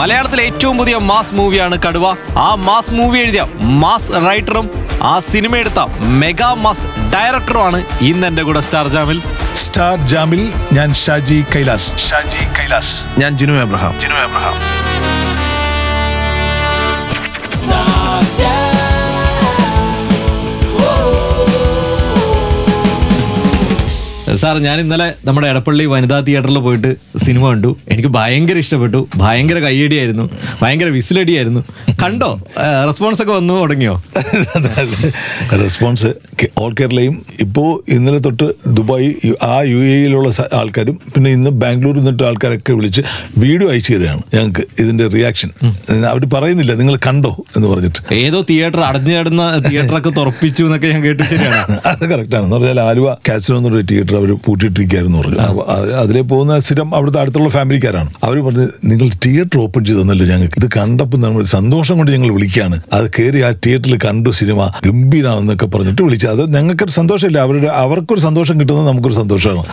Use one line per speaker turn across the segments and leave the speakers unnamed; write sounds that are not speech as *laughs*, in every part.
മലയാളത്തിലെ ഏറ്റവും പുതിയ മാസ് മൂവിയാണ് കടുവ. ആ മാസ് മൂവി എഴുതിയ മാസ് റൈറ്ററും ആ സിനിമ എടുത്ത മെഗാ മാസ് ഡയറക്ടറുമാണ് ഇന്ന് എന്റെ കൂടെ സ്റ്റാർ ജാമിൽ.
സ്റ്റാർ ജാമിൽ ഞാൻ ഷാജി കൈലാസ്. ഷാജി കൈലാസ്.
ഞാൻ ജിനു എബ്രഹാം.
ജിനു എബ്രഹാം.
സാർ ഞാൻ ഇന്നലെ നമ്മുടെ എടപ്പള്ളി വനിതാ തിയേറ്ററിൽ പോയിട്ട് സിനിമ കണ്ടു. എനിക്ക് ഭയങ്കര ഇഷ്ടപ്പെട്ടു. ഭയങ്കര കയ്യടിയായിരുന്നു. ഭയങ്കര വിസിലടിയായിരുന്നു. കണ്ടോ? റെസ്പോൺസ് ഒക്കെ വന്നു തുടങ്ങിയോ? *laughs*
റെസ്പോൺസ് ഓൾ കേരളയും ഇപ്പോൾ ഇന്നലെ തൊട്ട് ദുബായ് ആ യു എയിലുള്ള ആൾക്കാരും പിന്നെ ഇന്ന് ബാംഗ്ലൂരിൽ നിന്നിട്ട് ആൾക്കാരൊക്കെ വിളിച്ച് വീഡിയോ അയച്ചു തരികയാണ് ഞങ്ങൾക്ക് ഇതിന്റെ റിയാക്ഷൻ അവർ പറയുന്നില്ല നിങ്ങൾ കണ്ടോ? എന്ന് പറഞ്ഞിട്ട്.
ഏതോ തിയേറ്റർ അടഞ്ഞു കിടന്ന തിയേറ്ററൊക്കെ *laughs* തുറപ്പിച്ചു എന്നൊക്കെ ഞാൻ കേട്ടു ശരിയാണ്.
അത് കറക്റ്റാണ് എന്ന് പറഞ്ഞാൽ ആലുവ കാസിനോ എന്നൊരു തിയേറ്റർ അവർ പൂട്ടിയിട്ടിരിക്കുകയായിരുന്നു പറഞ്ഞു. അതിലെ പോകുന്ന സ്ഥിരം അവിടുത്തെ അടുത്തുള്ള ഫാമിലിക്കാരാണ്. അവർ പറഞ്ഞു നിങ്ങൾ തിയേറ്റർ ഓപ്പൺ ചെയ്തു തന്നല്ലോ ഞങ്ങൾക്ക്? ഇത് കണ്ടപ്പോൾ നമ്മൾ സന്തോഷം കൊണ്ട് ഞങ്ങൾ വിളിക്കുകയാണ്. അത് കയറി ആ തിയേറ്ററിൽ കണ്ടു സിനിമ ഗംഭീരാണെന്നൊക്കെ പറഞ്ഞിട്ട് വിളിച്ചു. അത് ഞങ്ങൾക്കൊരു സന്തോഷമില്ല. അവരുടെ അവർക്കൊരു സന്തോഷം കിട്ടുന്നത് നമുക്കൊരു സന്തോഷമാണ്.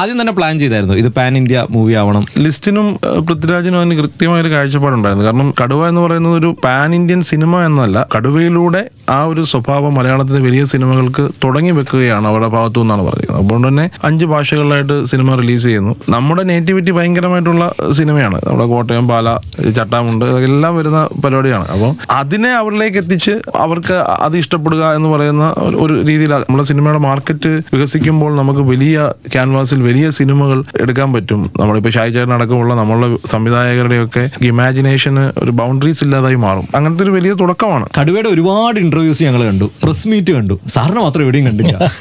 ആദ്യം തന്നെ പ്ലാൻ ചെയ്തായിരുന്നു ഇത് പാൻ ഇന്ത്യ മൂവി ആവണം.
ലിസ്റ്റിനും പൃഥ്വിരാജിനും അതിന് കൃത്യമായ ഒരു കാഴ്ചപ്പാടുണ്ടായിരുന്നു. കാരണം കടുവ എന്ന് പറയുന്നത് ഒരു പാൻ ഇന്ത്യൻ സിനിമ എന്നല്ല കടുവയിലൂടെ ആ ഒരു സ്വഭാവം മലയാളത്തിലെ വലിയ സിനിമകൾക്ക് തുടങ്ങി വെക്കുകയാണ് അവരുടെ ഭാഗത്തു നിന്നാണ് പറഞ്ഞത് അതുകൊണ്ട് തന്നെ അഞ്ച് ഭാഷകളിലായിട്ട് സിനിമ റിലീസ് ചെയ്യുന്നു. നമ്മുടെ നേറ്റിവിറ്റി ഭയങ്കരമായിട്ടുള്ള സിനിമയാണ്. നമ്മുടെ കോട്ടയം പാല ചട്ടാമുണ്ട് എല്ലാം വരുന്ന പരിപാടിയാണ്. അപ്പോൾ അതിനെ അവരിലേക്ക് എത്തിച്ച് അവർക്ക് അത് ഇഷ്ടപ്പെടുക എന്ന് പറയുന്ന ഒരു- രീതിയിലാണ് നമ്മുടെ സിനിമയുടെ മാർക്കറ്റ് വികസിക്കുമ്പോൾ നമുക്ക് വലിയ ക്യാൻവാസിൽ വലിയ സിനിമകൾ എടുക്കാൻ പറ്റും. നമ്മളിപ്പോൾ ഷായിചേട്ടൻ അടക്കമുള്ള നമ്മളുടെ സംവിധായകരുടെയൊക്കെ ഇമാജിനേഷന് ഒരു ബൗണ്ടറീസ് ഇല്ലാതായി മാറും. അങ്ങനത്തെ ഒരു വലിയ തുടക്കമാണ്.
കടുവയുടെ ഒരുപാട് ഇന്റർവ്യൂസ് ഞങ്ങൾ കണ്ടു. പ്രസ് മീറ്റ് കണ്ടു. സാറിന് മാത്രം എവിടെയും കണ്ടില്ല.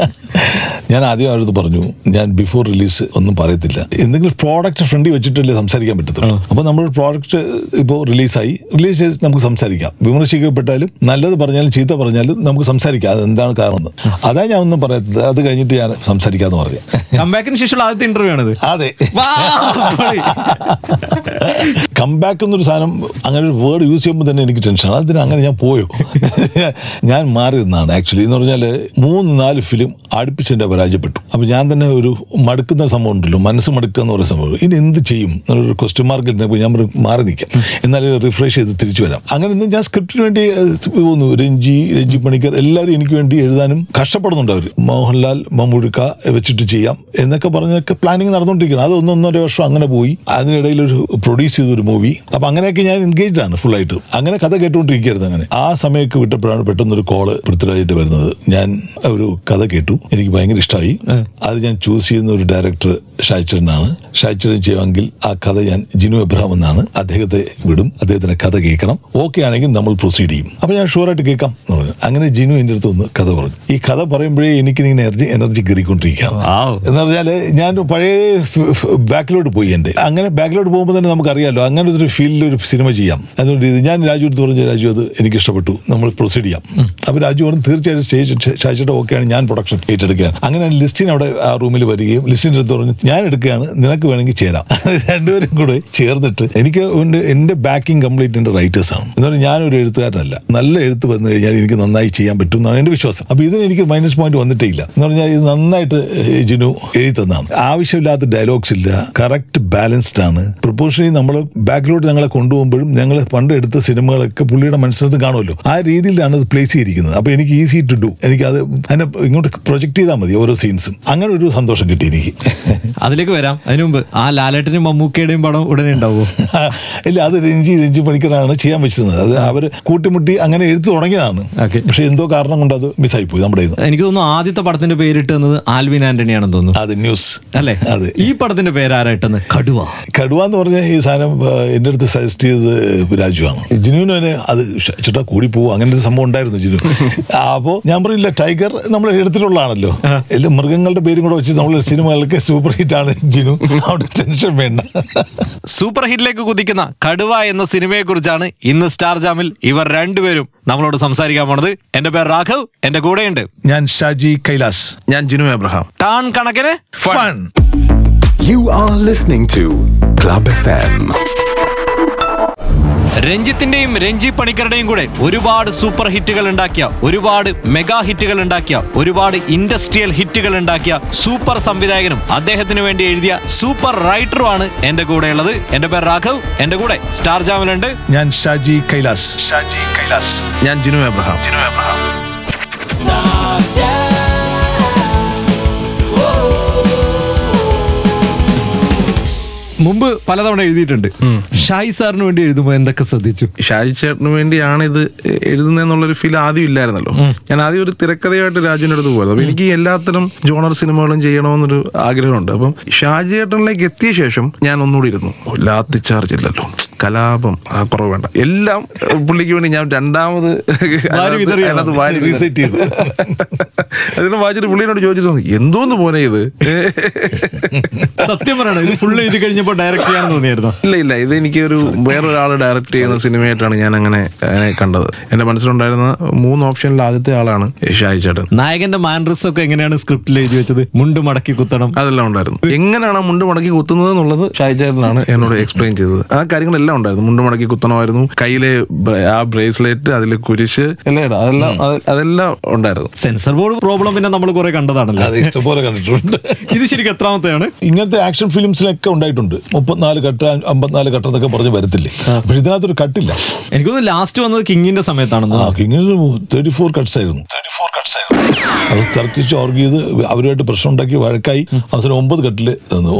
ഞാൻ ആദ്യം അവരത് പറഞ്ഞു ഞാൻ ബിഫോർ റിലീസ് ഒന്നും പറയത്തില്ല. എന്തെങ്കിലും പ്രോഡക്റ്റ് ഫ്രണ്ടി വെച്ചിട്ടല്ലേ സംസാരിക്കാൻ പറ്റത്തുള്ളൂ. അപ്പോൾ നമ്മൾ പ്രോഡക്റ്റ് ഇപ്പോൾ റിലീസായി റിലീസ് ചെയ്ത് നമുക്ക് സംസാരിക്കാം. വിമർശിക്കപ്പെട്ടാലും നല്ലത് പറഞ്ഞാലും ചീത്ത പറഞ്ഞാലും നമുക്ക് സംസാരിക്കാം. അത് എന്താണ് കാരണം. അതാ ഞാൻ ഒന്നും പറയത്തില്ല. അത് കഴിഞ്ഞിട്ട് ഞാൻ സംസാരിക്കാന്ന് പറഞ്ഞു.
കംബാക്കിന് ശേഷമുള്ള ആദ്യത്തെ ഇന്റർവ്യൂ ആണ്
അതെ. കംബാക്ക് എന്നൊരു സാധനം അങ്ങനെ ഒരു വേർഡ് യൂസ് ചെയ്യുമ്പോൾ തന്നെ എനിക്ക് ടെൻഷനാണ് അതിന് അങ്ങനെ ഞാൻ പോയോ? *laughs* ഞാൻ മാറി നിന്നാണ് ആക്ച്വലി എന്ന് പറഞ്ഞാൽ മൂന്ന് നാല് ഫിലിം അടുപ്പിച്ച് എന്റെ പരാജയപ്പെട്ടു. അപ്പോൾ ഞാൻ തന്നെ ഒരു മടുക്കുന്ന സംഭവം ഉണ്ടല്ലോ. മനസ്സ് മടുക്കുക എന്ന് പറയുന്ന സംഭവം ഇനി എന്ത് ചെയ്യും? എന്നൊരു ക്വസ്റ്റ്യൻ മാർക്ക് ഇരുന്നപ്പോൾ ഞാൻ മാറി നിൽക്കാം. എന്നാലും റിഫ്രഷ് ചെയ്ത് തിരിച്ചു വരാം. അങ്ങനെ ഇന്ന് ഞാൻ സ്ക്രിപ്റ്റിന് വേണ്ടി പോകുന്നു. രഞ്ജി രഞ്ജി പണിക്കർ എല്ലാവരും എനിക്ക് വേണ്ടി എഴുതാനും കഷ്ടപ്പെടുന്നുണ്ട് അവർ മോഹൻലാൽ മമ്മൂഴുക്ക വെച്ചിട്ട് ചെയ്യാം എന്നൊക്കെ പറഞ്ഞൊക്കെ പ്ലാനിങ് നടന്നുകൊണ്ടിരിക്കുന്നത് അത് ഒന്നൊന്നര വർഷം അങ്ങനെ പോയി. അതിനിടയിൽ ഒരു പ്രൊഡ്യൂസ് ചെയ്ത ഒരു മൂവി അപ്പം അങ്ങനെയൊക്കെ ഞാൻ എൻഗേജ്ഡ് ആണ് ഫുള്ളായിട്ട് അങ്ങനെ കഥ കേട്ടുകൊണ്ടിരിക്കുകയായിരുന്നു അങ്ങനെ. ആ സമയമൊക്കെ വിട്ടപ്പോഴാണ് പെട്ടെന്നൊരു കോൾ പൃഥ്വിരാജിന്റെ വരുന്നത്. ഞാൻ ഒരു കഥ കേട്ടു. എനിക്ക് ഭയങ്കര ഇഷ്ടമായി അത് ഞാൻ ചൂസ് ചെയ്യുന്ന ഒരു ഡയറക്ടർ ഷാച്ചറിനാണ് ഷാച്ചറിൻ ചെയ്യുമെങ്കിൽ ആ കഥ ഞാൻ ജിനു എബ്രഹാം എന്നാണ് അദ്ദേഹത്തെ വിടും. അദ്ദേഹത്തിന്റെ കഥ കേൾക്കണം. ഓക്കെ ആണെങ്കിൽ നമ്മൾ പ്രൊസീഡ് ചെയ്യും. അപ്പൊ ഞാൻ ഷുവറായിട്ട് കേൾക്കാം എന്ന് പറഞ്ഞു. അങ്ങനെ ജിനു എന്റെ അടുത്ത് ഒന്ന് കഥ പറഞ്ഞു. ഈ കഥ പറയുമ്പോഴേ എനിക്ക് ഇങ്ങനെ എനർജി എനർജി കയറിക്കൊണ്ടിരിക്കാം. എന്ന് പറഞ്ഞാൽ ഞാൻ പഴയ ബാക്കിലോട്ട് പോയി എന്റെ. അങ്ങനെ ബാക്കിലോട്ട് പോകുമ്പോൾ തന്നെ നമുക്കറിയാലോ അങ്ങനെ ഒരു ഫീൽഡിൽ ഒരു സിനിമ ചെയ്യാം. അതുകൊണ്ട് ഇത് ഞാൻ രാജു എടുത്ത് പറഞ്ഞു രാജു അത് എനിക്ക് ഇഷ്ടപ്പെട്ടു നമ്മൾ പ്രൊസീഡ് ചെയ്യാം. അപ്പോൾ രാജു പറഞ്ഞു തീർച്ചയായിട്ടും സ്റ്റേജ് ഷാജിയുടെ ഓക്കെയാണ് ഞാൻ പ്രൊഡക്ഷൻ ഏറ്റെടുക്കുകയാണ്. അങ്ങനെ ലിസ്റ്റിന് അവിടെ ആ റൂമിൽ വരികയും ലിസ്റ്റിന്റെ അടുത്ത് പറഞ്ഞു ഞാൻ എടുക്കുകയാണ് നിനക്ക് വേണമെങ്കിൽ ചേരാം. *laughs* രണ്ടുപേരും കൂടെ ചേർന്നിട്ട് എനിക്ക് എന്റെ ബാക്കിംഗ് കംപ്ലീറ്റ് എന്റെ റൈറ്റേഴ്സാണ് എന്ന് പറഞ്ഞാൽ ഞാനൊരു എഴുത്തുകാരനല്ല. നല്ല എഴുത്ത് വന്നു കഴിഞ്ഞാൽ എനിക്ക് നന്നായി ചെയ്യാൻ പറ്റും എന്നാണ് എന്റെ വിശ്വാസം. അപ്പോൾ ഇതിന് എനിക്ക് മൈനസ് പോയിന്റ് വന്നിട്ടേ ഇല്ല എന്ന് പറഞ്ഞാൽ ഇത് നന്നായിട്ട് ജിനു എഴുതി തന്നാണ് ആവശ്യമില്ലാത്ത ഡയലോഗ്സ് ഇല്ല. കറക്റ്റ് ബാലൻസ്ഡ് ആണ്. പ്രൊപ്പോഷണലി നമ്മൾ ബാക്കിലോട്ട് ഞങ്ങളെ കൊണ്ടുപോകുമ്പോഴും ഞങ്ങൾ പണ്ട് എടുത്ത സിനിമകളൊക്കെ പുള്ളിയുടെ മനസ്സിനകത്ത് കാണുമല്ലോ. ആ രീതിയിലാണ് അത് പ്ലേസ് ചെയ്തിരിക്കുന്നത്. അപ്പോൾ എനിക്ക് ഈസി ടു ഡു എനിക്ക് അത് അതിനെ ഇങ്ങോട്ട് പ്രൊജക്ട് ചെയ്താൽ മതി ഓരോ സീൻസും അങ്ങനെ ഒരു സന്തോഷം കിട്ടി എനിക്ക്.
അതിലേക്ക് വരാം. അതിനു മുമ്പ് ആ ലാലേട്ടനും മമ്മൂക്കയുടെയും പടം ഉടനെ ഉണ്ടാവുമോ? *laughs*
ഇല്ല അത് രഞ്ജി രഞ്ജി പണിക്കറാണ് ചെയ്യാൻ വെച്ചിരുന്നത്. അത് അവർ കൂട്ടിമുട്ടി അങ്ങനെ എഴുത്തു തുടങ്ങിയതാണ്. പക്ഷെ എന്തോ കാരണം കൊണ്ട് അത് മിസ്സായി പോയി നമ്മുടെ
എനിക്ക് തോന്നുന്നു ആദ്യത്തെ പടത്തിന്റെ പേരിട്ട് തന്നത് ആൽവിൻ ആന്റണിയാണെന്ന് തോന്നുന്നു.
അത് ന്യൂസ്
അല്ലേ?
അത്.
ഈ പടത്തിന്റെ പേര് ഇട്ടെന്ന് കടുവ.
കടുവ എന്ന് പറഞ്ഞ ഈ സാധനം എന്റെ എന്റെ അടുത്ത് സജസ്റ്റ് ചെയ്തത് രാജുവാണ് ജിനുവിന് അത് ചേട്ടാ കൂടി പോകും അങ്ങനെ ഒരു സംഭവം ഉണ്ടായിരുന്നു ജിനു. *laughs* അപ്പോൾ ഞാൻ പറയില്ല ടൈഗർ നമ്മൾ എടുത്തിട്ടുള്ളതാണല്ലോ. എല്ലാ മൃഗങ്ങളുടെ പേരും കൂടെ വെച്ച് നമ്മൾ സിനിമകൾക്ക് സൂപ്പർ ഹിറ്റ് ആണ് ജിനു. അവിടെ ടെൻഷൻ വേണ്ട.
സൂപ്പർ ഹിറ്റിലേക്ക് കുതിക്കുന്ന കടുവ എന്ന സിനിമയെ കുറിച്ചാണ് ഇന്ന് സ്റ്റാർ ജാമിൽ ഇവർ രണ്ടുപേരും നമ്മളോട് സംസാരിക്കാൻ പോണത്. എന്റെ പേര് രാഘവ് എന്റെ കൂടെയുണ്ട്.
ഞാൻ ഷാജി കൈലാസ്.
ഞാൻ ജിനു എബ്രഹാം.
ടാൺ കണക്കിന്
fun
You are listening to Club FM.
രഞ്ജിത്തിന്റെയും രഞ്ജി പണിക്കരുടെയും കൂടെ ഒരുപാട് സൂപ്പർ ഹിറ്റുകൾ ഉണ്ടാക്കിയ ഒരുപാട് മെഗാ ഹിറ്റുകൾ ഉണ്ടാക്കിയ ഒരുപാട് ഇൻഡസ്ട്രിയൽ ഹിറ്റുകൾ ഉണ്ടാക്കിയ സൂപ്പർ സംവിധായകനും അദ്ദേഹത്തിന് വേണ്ടി എഴുതിയ സൂപ്പർ റൈറ്ററുമാണ് എന്റെ കൂടെ ഉള്ളത് എന്റെ പേര് രാഘവ് എന്റെ കൂടെ സ്റ്റാർ ജാമിലുണ്ട്.
ഞാൻ ഷാജി കൈലാസ്. ഷാജി കൈലാസ്.
ഞാൻ ജിനു എബ്രഹാം
ജിനു എബ്രഹാം
മുമ്പ് പലതവണ എഴുതിയിട്ടുണ്ട്. ഷായി സാറിന് വേണ്ടി എഴുതുമ്പോൾ എന്തൊക്കെ ശ്രദ്ധിച്ചു?
ഷാഹി ചേട്ടന് വേണ്ടിയാണ് ഇത് എഴുതുന്നതെന്നുള്ളൊരു ഫീൽ ആദ്യം ഇല്ലായിരുന്നല്ലോ. ഞാൻ ആദ്യം ഒരു തിരക്കഥയായിട്ട് രാജുവിന്റെ അടുത്ത് പോയത്. അപ്പോൾ എനിക്ക് എല്ലാത്തരം ജോണർ സിനിമകളും ചെയ്യണമെന്നൊരു ആഗ്രഹമുണ്ട്. അപ്പം ഷാജി ചേട്ടനിലേക്ക് എത്തിയ ശേഷം ഞാൻ ഒന്നുകൂടി ഇരുന്നു. ലാത്തി ചാർജ് ഇല്ലല്ലോ. കലാപം ആ കുറവ് വേണ്ട. എല്ലാം പുള്ളിക്ക് വേണ്ടി ഞാൻ രണ്ടാമത്
റീസെറ്റ്?
അതിനകത്ത് വാരി
ചെയ്തു.
അതിനെ വായിച്ചിട്ട് പുള്ളിനോട് ചോദിച്ചു എന്തോന്ന് പോനെ ഇത്?
സത്യം പറയണം ഇത് ഫുൾ എഴുതി കഴിഞ്ഞപ്പോൾ ഡയറക്റ്റ് ചെയ്യാൻ തോന്നിയായിരുന്നു?
ഇല്ല ഇല്ല ഇത് എനിക്ക് ഒരു വേറൊരാൾ ഡയറക്റ്റ് ചെയ്യുന്ന സിനിമയായിട്ടാണ് ഞാൻ അങ്ങനെ കണ്ടത്. എന്റെ മനസ്സിലുണ്ടായിരുന്ന മൂന്ന് ഓപ്ഷനിൽ ആദ്യത്തെ ആളാണ് ഷായിച്ചേട്ടൻ ചേട്ടൻ.
നായകന്റെ മാൻഡ്രസ് ഒക്കെ എങ്ങനെയാണ് സ്ക്രിപ്റ്റിൽ എഴുതി വെച്ചത്? മുണ്ട് മടക്കി കുത്തണം.
അതെല്ലാം ഉണ്ടായിരുന്നു. എങ്ങനെയാണ് ആ മുണ്ട് മടക്കി കുത്തുന്നത് എന്നുള്ളത് ഷായിച്ചേട്ടനാണ് ചേട്ടനാണ് എന്നോട് എക്സ്പ്ലെയിൻ ചെയ്തത്. ആ കാര്യങ്ങളെല്ലാം ഉണ്ടായിരുന്നു. മുണ്ട് മടക്കി കുത്തണമായിരുന്നു. കയ്യിലെ ആ ബ്രേസ്ലെറ്റ് അതിൽ കുരിശ് എല്ലാം ഇടാം. അതെല്ലാം അതെല്ലാം ഉണ്ടായിരുന്നു.
സെൻസർ ബോർഡ് പ്രോബ്ലം പിന്നെ നമ്മൾ കുറെ കണ്ടതാണല്ലോ.
അത് ഇഷ്ടംപോലെ കണ്ടിട്ടുണ്ട്.
ഇത് ശരിക്കും എത്രാമത്തെയാണ്?
ഇങ്ങനത്തെ ആക്ഷൻ ഫിലിംസിലൊക്കെ ഉണ്ടായിട്ടുണ്ട്. മുപ്പത്തിനാല് കട്ട് അമ്പത്തിനാല് കട്ട് എന്നൊക്കെ പറഞ്ഞ് വരത്തില്ലേ? പക്ഷെ ഇതിനകത്തൊരു കട്ടില്ല
എനിക്കൊന്ന് ലാസ്റ്റ് വന്നത് കിങ്ങിന്റെ സമയത്താണെന്ന്
ആ കിങ്ങിന് തേർട്ടി ഫോർ കട്ട്സ് ആയിരുന്നു. അത് തർക്കിച്ച് ഓർഗ് ചെയ്ത് അവരുമായിട്ട് പ്രശ്നം ഉണ്ടാക്കി വഴക്കായി അവസരം ഒമ്പത് കട്ടിൽ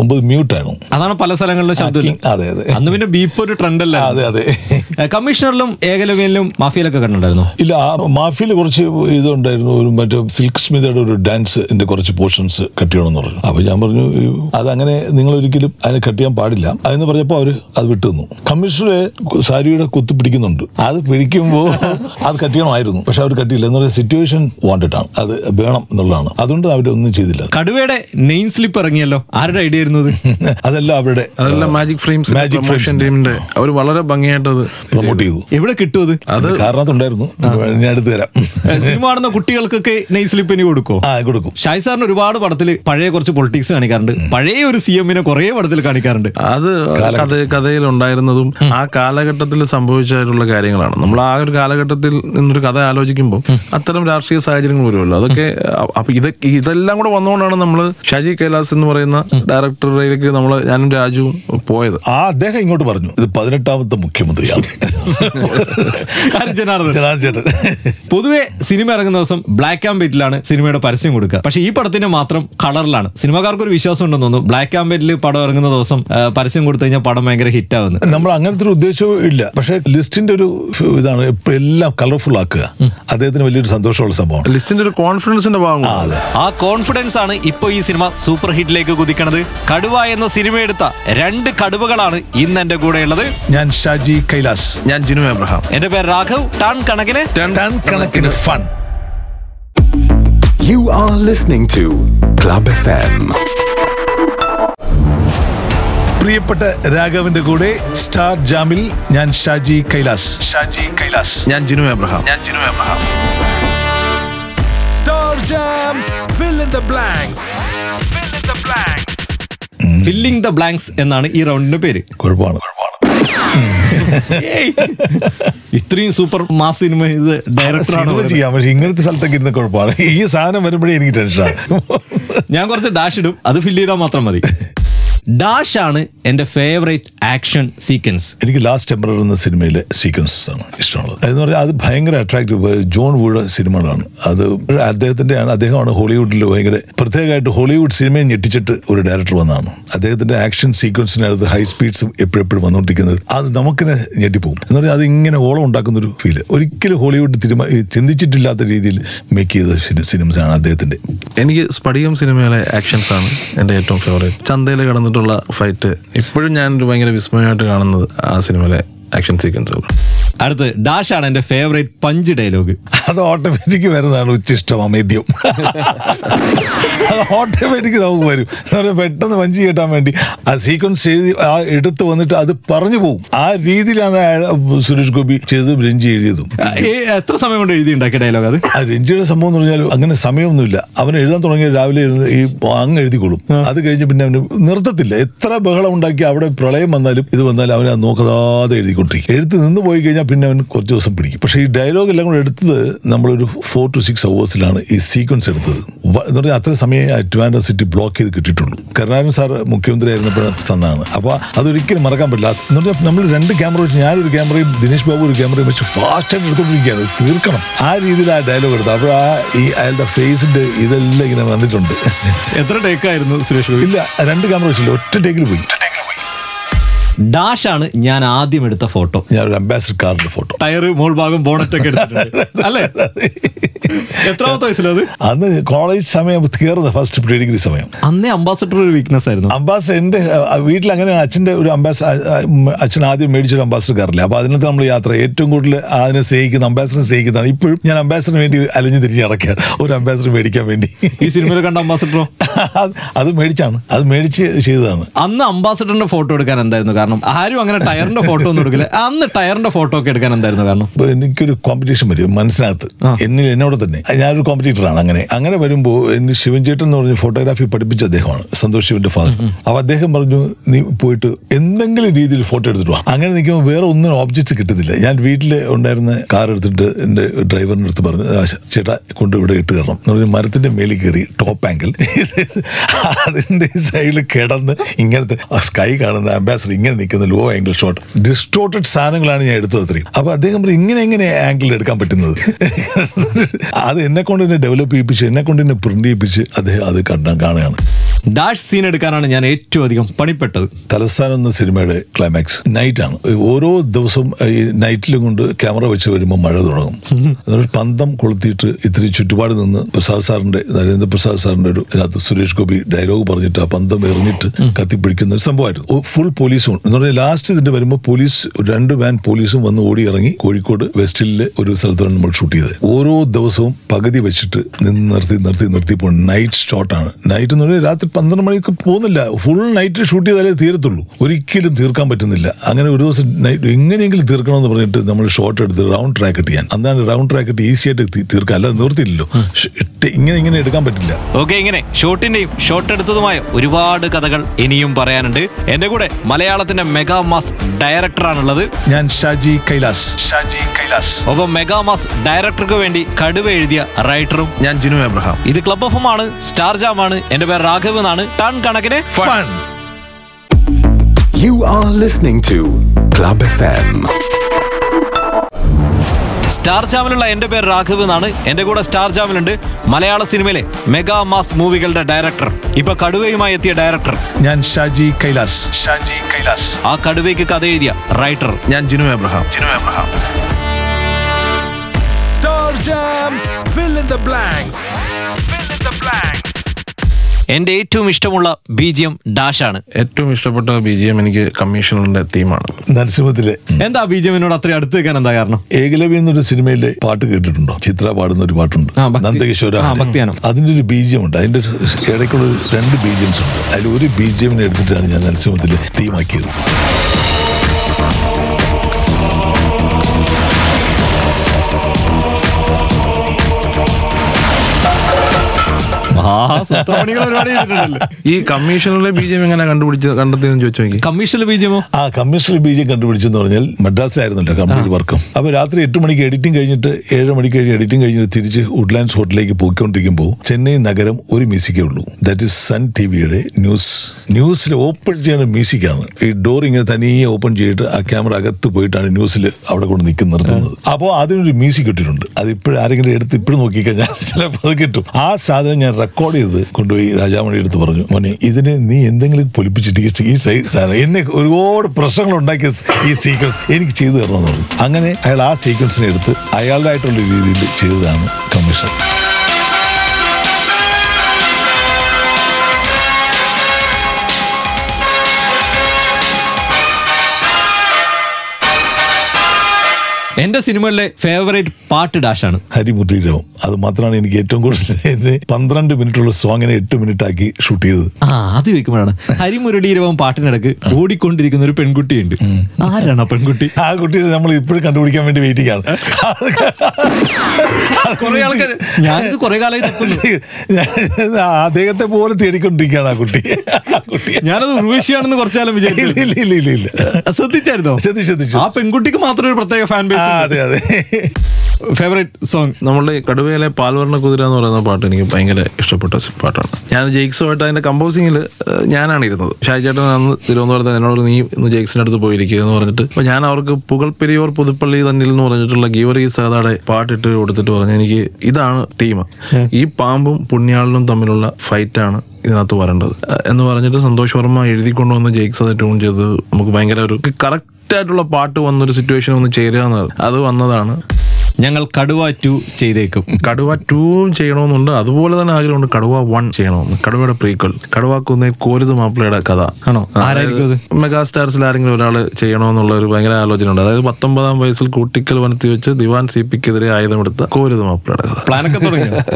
ഒമ്പത് മ്യൂട്ടാണ്
അതാണ് പല സ്ഥലങ്ങളിലും ശബ്ദം
അതെ അതെ.
അന്ന് പിന്നെ ബീപ്പ് ഒരു ട്രെൻഡ് അല്ല
അതെ. അതെ
കമ്മീഷണറിലും ഏകലവ്യനിലും മാഫിയിലൊക്കെ കണ്ടിട്ടുണ്ടായിരുന്നു.
ഇല്ല ആ മാഫിയിൽ കുറച്ച് ഇതുണ്ടായിരുന്നു ഒരു മറ്റേ സിൽക്ക് സ്മിതയുടെ ഒരു ഡാൻസിന്റെ കുറച്ച് പോർഷൻസ് കട്ട് ചെയ്യണമെന്ന് പറഞ്ഞു. അപ്പൊ ഞാൻ പറഞ്ഞു അതങ്ങനെ നിങ്ങൾ ഒരിക്കലും അതിനെ കട്ട് ചെയ്യാൻ പാടില്ല. അതെന്ന് പറഞ്ഞപ്പോൾ അവർ അത് വിട്ടുന്നു കമ്മീഷണറെ സാരിയുടെ കുത്തു പിടിക്കുന്നുണ്ട്. അത് പിടിക്കുമ്പോൾ അത് കട്ട് ചെയ്യണമായിരുന്നു പക്ഷെ അവർ കട്ടിയില്ല. എന്ന് പറയുന്ന സിറ്റുവേഷൻ വാണ്ടഡ് ആണ്. അത് വേണം എന്നുള്ളതാണ്. അതുകൊണ്ട് അവരൊന്നും ചെയ്തില്ല.
കടുവയുടെ നെയിം സ്ലിപ്പ് ഇറങ്ങിയല്ലോ? ആരുടെ ഐഡിയ ആയിരുന്നു അത്? *laughs*
അതെല്ലാം അവരുടെ
അതെല്ലാം മാജിക് ഫ്രെയിംസ് മാജിക്
ഫ്രെയിംസ്
ടീമിന്റെ അവർ വളരെ ഭംഗിയായിട്ട് അത് *laughs*
പ്രൊമോട്ട് ചെയ്തു.
എവിടെ കിട്ടും അത്?
അത് കാരണത്തുണ്ടായിരുന്നു ഞാൻ എടുത്തു തരാം.
സിനിമ കാണുന്ന കുട്ടികൾക്കൊക്കെ നെയിം സ്ലിപ്പ് ഇനി കൊടുക്കോ
ആ കൊടുക്കും.
ഷായ് സാറിന് ഒരുപാട് പടത്തിൽ പഴയ കുറച്ച് പൊളിറ്റിക്സ് കാണിക്കാറുണ്ട്. പഴയ ഒരു സി എമ്മിനെ കുറെ പടത്തിൽ കാണിക്കാറുണ്ട്.
അത് കഥ കഥയിൽ ഉണ്ടായിരുന്നതും ആ കാലഘട്ടത്തിൽ സംഭവിച്ചായിട്ടുള്ള കാര്യങ്ങളാണ്. നമ്മൾ ആ ഒരു കാലഘട്ടത്തിൽ നിന്നൊരു കഥ ആലോചിക്കുമ്പോൾ അത്തരം രാഷ്ട്രീയ സാഹചര്യങ്ങൾ വരുമല്ലോ. അതൊക്കെ അപ്പൊ ഇത് ഇതെല്ലാം കൂടെ വന്നുകൊണ്ടാണ് നമ്മൾ ഷാജി കൈലാസ് എന്ന് പറയുന്ന ഡയറക്ടറിലേക്ക് നമ്മൾ ഞാനും രാജുവും പോയത്.
ആ അദ്ദേഹം ഇങ്ങോട്ട് പറഞ്ഞു ഇത് പതിനെട്ടാമത്തെ മുഖ്യമന്ത്രിയാണ്.
ജനാർദ്ദൻ.
ചേട്ടൻ.
പൊതുവെ സിനിമ ഇറങ്ങുന്ന ദിവസം ബ്ലാക്ക് ആൻഡ് വൈറ്റിലാണ് സിനിമയുടെ പരസ്യം കൊടുക്കുക. പക്ഷെ ഈ പടത്തിന് മാത്രം കളറിലാണ്. സിനിമാക്കാർക്ക് ഒരു വിശ്വാസം ഉണ്ടെന്ന് തോന്നുന്നു ബ്ലാക്ക് ആൻഡ് വൈറ്റിൽ പടം ഇറങ്ങുന്ന ദിവസം പരസ്യം കൊടുത്തു കഴിഞ്ഞാൽ പടം ഭയങ്കര ഹിറ്റ് ആവുന്നു.
നമ്മൾ അങ്ങനത്തെ ഒരു ഉദ്ദേശവും ഇല്ല. പക്ഷെ ലിസ്റ്റിന്റെ ഒരു ഇതാണ് എല്ലാം കളർഫുൾ ആക്കുക. അദ്ദേഹത്തിന് വലിയൊരു സന്തോഷമുള്ള സംഭവമാണ്.
ലിസ്റ്റിന്റെ ഒരു കോൺഫിഡൻസിന്റെ ഭാഗം
ആ,
കോൺഫിഡൻസ് ആണ് ഇപ്പൊ ഈ സിനിമ സൂപ്പർ ഹിറ്റിലേക്ക് കുതിക്കണത്. കടുവ എന്ന സിനിമ എടുത്ത രണ്ട് കടുവകളാണ് ഇന്ന് എന്റെ കൂടെ ഉള്ളത്.
ഞാൻ ഷാജി കൈലാസ്.
ഞാൻ ജിനു എബ്രഹാം.
എന്റെ പേര് രാഘവ് ടൺ കണക്കിന്.
ടൺ കണക്കിന് fun
you are listening to club FM.
പ്രിയപ്പെട്ട രാഘവന്റെ കൂടെ സ്റ്റാർ ജാമിൽ ഞാൻ ഷാജി കൈലാസ്. ഷാജി കൈലാസ്.
ഞാൻ ജിനു എബ്രഹാം. ഞാൻ Jinu Abraham.
Star Fill in the Blanks. Fill in the Blanks.
Filling the blanks എന്നാണ് ഈ റൗണ്ടിന്റെ പേര്.
കുഴപ്പമാണ്.
ഇത്രയും സൂപ്പർ മാസ് സിനിമ ഇത് ഡയറക്ടറാണ്
ആണ് ചെയ്യാം പക്ഷെ ഇങ്ങനത്തെ സ്ഥലത്തൊക്കെ ഇരുന്ന് കുഴപ്പമാണ്. ഈ സാധനം വരുമ്പോഴേ എനിക്ക് ടെൻഷനാണ്
ഞാൻ കുറച്ച് ഡാഷ് ഇടും. അത് ഫില്ല് ചെയ്താൽ മാത്രം മതി. ഡാഷ് ആണ് എന്റെ ഫേവറേറ്റ് ആക്ഷൻ സീക്വൻസ്
എനിക്ക് ലാസ്റ്റ് ടെമ്പറർ എന്ന സിനിമയിലെ സീക്വൻസസ് ആണ് ഇഷ്ടമുള്ളത്. അതെന്ന് പറഞ്ഞാൽ അത് ഭയങ്കര അട്രാക്റ്റീവ് ജോൺ വൂഡ് സിനിമകളാണ്. അത് അദ്ദേഹത്തിന്റെ ആണ് അദ്ദേഹമാണ് ഹോളിവുഡിൽ ഭയങ്കര പ്രത്യേകമായിട്ട് ഹോളിവുഡ് സിനിമയെ ഞെട്ടിച്ചിട്ട് ഒരു ഡയറക്ടർ വന്നതാണ്. അദ്ദേഹത്തിന്റെ ആക്ഷൻ സീക്വൻസിനകത്ത് ഹൈ സ്പീഡ്സ് എപ്പോഴെപ്പോഴും വന്നുകൊണ്ടിരിക്കുന്നത് അത് നമുക്കിനെ ഞെട്ടിപ്പോകും. എന്ന് പറഞ്ഞാൽ അത് ഇങ്ങനെ ഓളം ഉണ്ടാക്കുന്ന ഒരു ഫീൽ ഒരിക്കലും ഹോളിവുഡ് തിരുമ ചിന്തിച്ചിട്ടില്ലാത്ത രീതിയിൽ മേക്ക് ചെയ്ത സിനിമസാണ് അദ്ദേഹത്തിന്റെ.
എനിക്ക് സ്പടികം സിനിമയിലെ ആക്ഷൻസ് ആണ് എന്റെ ഏറ്റവും ഫേവറേറ്റ് ചന്തയിൽ കടന്നിട്ടുള്ള ഫൈറ്റ് ഇപ്പോഴും ഞാനൊരു ഭയങ്കര വിസ്മയമായിട്ട് കാണുന്നത് ആ സിനിമയിലെ ആക്ഷൻ സീക്വൻസുകൾ
അടുത്ത് ഡാഷ് ആണ് എന്റെ ഫേവറേറ്റ് പഞ്ച് ഡയലോഗ്
അത് ഓട്ടോമാറ്റിക് വരുന്നതാണ് ഉച്ചിഷ്ടം അമേദ്യം. അത് ഓട്ടോമാറ്റിക് നമുക്ക് വരും. പെട്ടെന്ന് പഞ്ച് കേട്ടാൻ വേണ്ടി ആ സീക്വൻസ് എഴുതി ആ എടുത്തു വന്നിട്ട് അത് പറഞ്ഞു പോകും ആ രീതിയിലാണ് സുരേഷ് ഗോപി ചെയ്തതും രഞ്ജി എഴുതിയതും.
എത്ര സമയം കൊണ്ട് എഴുതി ഉണ്ടാക്കിയ ഡയലോഗ് അത്?
ആ രഞ്ജിയുടെ സംഭവം എന്ന് പറഞ്ഞാൽ അങ്ങനെ സമയമൊന്നുമില്ല. അവൻ എഴുതാൻ തുടങ്ങിയ രാവിലെ ഈ അങ്ങ് എഴുതിക്കൊള്ളും അത് കഴിഞ്ഞ് പിന്നെ അവന് നിർത്തത്തില്ല. എത്ര ബഹളം ഉണ്ടാക്കി അവിടെ പ്രളയം വന്നാലും ഇത് വന്നാലും അവനെ നോക്കാതെ എഴുതിക്കൊണ്ടിരിക്കും. എഴുത്ത് നിന്ന് പോയി കഴിഞ്ഞാൽ പിന്നെ അവൻ കുറച്ച് ദിവസം പിടിക്കും. പക്ഷേ ഈ ഡയലോഗ് എല്ലാം കൂടെ എടുത്തത് നമ്മളൊരു ഫോർ ടു സിക്സ് അവേഴ്സിലാണ് ഈ സീക്വൻസ് എടുത്തത്. എന്ന് പറഞ്ഞാൽ അത്ര സമയം ട്രിവാൻഡ്രം സിറ്റി ബ്ലോക്ക് ചെയ്ത് കിട്ടിയിട്ടുള്ളൂ. കരുണാകരൻ സാർ മുഖ്യമന്ത്രി ആയിരുന്നപ്പോൾ സന്നാണ് അപ്പോൾ അതൊരിക്കലും മറക്കാൻ പറ്റില്ല. എന്ന് പറഞ്ഞാൽ നമ്മൾ രണ്ട് ക്യാമറ വെച്ച് ഞാനൊരു ക്യാമറയും ദിനേശ് ബാബു ഒരു ക്യാമറയും വെച്ച് ഫാസ്റ്റായിട്ട് എടുത്തുകൊണ്ടിരിക്കുകയാണ്. തീർക്കണം. ആ രീതിയിൽ ആ ഡയലോഗ് എടുത്തത്. അപ്പോൾ ആ ഈ അയാളുടെ ഫേസിന്റെ ഇതെല്ലാം ഇങ്ങനെ വന്നിട്ടുണ്ട്.
എത്ര ടേക്കായിരുന്നു സുരേഷ്
ഇല്ല രണ്ട് ക്യാമറ വെച്ചില്ല. ഒറ്റ ടേക്കിൽ പോയി.
ഡാഷ് ആണ് ഞാൻ ആദ്യം എടുത്ത ഫോട്ടോ.
ഞാനൊരു അംബാസിഡർ കാറിന്റെ ഫോട്ടോ.
ടയർ മോൾ ഭാഗം ബോണറ്റ് ഒക്കെ എടുത്തിട്ടുണ്ട്. *laughs* അല്ലേ? എത്രാമത്തെ വയസ്സിലത്
അന്ന് കോളേജ് സമയം കയറുന്നത് ഫസ്റ്റ് പ്രീ ഡിഗ്രി സമയം.
അന്നേ അംബാസഡർ ഒരു വീക്ക്നെസ് ആയിരുന്നു.
അംബാസഡർ എന്റെ വീട്ടിൽ അങ്ങനെയാണ് അച്ഛന്റെ ഒരു അംബാസഡർ അച്ഛൻ ആദ്യം മേടിച്ചൊരു അംബാസഡർ കാറില്ല അപ്പോൾ അതിനകത്ത് നമ്മൾ യാത്ര ഏറ്റവും കൂടുതൽ അതിനെ സ്നേഹിക്കുന്ന അംബാസഡറിനെ സ്നേഹിക്കുന്നതാണ്. ഇപ്പോഴും ഞാൻ അംബാസഡറിന് വേണ്ടി അലഞ്ഞു തിരിഞ്ഞ് നടക്കുകയാണ്. ഒരു അംബാസഡർ മേടിക്കാൻ വേണ്ടി.
ഈ സിനിമയിൽ കണ്ട അംബാസഡറോ *laughs*
അത് അത് മേടിച്ചാണ്. അത് മേടിച്ച് ചെയ്തതാണ്.
അന്ന് അംബാസഡറിന്റെ ഫോട്ടോ എടുക്കാൻ എന്തായിരുന്നു? കാരണം ആരും അങ്ങനെ ടയറിന്റെ ഫോട്ടോ ഒന്നും എടുക്കില്ല. അന്ന് ടയറിന്റെ ഫോട്ടോ ഒക്കെ എടുക്കാൻ എന്തായിരുന്നു കാരണം?
എനിക്കൊരു കോമ്പറ്റീഷൻ വരും മനസ്സിനകത്ത്. എന്നിൽ എന്നോട് തന്നെ. ഞാനൊരു കോമ്പറ്റീറ്ററാണ് അങ്ങനെ. അങ്ങനെ വരുമ്പോൾ എന്നെ ശിവൻചേട്ടൻ എന്ന് പറഞ്ഞ ഫോട്ടോഗ്രാഫി പഠിപ്പിച്ച അദ്ദേഹമാണ് സന്തോഷ് ശിവന്റെ ഫാദർ അപ്പൊ അദ്ദേഹം പറഞ്ഞു നീ പോയിട്ട് എന്തെങ്കിലും രീതിയിൽ ഫോട്ടോ എടുത്തിട്ട് വാ. അങ്ങനെ നിൽക്കുമ്പോൾ വേറെ ഒന്നും ഓബ്ജക്ട്സ് കിട്ടുന്നില്ല. ഞാൻ വീട്ടിൽ ഉണ്ടായിരുന്ന കാർ എടുത്തിട്ട് എന്റെ ഡ്രൈവറിന്റെ അടുത്ത് പറഞ്ഞു "ആ, ചേട്ടാ കൊണ്ട് ഇവിടെ ഇട്ട് കയറണം എന്ന് പറഞ്ഞ് മരത്തിന്റെ മേളിൽ കയറി ടോപ്പ് ആംഗിൾ *laughs* അതിന്റെ സൈഡിൽ കിടന്ന് ഇങ്ങനത്തെ സ്കൈ കാണുന്ന അംബാസിഡർ ഇങ്ങനെ നിൽക്കുന്ന ലോ ആംഗിൾ ഷോട്ട് ഡിസ്റ്റോർട്ടഡ് സാധനങ്ങളാണ് ഞാൻ എടുത്തത് അത്രയും. അപ്പൊ അദ്ദേഹം ഇങ്ങനെ എങ്ങനെ ആംഗിൾ എടുക്കാൻ പറ്റുന്നത്? *laughs* അത് എന്നെ കൊണ്ട് തന്നെ ഡെവലപ്പ് ചെയ്യിപ്പിച്ച് എന്നെ കൊണ്ട് തന്നെ പ്രിന്റ് ചെയ്യിപ്പിച്ച് അദ്ദേഹം അത് കണ്ടാൻ കാണുകയാണ്.
ഡാഷ് സീൻ എടുക്കാനാണ് ഞാൻ ഏറ്റവും അധികം പണിപ്പെട്ടത്.
തലസ്ഥാനം എന്ന സിനിമയുടെ ക്ലൈമാക്സ് നൈറ്റ് ആണ്. ഓരോ ദിവസവും ഈ നൈറ്റിലും കൊണ്ട് ക്യാമറ വെച്ച് വരുമ്പോൾ മഴ തുടങ്ങും. എന്നിട്ട് പന്തം കൊളുത്തിയിട്ട് ഇത്തിരി ചുറ്റുപാട് നിന്ന് പ്രസാദ് സാറിന്റെ നരേന്ദ്രപ്രസാദ് സാറിന്റെ ഒരു ഇതിനകത്ത് സുരേഷ് ഗോപി ഡയലോഗ് പറഞ്ഞിട്ട് ആ പന്തം എറിഞ്ഞിട്ട് കത്തിപ്പിടിക്കുന്ന ഒരു സംഭവമായിരുന്നു. ഫുൾ പോലീസും എന്ന് പറഞ്ഞാൽ ലാസ്റ്റ് ഇതിന്റെ വരുമ്പോൾ പോലീസ് രണ്ട് വാൻ പോലീസും വന്ന് ഓടി ഇറങ്ങി കോഴിക്കോട് വെസ്റ്റിലെ ഒരു സ്ഥലത്താണ് നമ്മൾ ഷൂട്ട് ചെയ്തത്. ഓരോ ദിവസവും പകുതി വെച്ചിട്ട് നിന്ന് നിർത്തി നിർത്തി നിർത്തി പോകണം നൈറ്റ് ഷോട്ടാണ് നൈറ്റ് എന്ന് പറഞ്ഞാൽ രാത്രി പന്ത്രണ്ട് മണിക്ക് പോകുന്നില്ല. ഫുൾ നൈറ്റ് ഷൂട്ട് ചെയ്താലേ തീരത്തുള്ളൂ. ഒരിക്കലും തീർക്കാൻ പറ്റുന്നില്ല. അങ്ങനെ ഒരു ദിവസം നൈറ്റ് എങ്ങനെയെങ്കിലും തീർക്കണമെന്ന് പറഞ്ഞിട്ട് നമ്മൾ ഷോട്ട് എടുത്ത് റൗണ്ട് ട്രാക്ക് ഇട്ട് ചെയ്യാൻ. അന്നാണ് റൗണ്ട് ട്രാക്ക് ഇട്ട് ഈസി ആയിട്ട് തീർക്കുക. തീർക്കാം അല്ലാതെ നിർത്തിയില്ലല്ലോ ഇട്ട് ഇങ്ങനെ ഇങ്ങനെ എടുക്കാൻ പറ്റില്ല.
ഓക്കെ ഇങ്ങനെ ഷോട്ടിന്റെയും ഷോട്ട് എടുത്തതുമായ ഒരുപാട് കഥകൾ ഇനിയും പറയാനുണ്ട്. എന്റെ കൂടെ മലയാളത്തിന്റെ മെഗാ മാസ് ഡയറക്ടറാണുള്ളത്
ഞാൻ ഷാജി കൈലാസ്. ഷാജി കൈലാസ്.
ഒപ്പം മെഗാ മാസ് ഡയറക്ടർക്ക് വേണ്ടി കടുവ എഴുതിയ റൈറ്ററും
ഞാൻ ജിനു എബ്രഹാം.
ഇത് ക്ലബ് എഫ് ആണ്. സ്റ്റാർ ജാം ആണ്. എന്റെ പേര് രാഘവ് എന്നാണ് ടൺ കണക്കിന്
fun
you are listening to club
star ജാമിലുള്ള എന്റെ പേര് രാഘവ് എന്നാണ്. എന്റെ കൂടെ സ്റ്റാർ ജാമിലുണ്ട് മലയാള സിനിമയിലെ മെഗാ മാസ് മൂവികളുടെ ഡയറക്ടർ ഇപ്പൊ കടുവയുമായി എത്തിയ ഡയറക്ടർ
ഞാൻ ഷാജി കൈലാസ്. ഷാജി കൈലാസ്.
ആ കടുവയ്ക്ക് കഥ എഴുതിയ റൈറ്റർ
ഞാൻ Jinu Abraham.
Jinu Abraham.
Star jam fill in the blanks.
എന്റെ ഏറ്റവും ഇഷ്ടമുള്ള ബീജിയം ഡാഷ് ആണ്.
ഏറ്റവും ഇഷ്ടപ്പെട്ട ബി ജി എം എനിക്ക് കമ്മീഷണറിന്റെ തീമാണ്.
നരസിംഹത്തിലെ.
എന്താ ബീജിയമിനോട് അത്രയും അടുത്ത് വെക്കാൻ എന്താ കാരണം?
ഏകലവ്യ എന്നൊരു സിനിമയിലെ പാട്ട് കേട്ടിട്ടുണ്ടോ? ചിത്ര പാടുന്ന ഒരു പാട്ടുണ്ട്. നന്ദകിശോര
അതിന്റെ ഒരു
അതിന്റെ ഒരു ബീജിയം ഉണ്ട് അതിന്റെ ഇടയ്ക്കുള്ള രണ്ട് ബീജിയംസ് ഉണ്ട്. അതിൽ ഒരു ബീജിയമിനെ എടുത്തിട്ടാണ് ഞാൻ നരസിംഹത്തിലെ തീമാക്കിയത്.
സൂത്രപ്പണികൾ ഒരുപാട് ചെയ്തിട്ടുണ്ടല്ലോ?
ഈ കമ്മീഷണറിലെ ബി ജി എം എങ്ങനെ കണ്ടുപിടിച്ച് കണ്ടെത്തിയെന്ന് ചോദിച്ചു നോക്കി.
കമ്മീഷനിൽ ബീജിയമോ
ആ കമ്മീഷണൽ ബീജം കണ്ടുപിടിച്ചെന്ന് പറഞ്ഞാൽ മദ്രാസിലായിരുന്നല്ലോ കംപ്ലീറ്റ് വർക്കും. അപ്പൊ രാത്രി എട്ട് മണിക്ക് എഡിറ്റിംഗ് കഴിഞ്ഞിട്ട് ഏഴ് മണിക്ക് കഴിഞ്ഞ് എഡിറ്റിംഗ് കഴിഞ്ഞിട്ട് തിരിച്ച് വുഡ്ലാൻഡ്സ് ഹോട്ടലിലേക്ക് പോയിക്കൊണ്ടിരിക്കുമ്പോൾ ചെന്നൈ നഗരം ഒരു മ്യൂസിക്കേ ഉള്ളൂ. ദാറ്റ് ഇസ് സൺ ടി വിയുടെ ന്യൂസ് ന്യൂസിൽ ഓപ്പൺ ചെയ്യുന്ന മ്യൂസിക്കാണ്. ഈ ഡോർ ഇങ്ങനെ തനിയെ ഓപ്പൺ ചെയ്തിട്ട് ആ ക്യാമറ അകത്ത് പോയിട്ടാണ് ന്യൂസിൽ അവിടെ കൊണ്ട് നിൽക്കുന്ന നിർത്തുന്നത്. അപ്പോൾ അതിനൊരു മ്യൂസിക് ഇട്ടിട്ടുണ്ട്. അത് ഇപ്പോഴും ആരെങ്കിലും എടുത്ത് ഇപ്പോഴും നോക്കിക്കഴിഞ്ഞാൽ ചിലപ്പോൾ അത് കിട്ടും. ആ സാധനം ഞാൻ റെക്കോർഡ് ചെയ്ത് കൊണ്ടുപോയി രാജാമണി എടുത്ത് പറഞ്ഞു മോനെ ഇതിനെ നീ എന്തെങ്കിലും പൊലിപ്പിച്ചിട്ട് ഈ സാധനം എന്നെ ഒരുപാട് പ്രശ്നങ്ങൾ ഉണ്ടാക്കിയ ഈ സീക്വൻസ് എനിക്ക് ചെയ്തു തരണമെന്ന് പറഞ്ഞു. അങ്ങനെ അയാൾ ആ സീക്വൻസിനെ എടുത്ത് അയാളുടെ ആയിട്ടുള്ള രീതിയിൽ ചെയ്തതാണ് കമ്മീഷൻ
എന്റെ സിനിമയിലെ ഫേവറേറ്റ് പാട്ട് ഡാഷാണ്.
ഹരിമുരളീരവം അത് മാത്രമാണ് എനിക്ക് ഏറ്റവും കൂടുതൽ എന്നെ മിനിറ്റ് ഉള്ള സോങ്ങിനെ എട്ട് മിനിറ്റ് ആക്കി ഷൂട്ട് ചെയ്തത്.
ആ അത് ചോദിക്കുമ്പോഴാണ്. ഹരിമുരളീരവം പാട്ടിനിടക്ക് ഓടിക്കൊണ്ടിരിക്കുന്ന ഒരു പെൺകുട്ടിയുണ്ട്. ആരാണ് ആ പെൺകുട്ടി?
ആ കുട്ടിയെ നമ്മൾ ഇപ്പോഴും കണ്ടുപിടിക്കാൻ വേണ്ടി വെയിറ്റിംഗ് ആണ്
കുറെ ആൾക്കാർ ഞാനിത് കുറെ കാലമായി തപ്പുന്നു.
അദ്ദേഹത്തെ പോലെ തേടിക്കൊണ്ടിരിക്കുകയാണ് ആ കുട്ടി. ആ കുട്ടി.
ഞാനത് ഉർവശിയാണെന്ന് കുറച്ചാലും
ഇല്ല
വിചാരിച്ചു
ഇല്ല ഇല്ല ഇല്ല ഇല്ല.
ശ്രദ്ധിച്ചായിരുന്നോ?
ശ്രദ്ധിച്ചു ശ്രദ്ധിച്ചു.
ആ പെൺകുട്ടിക്ക് മാത്രം ഒരു പ്രത്യേക ഫാൻ
ആ,
ബേസ്
അതെ അതെ.
ഫേവറേറ്റ് സോങ്
നമ്മളുടെ കടുവയിലെ പാൽവർണ കുതിര എന്ന് പറയുന്ന പാട്ട് എനിക്ക് ഭയങ്കര ഇഷ്ടപ്പെട്ട പാട്ടാണ്. ഞാൻ ജെയ്ക്സുമായിട്ട് അതിന്റെ കമ്പോസിങ്ങിൽ ഞാനാണ് ഇരുന്നത്. ഷാജേട്ടൻ അന്ന് തിരുവനന്തപുരത്ത് എന്നോട് നീ ഇന്ന് ജെയ്ക്സിന്റെ അടുത്ത് പോയിരിക്കുക എന്ന് പറഞ്ഞിട്ട് അപ്പൊ ഞാൻ അവർക്ക് പുകൾപ്പെരിയോർ പുതുപ്പള്ളി തന്നിൽ എന്ന് പറഞ്ഞിട്ടുള്ള ഗീവറി സഹതാടെ പാട്ടിട്ട് കൊടുത്തിട്ട് പറഞ്ഞു എനിക്ക് ഇതാണ് തീം ഈ പാമ്പും പുണ്യാളിനും തമ്മിലുള്ള ഫൈറ്റാണ് ഇതിനകത്ത് വരേണ്ടത്. എന്ന് പറഞ്ഞിട്ട് സന്തോഷ് വർമ്മ എഴുതിക്കൊണ്ടുവന്ന് ജെയ്ക്സ് അത് ട്യൂൺ ചെയ്ത് നമുക്ക് ഭയങ്കര ഒരു കറക്റ്റ് ആയിട്ടുള്ള പാട്ട് വന്നൊരു സിറ്റുവേഷൻ ഒന്ന് ചേരുക എന്നത്. അത് വന്നതാണ്.
ഞങ്ങൾ കടുവ ടു ചെയ്തേക്കും.
കടുവ ടൂവും ചെയ്യണമെന്നുണ്ട്. അതുപോലെ തന്നെ ആഗ്രഹമുണ്ട് കടുവ വൺ ചെയ്യണമെന്ന്. കടുവയുടെ പ്രീക്വൽ കടുവ കുന്നേൽ കോരുത് മാപ്പിളയുടെ കഥ.
ആണോ? ആരായിരിക്കും അത്?
മെഗാ സ്റ്റാർസിൽ ആരെങ്കിലും ഒരാൾ ചെയ്യണമെന്നുള്ള ഒരു ഭയങ്കര ആലോചന ഉണ്ട് അതായത് പത്തൊമ്പതാം വയസ്സിൽ കൂട്ടിക്കൽ വനത്തി വെച്ച് ദിവാൻ സി പിക്കെതിരെ ആയുധമെടുത്ത കോരുത് മാപ്പിളയുടെ കഥ.
പ്ലാനൊക്കെ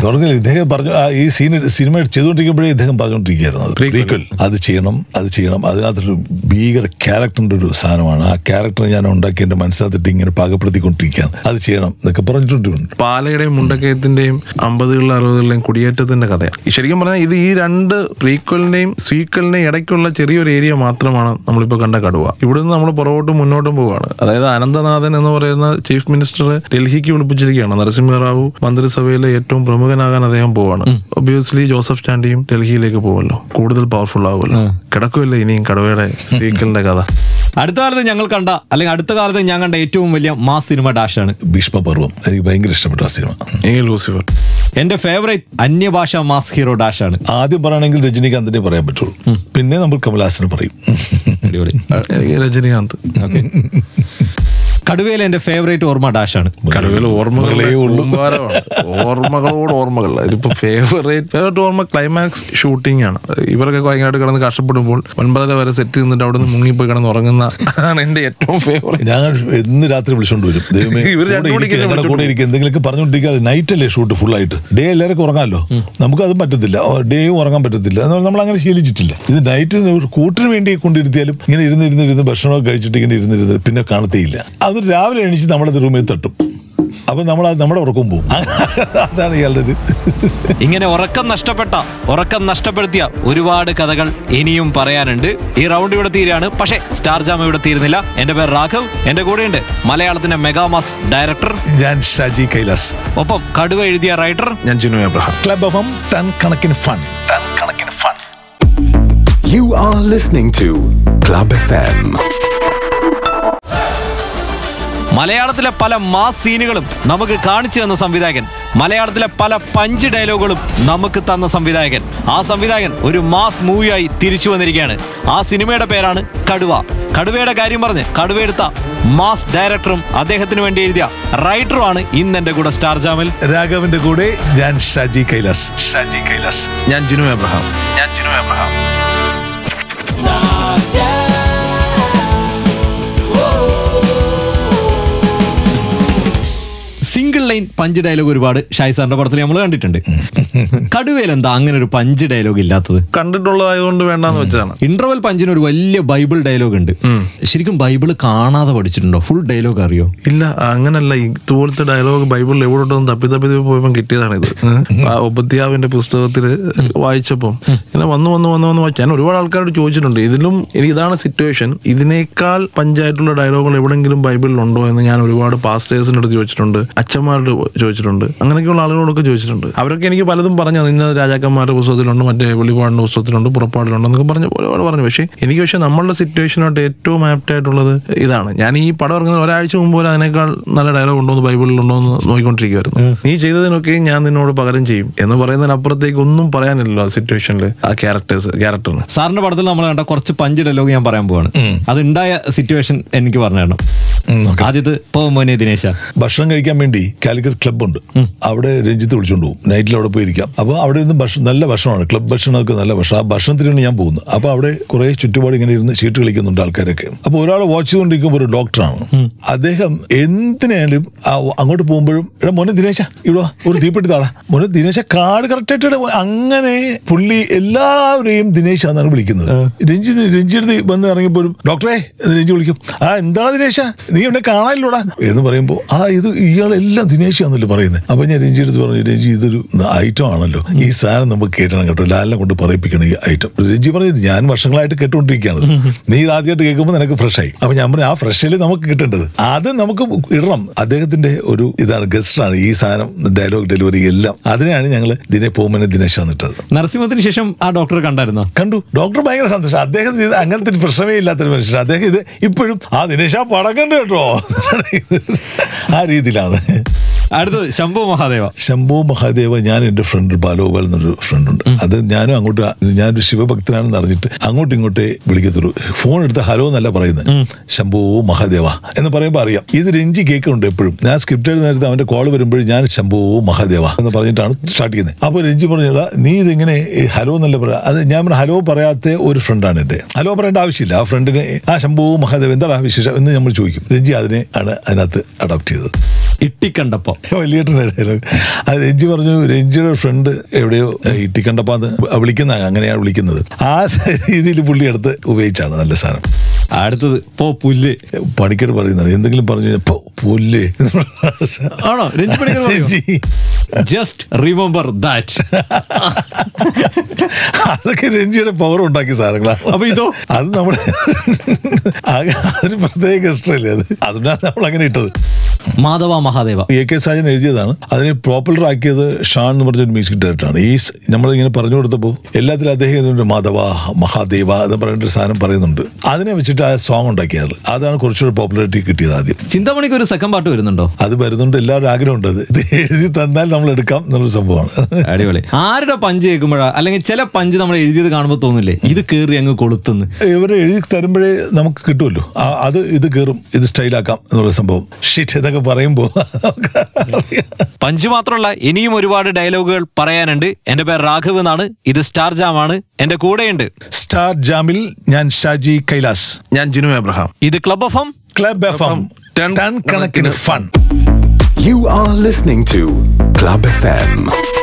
തുടങ്ങി *laughs*
ഇദ്ദേഹം പറഞ്ഞു ഈ സീൻ സിനിമ ചെയ്തുകൊണ്ടിരിക്കുമ്പോഴേ ഇദ്ദേഹം പറഞ്ഞുകൊണ്ടിരിക്കുകയായിരുന്നു. പ്രീക്വൽ അത് ചെയ്യണം അത് ചെയ്യണം. അതിനകത്തൊരു ഭീകര ക്യാരക്ടറിന്റെ ഒരു സാധനമാണ്. ആ ക്യാരക്ടർ ഞാൻ ഉണ്ടാക്കി എന്റെ മനസ്സിനകത്തിട്ട് ഇങ്ങനെ പാകപ്പെടുത്തിക്കൊണ്ടിരിക്കുകയാണ്. അത് ചെയ്യണം. എന്നൊക്കെ പറഞ്ഞിട്ടുണ്ട്.
പാലയുടെയും മുണ്ടക്കയത്തിന്റെയും അമ്പതുകളിലും അറുപതുകളിലെയും കുടിയേറ്റത്തിന്റെ കഥയാണ്. ശരിക്കും പറഞ്ഞാൽ ഇത് ഈ രണ്ട് പ്രീക്വലിന്റെയും സ്വീക്വലിന്റെയും ഇടയ്ക്കുള്ള ചെറിയൊരു ഏരിയ മാത്രമാണ് നമ്മളിപ്പോൾ കണ്ട കടുവ. ഇവിടുന്ന് നമ്മൾ പുറകോട്ടും മുന്നോട്ടും പോവുകയാണ് അതായത് അനന്തനാഥൻ എന്ന് പറയുന്ന ചീഫ് മിനിസ്റ്റർ ഡൽഹിക്ക് വിളിപ്പിച്ചിരിക്കുകയാണ്. നരസിംഹറാവു മന്ത്രിസഭയിലെ ഏറ്റവും പ്രമുഖനാകാൻ അദ്ദേഹം പോവാണ്. ഒബിയസ്ലി ജോസഫ് ചാണ്ടിയും ഡൽഹിയിലേക്ക് പോകുമല്ലോ കൂടുതൽ പവർഫുൾ ആവുമല്ലോ. കിടക്കുമല്ലോ ഇനിയും കടുവയുടെ സീക്വലിന്റെ കഥ.
അടുത്ത കാലത്ത് ഞങ്ങൾ കണ്ട അല്ലെങ്കിൽ അടുത്ത കാലത്ത് ഞാൻ കണ്ട ഏറ്റവും വലിയ മാസ് സിനിമ ഡാഷാണ്.
ഭീഷ്മപർവം എനിക്ക് ഭയങ്കര ഇഷ്ടപ്പെട്ട ആ സിനിമ.
ലൂസിഫർ.
എന്റെ ഫേവറേറ്റ് അന്യഭാഷ മാസ് ഹീറോ ഡാഷ് ആണ്
ആദ്യം പറയുകയാണെങ്കിൽ രജനീകാന്തിനെ പറയാൻ പറ്റുള്ളൂ. പിന്നെ നമ്മൾ കമലഹാസനെ പറയും.
രജനീകാന്ത്.
കടുവയിലെ എന്റെ ഫേവറേറ്റ് ഓർമ്മ ഡാഷാണ്
കടുവയിൽ ഓർമ്മകളേ
ഉള്ളു.
ഓർമ്മകളോട് ഓർമ്മകൾ ഇതിപ്പോ ഫേവറേറ്റ് ഫേവറേറ്റ് ഓർമ്മ ക്ലൈമാക്സ് ഷൂട്ടിംഗ് ആണ്. ഇവരൊക്കെ ഭയങ്കരമായിട്ട് കിടന്ന് കഷ്ടപ്പെടുമ്പോൾ ഒൻപതര വരെ സെറ്റ് നിന്നിട്ട് അവിടെ നിന്ന് മുങ്ങിപ്പോയി കിടന്ന് ഉറങ്ങുന്ന ആണ് എന്റെ ഏറ്റവും ഫേവറേറ്റ്
ഞാൻ ഇന്ന് രാത്രി വിളിച്ചോണ്ട് വരും. കൂടെ ഇരിക്ക്, എന്തെങ്കിലുമൊക്കെ പറഞ്ഞുകൊണ്ടിരിക്കാതെ നൈറ്റ് അല്ലേ ഷൂട്ട് ഫുൾ ആയിട്ട്? ഡേ എല്ലാവർക്കും ഉറങ്ങാമല്ലോ? നമുക്ക് അതും പറ്റത്തില്ല. ഡേയും ഉറങ്ങാൻ പറ്റത്തില്ല. നമ്മൾ അങ്ങനെ ശീലിച്ചിട്ടില്ല. ഇത് നൈറ്റ് ഒരു കൂട്ടിന് വേണ്ടി കൊണ്ടിരുത്തിയാലും ഇങ്ങനെ ഇരുന്ന് ഇരുന്ന് ഇരുന്ന് ഭക്ഷണമൊക്കെ കഴിച്ചിട്ട് ഇങ്ങനെ ഇരുന്ന് ഇരുന്ന് പിന്നെ കാണത്തേയില്ല അത് രാവിലെ എണീച്ച് നമ്മളത് റൂമിൽ തട്ടും. അപ്പൊ നമ്മൾ നമ്മുടെ ഉറക്കം പോകും അതാണ് ഇയാളുടെ ഒരു
ഇങ്ങനെ ഉറക്കം നഷ്ടപ്പെട്ട ഉറക്കം നഷ്ടപ്പെടുത്തിയ ഒരുപാട് കഥകൾ ഇനിയും പറയാനുണ്ട്. ഈ റൗണ്ട് ഇവിടെ തീരാണ് പക്ഷേ സ്റ്റാർ ജാം ഇവിടെ തീരുന്നില്ല. എന്റെ പേര് രാഘവ്. എന്റെ കൂടെയുണ്ട് മലയാളത്തിന്റെ മെഗാമാസ് ഡയറക്ടർ.
ഞാൻ ഷാജി കൈലാസ്.
ഒപ്പം കടുവ എഴുതിയ റൈറ്റർ.
ഞാൻ Jinu Abraham.
Club of ton കണക്കിൻ fun ton കണക്കിൻ fun
you are listening to club FM.
മലയാളത്തിലെ പല മാസ് സീനുകളും നമുക്ക് കാണിച്ചു തന്ന സംവിധായകൻ. മലയാളത്തിലെ പല പഞ്ച് ഡയലോഗുകളും നമുക്ക് തന്ന സംവിധായകൻ. ആ സംവിധായകൻ ഒരു മാസ് മൂവിയായി തിരിച്ചു വന്നിരിക്കുകയാണ്. ആ സിനിമയുടെ പേരാണ് കടുവ. കടുവയുടെ കാര്യം പറഞ്ഞ് കടുവയെടുത്ത മാസ് ഡയറക്ടറും അദ്ദേഹത്തിന് വേണ്ടി എഴുതിയ റൈറ്ററുമാണ് ഇന്ന് എന്റെ കൂടെ സ്റ്റാർ ജാമിൽ.
രാഘവന്റെ കൂടെ ഞാൻ ഷാജി കൈലാസ്. ഷാജി കൈലാസ്.
ഞാൻ ജിനു എബ്രഹാം. ഞാൻ Jinu Abraham.
Line punch dialogue ഒരുപാട് ഷായ് സാറിന്റെ പടത്തിൽ നമ്മൾ കണ്ടിട്ടുണ്ട്. കടുവയിൽ എന്താ അങ്ങനെ ഒരു പഞ്ച് ഡയലോഗ് ഇല്ലാത്തത്?
കണ്ടിട്ടുള്ളതായതുകൊണ്ട് വേണ്ടെന്ന് വെച്ചതാണ്.
ഇന്റർവെൽ പഞ്ചിന് ഒരു വലിയ ബൈബിൾ ഡയലോഗ് ഉണ്ട്. ശരിക്കും ബൈബിൾ കാണാതെ പഠിച്ചിട്ടുണ്ടോ? ഫുൾ ഡയലോഗ് അറിയോ?
ഇല്ല അങ്ങനല്ല. ഇതുപോലത്തെ ഡയലോഗ് ബൈബിളിൽ എവിടോട്ടൊന്നും തപ്പി തപ്പി തപ്പി പോയപ്പോൾ കിട്ടിയതാണ് ഇത്. ആ ഉപദ്യാവിന്റെ പുസ്തകത്തിൽ വായിച്ചപ്പം ഇങ്ങനെ വന്നു വന്നു വന്നു വന്ന് വായിച്ചു. ഞാൻ ഒരുപാട് ആൾക്കാരോട് ചോദിച്ചിട്ടുണ്ട്. ഇതിലും ഇതാണ് സിറ്റുവേഷൻ ഇതിനേക്കാൾ പഞ്ചായത്തുള്ള ഡയലോഗുകൾ എവിടെങ്കിലും ബൈബിളിൽ ഉണ്ടോ എന്ന് ഞാൻ ഒരുപാട് പാസ്റ്റേഴ്സിന്റെ അടുത്ത് ചോദിച്ചിട്ടുണ്ട്. അച്ഛന്മാരോട് ചോദിച്ചിട്ടുണ്ട്. അങ്ങനെയൊക്കെയുള്ള ആളുകളോടൊക്കെ ചോദിച്ചിട്ടുണ്ട്. അവരൊക്കെ എനിക്ക് പലതും പറഞ്ഞു. ഇന്ന രാജാക്കന്മാരുടെ പുസ്തകത്തിലുണ്ട് മറ്റേ വെളിപാടിന്റെ പുസ്തകത്തിലുണ്ട് പുറപ്പാടിലുണ്ട് എന്നൊക്കെ പറഞ്ഞു ഒരുപാട് പറഞ്ഞു. പക്ഷേ എനിക്ക് പക്ഷേ നമ്മളുടെ സിറ്റുവേഷനോട്ട് ഏറ്റവും ആപ്റ്റ് ആയിട്ടുള്ളത് ഇതാണ്. ഞാൻ ഈ പടം ഇറങ്ങുന്ന ഒരാഴ്ച മുമ്പ് പോലെ അതിനേക്കാൾ നല്ല ഡയലോഗ് ഉണ്ടോ എന്ന് ബൈബിളിൽ ഉണ്ടോ എന്ന് നോക്കിക്കൊണ്ടിരിക്കുവായിരുന്നു. നീ ചെയ്തതിനൊക്കെ ഞാൻ നിന്നോട് പകരം ചെയ്യും എന്ന് പറയുന്നതിനപ്പുറത്തേക്ക് ഒന്നും പറയാനില്ലല്ലോ ആ സിറ്റുവേഷനിൽ ആ ക്യാരക്ടേഴ്സ് ക്യാരക്ടറിന്
സാറിന്റെ പടത്തിൽ നമ്മൾ കണ്ട കുറച്ച് പഞ്ച് ഡയലോഗ് ഞാൻ പറയാൻ പോവാണ്. അത് ഉണ്ടായ സിറ്റുവേഷൻ എനിക്ക് പറഞ്ഞു തരണം ആദ്യത്തെ പോ മോനെ ദിനേശ.
ഭക്ഷണം കഴിക്കാൻ വേണ്ടി കാലിക്കറ്റ് ക്ലബ് ഉണ്ട് അവിടെ രഞ്ജിത്ത് വിളിച്ചോണ്ട് പോകും നൈറ്റിൽ അവിടെ പോയി ഇരിക്കാം അപ്പോൾ അവിടെ നിന്ന് ഭക്ഷണം നല്ല ഭക്ഷണമാണ്. ക്ലബ് ഭക്ഷണമൊക്കെ നല്ല ഭക്ഷണം. ആ ഭക്ഷണത്തിനാണ് ഞാൻ പോകുന്നത്. അപ്പോൾ അവിടെ കുറേ ചുറ്റുപാട് ഇങ്ങനെ ഇരുന്ന് ചീട്ട് കളിക്കുന്നുണ്ട് ആൾക്കാരൊക്കെ. അപ്പോൾ ഒരാൾ വാച്ച് ചെയ്തുകൊണ്ടിരിക്കുമ്പോൾ ഒരു ഡോക്ടറാണ്. അദ്ദേഹം എന്തിനായാലും അങ്ങോട്ട് പോകുമ്പോഴും എടാ മോനെ ദിനേശ ഇവിടെ ഒരു തീപ്പെട്ടി താടാ. മോനെ ദിനേശ കാട് കറക്റ്റായിട്ട് ഇടാ മോനെ." അങ്ങനെ പുള്ളി എല്ലാവരെയും ദിനേശ എന്നാണ് വിളിക്കുന്നത്. രഞ്ജി രഞ്ജിയുടെ വന്ന് ഇറങ്ങിയപ്പോഴും ഡോക്ടറെ രഞ്ജി വിളിക്കും. ആ എന്താണ് ദിനേശ? നീ എന്നെ കാണാനില്ലൂടാ എന്ന് പറയുമ്പോൾ ആ ഇത് ഇയാളെല്ലാം ദിനേശാന്നല്ലോ പറയുന്നത് അപ്പൊ ഞാൻ രഞ്ജി എടുത്ത് പറഞ്ഞു രഞ്ജി ഇതൊരു ഐറ്റം ആണല്ലോ. ഈ സാധനം നമുക്ക് കേട്ടണം കേട്ടോ. ലാലിനെ കൊണ്ട് പറയിപ്പിക്കണം ഈ ഐറ്റം രഞ്ജി പറഞ്ഞു ഞാൻ വർഷങ്ങളായിട്ട് കേട്ടുകൊണ്ടിരിക്കുകയാണ് നീ ഇത് ആദ്യമായിട്ട് കേൾക്കുമ്പോൾ നിനക്ക് ഫ്രഷ് ആയി. അപ്പൊ ഞാൻ പറഞ്ഞു ആ ഫ്രഷിൽ നമുക്ക് കിട്ടേണ്ടത്? അത് നമുക്ക് ഇടണം. അദ്ദേഹത്തിന്റെ ഒരു ഇതാണ് ഗസ്റ്റാണ് ഈ സാധനം ഡയലോഗ് ഡെലിവറി എല്ലാം. അതിനാണ് ഞങ്ങൾ ദിനെ പോമനെ ദിനേശാന്ന് ഇട്ടത്.
നരസിംഹത്തിന് ശേഷം ആ ഡോക്ടർ കണ്ടായിരുന്നു?
കണ്ടു. ഡോക്ടർ ഭയങ്കര സന്തോഷം. അദ്ദേഹത്തിന് ഇത് അങ്ങനത്തെ പ്രശ്നമേ ഇല്ലാത്തൊരു മനുഷ്യൻ. അദ്ദേഹം ഇത് ഇപ്പോഴും ആ ദിനേശ് പടക്കണ്ട കേട്ടോ ആ രീതിയിലാണ്.
അടുത്തത് ശംഭു മഹാദേവ.
ശംഭു മഹാദേവ ഞാൻ എന്റെ ഫ്രണ്ട് ബാലോപാൽ എന്നൊരു ഫ്രണ്ടുണ്ട് അത് ഞാനും അങ്ങോട്ട് ഞാനൊരു ശിവഭക്തനാണെന്ന് അറിഞ്ഞിട്ട് അങ്ങോട്ടും ഇങ്ങോട്ടേ വിളിക്കത്തുള്ളൂ. ഫോൺ എടുത്ത് ഹലോ എന്നല്ല പറയുന്നത്. ശംഭു മഹാദേവ എന്ന് പറയുമ്പോൾ അറിയാം. ഇത് രഞ്ജി കേൾക്കുന്നുണ്ട് എപ്പോഴും. ഞാൻ സ്ക്രിപ്റ്റ് എഴുതുന്ന നേരത്തെ അവന്റെ കോൾ വരുമ്പോഴും ഞാൻ ശംഭു മഹാദേവ എന്ന് പറഞ്ഞിട്ടാണ് സ്റ്റാർട്ട് ചെയ്യുന്നത്. അപ്പോൾ രഞ്ജി പറഞ്ഞാ നീ ഇതിങ്ങനെ ഇങ്ങനെ ഹലോ എന്നല്ല പറയാ അത് ഞാൻ പറഞ്ഞ ഹലോ പറയാത്ത ഒരു ഫ്രണ്ടാണ് എന്റെ. ഹലോ പറയേണ്ട ആവശ്യമില്ല. ആ ഫ്രണ്ടിനെ ആ ശംഭു മഹാദേവ് എന്താണ് വിശേഷം? എന്ന് നമ്മൾ ചോദിക്കും. രഞ്ജി അതിനെ ആണ് അതിനകത്ത് അഡോപ്റ്റ് ചെയ്തത്.
ഇട്ടിക്കണ്ടപ്പോ.
വലിയ ഡയലോഗ് അത് രഞ്ജി പറഞ്ഞു രഞ്ജിയുടെ ഫ്രണ്ട് എവിടെയോ ഇട്ടിക്കണ്ടപ്പാന്ന് വിളിക്കുന്ന അങ്ങനെയാണ് വിളിക്കുന്നത്. ആ രീതിയിൽ പുള്ളി എടുത്ത് ഉപയോഗിച്ചാണ് നല്ല സാധനം.
അടുത്തത് പോ പുല്ല്.
പണിക്കർ പറയുന്നത് എന്തെങ്കിലും പറഞ്ഞു "പോ, പുല്ല്.
ആണോ? രഞ്ജി ജസ്റ്റ് റിമെമ്പർ ദാറ്റ്
അതൊക്കെ രഞ്ജിയുടെ പവർ ഉണ്ടാക്കിയ സാധനങ്ങളാണ്
അപ്പൊ ഇതോ?
അത് നമ്മുടെ അതിന് അതൊരു പ്രത്യേക ഇഷ്ടമല്ലേ അത്? അതുകൊണ്ടാണ് നമ്മൾ അങ്ങനെ ഇട്ടത്.
മാധവ മഹാദേവ.
എ കെ സാജൻ എഴുതിയതാണ്. അതിനെ പോപ്പുലർ ആക്കിയത് ഷാൻ എന്ന് പറഞ്ഞ ഒരു മ്യൂസിക് ഡയറക്ടറാണ് ഈ നമ്മൾ നമ്മളിങ്ങനെ പറഞ്ഞു കൊടുത്തപ്പോൾ എല്ലാത്തിലും അദ്ദേഹം മാധവ മഹാദേവ എന്ന് പറഞ്ഞിട്ട് ഒരു സാധനം പറയുന്നുണ്ട്. അതിനെ വെച്ചിട്ട് ആ സോങ് ഉണ്ടാക്കിയത്. അതാണ് കുറച്ചുകൂടി പോപ്പുലാരിറ്റി കിട്ടിയത് ആദ്യം.
ചിന്താമണിക്ക് ഒരു സെക്കൻഡ് പാട്ട് വരുന്നുണ്ടോ?
അത് വരുന്നുണ്ട്. എല്ലാവരും ആഗ്രഹമുണ്ട് അത്. ഇത് എഴുതി തന്നാൽ നമ്മൾ എടുക്കാം എന്നൊരു സംഭവമാണ്.
അടിപൊളി. ആരുടെ പഞ്ച് കേൾക്കുമ്പോഴാ? അല്ലെങ്കിൽ ചില പഞ്ച് നമ്മൾ എഴുതിയത് കാണുമ്പോൾ തോന്നില്ലേ? ഇത് കേറി അങ്ങ് കൊളുത്തുന്നു.
ഇവരെ എഴുതി തരുമ്പോഴേ നമുക്ക് കിട്ടുമല്ലോ. അത് ഇത് കയറും ഇത് സ്റ്റൈലാക്കാം എന്നുള്ള സംഭവം. ഷിറ്റ് എന്നൊക്കെ പറയുമ്പോൾ *laughs*
പഞ്ച് മാത്രമല്ല ഇനിയും ഒരുപാട് ഡയലോഗുകൾ പറയാനുണ്ട്. എന്റെ പേര് രാഘവ് എന്നാണ്. ഇത് സ്റ്റാർ ജാം ആണ്. എന്റെ കൂടെയുണ്ട്.
സ്റ്റാർ ജാമിൽ ഞാൻ ഷാജി കൈലാസ്.
ഞാൻ ജിനു എബ്രഹാം.
ഇത് club F M?
Club F M. Ton കണക്കിന് fun.
You are listening to club F FM.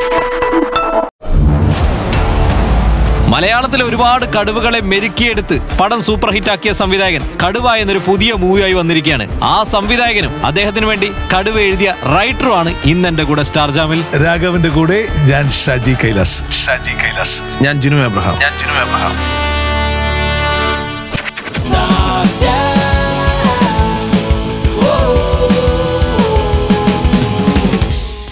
മലയാളത്തിലെ ഒരുപാട് കടുവകളെ മെരുക്കിയെടുത്ത് പടം സൂപ്പർ ഹിറ്റ് ആക്കിയ സംവിധായകൻ കടുവ എന്നൊരു പുതിയ മൂവിയായി വന്നിരിക്കുകയാണ്. ആ സംവിധായകനും അദ്ദേഹത്തിന് വേണ്ടി കടുവ എഴുതിയ റൈറ്ററുമാണ് ഇന്ന് എന്റെ കൂടെ സ്റ്റാർ ജാമിൽ.
രാഘവന്റെ കൂടെ ഞാൻ ഷാജി കൈലാസ്. ഷാജി കൈലാസ്.
ഞാൻ ജിനു എബ്രഹാം ഞാൻ ജിനു എബ്രഹാം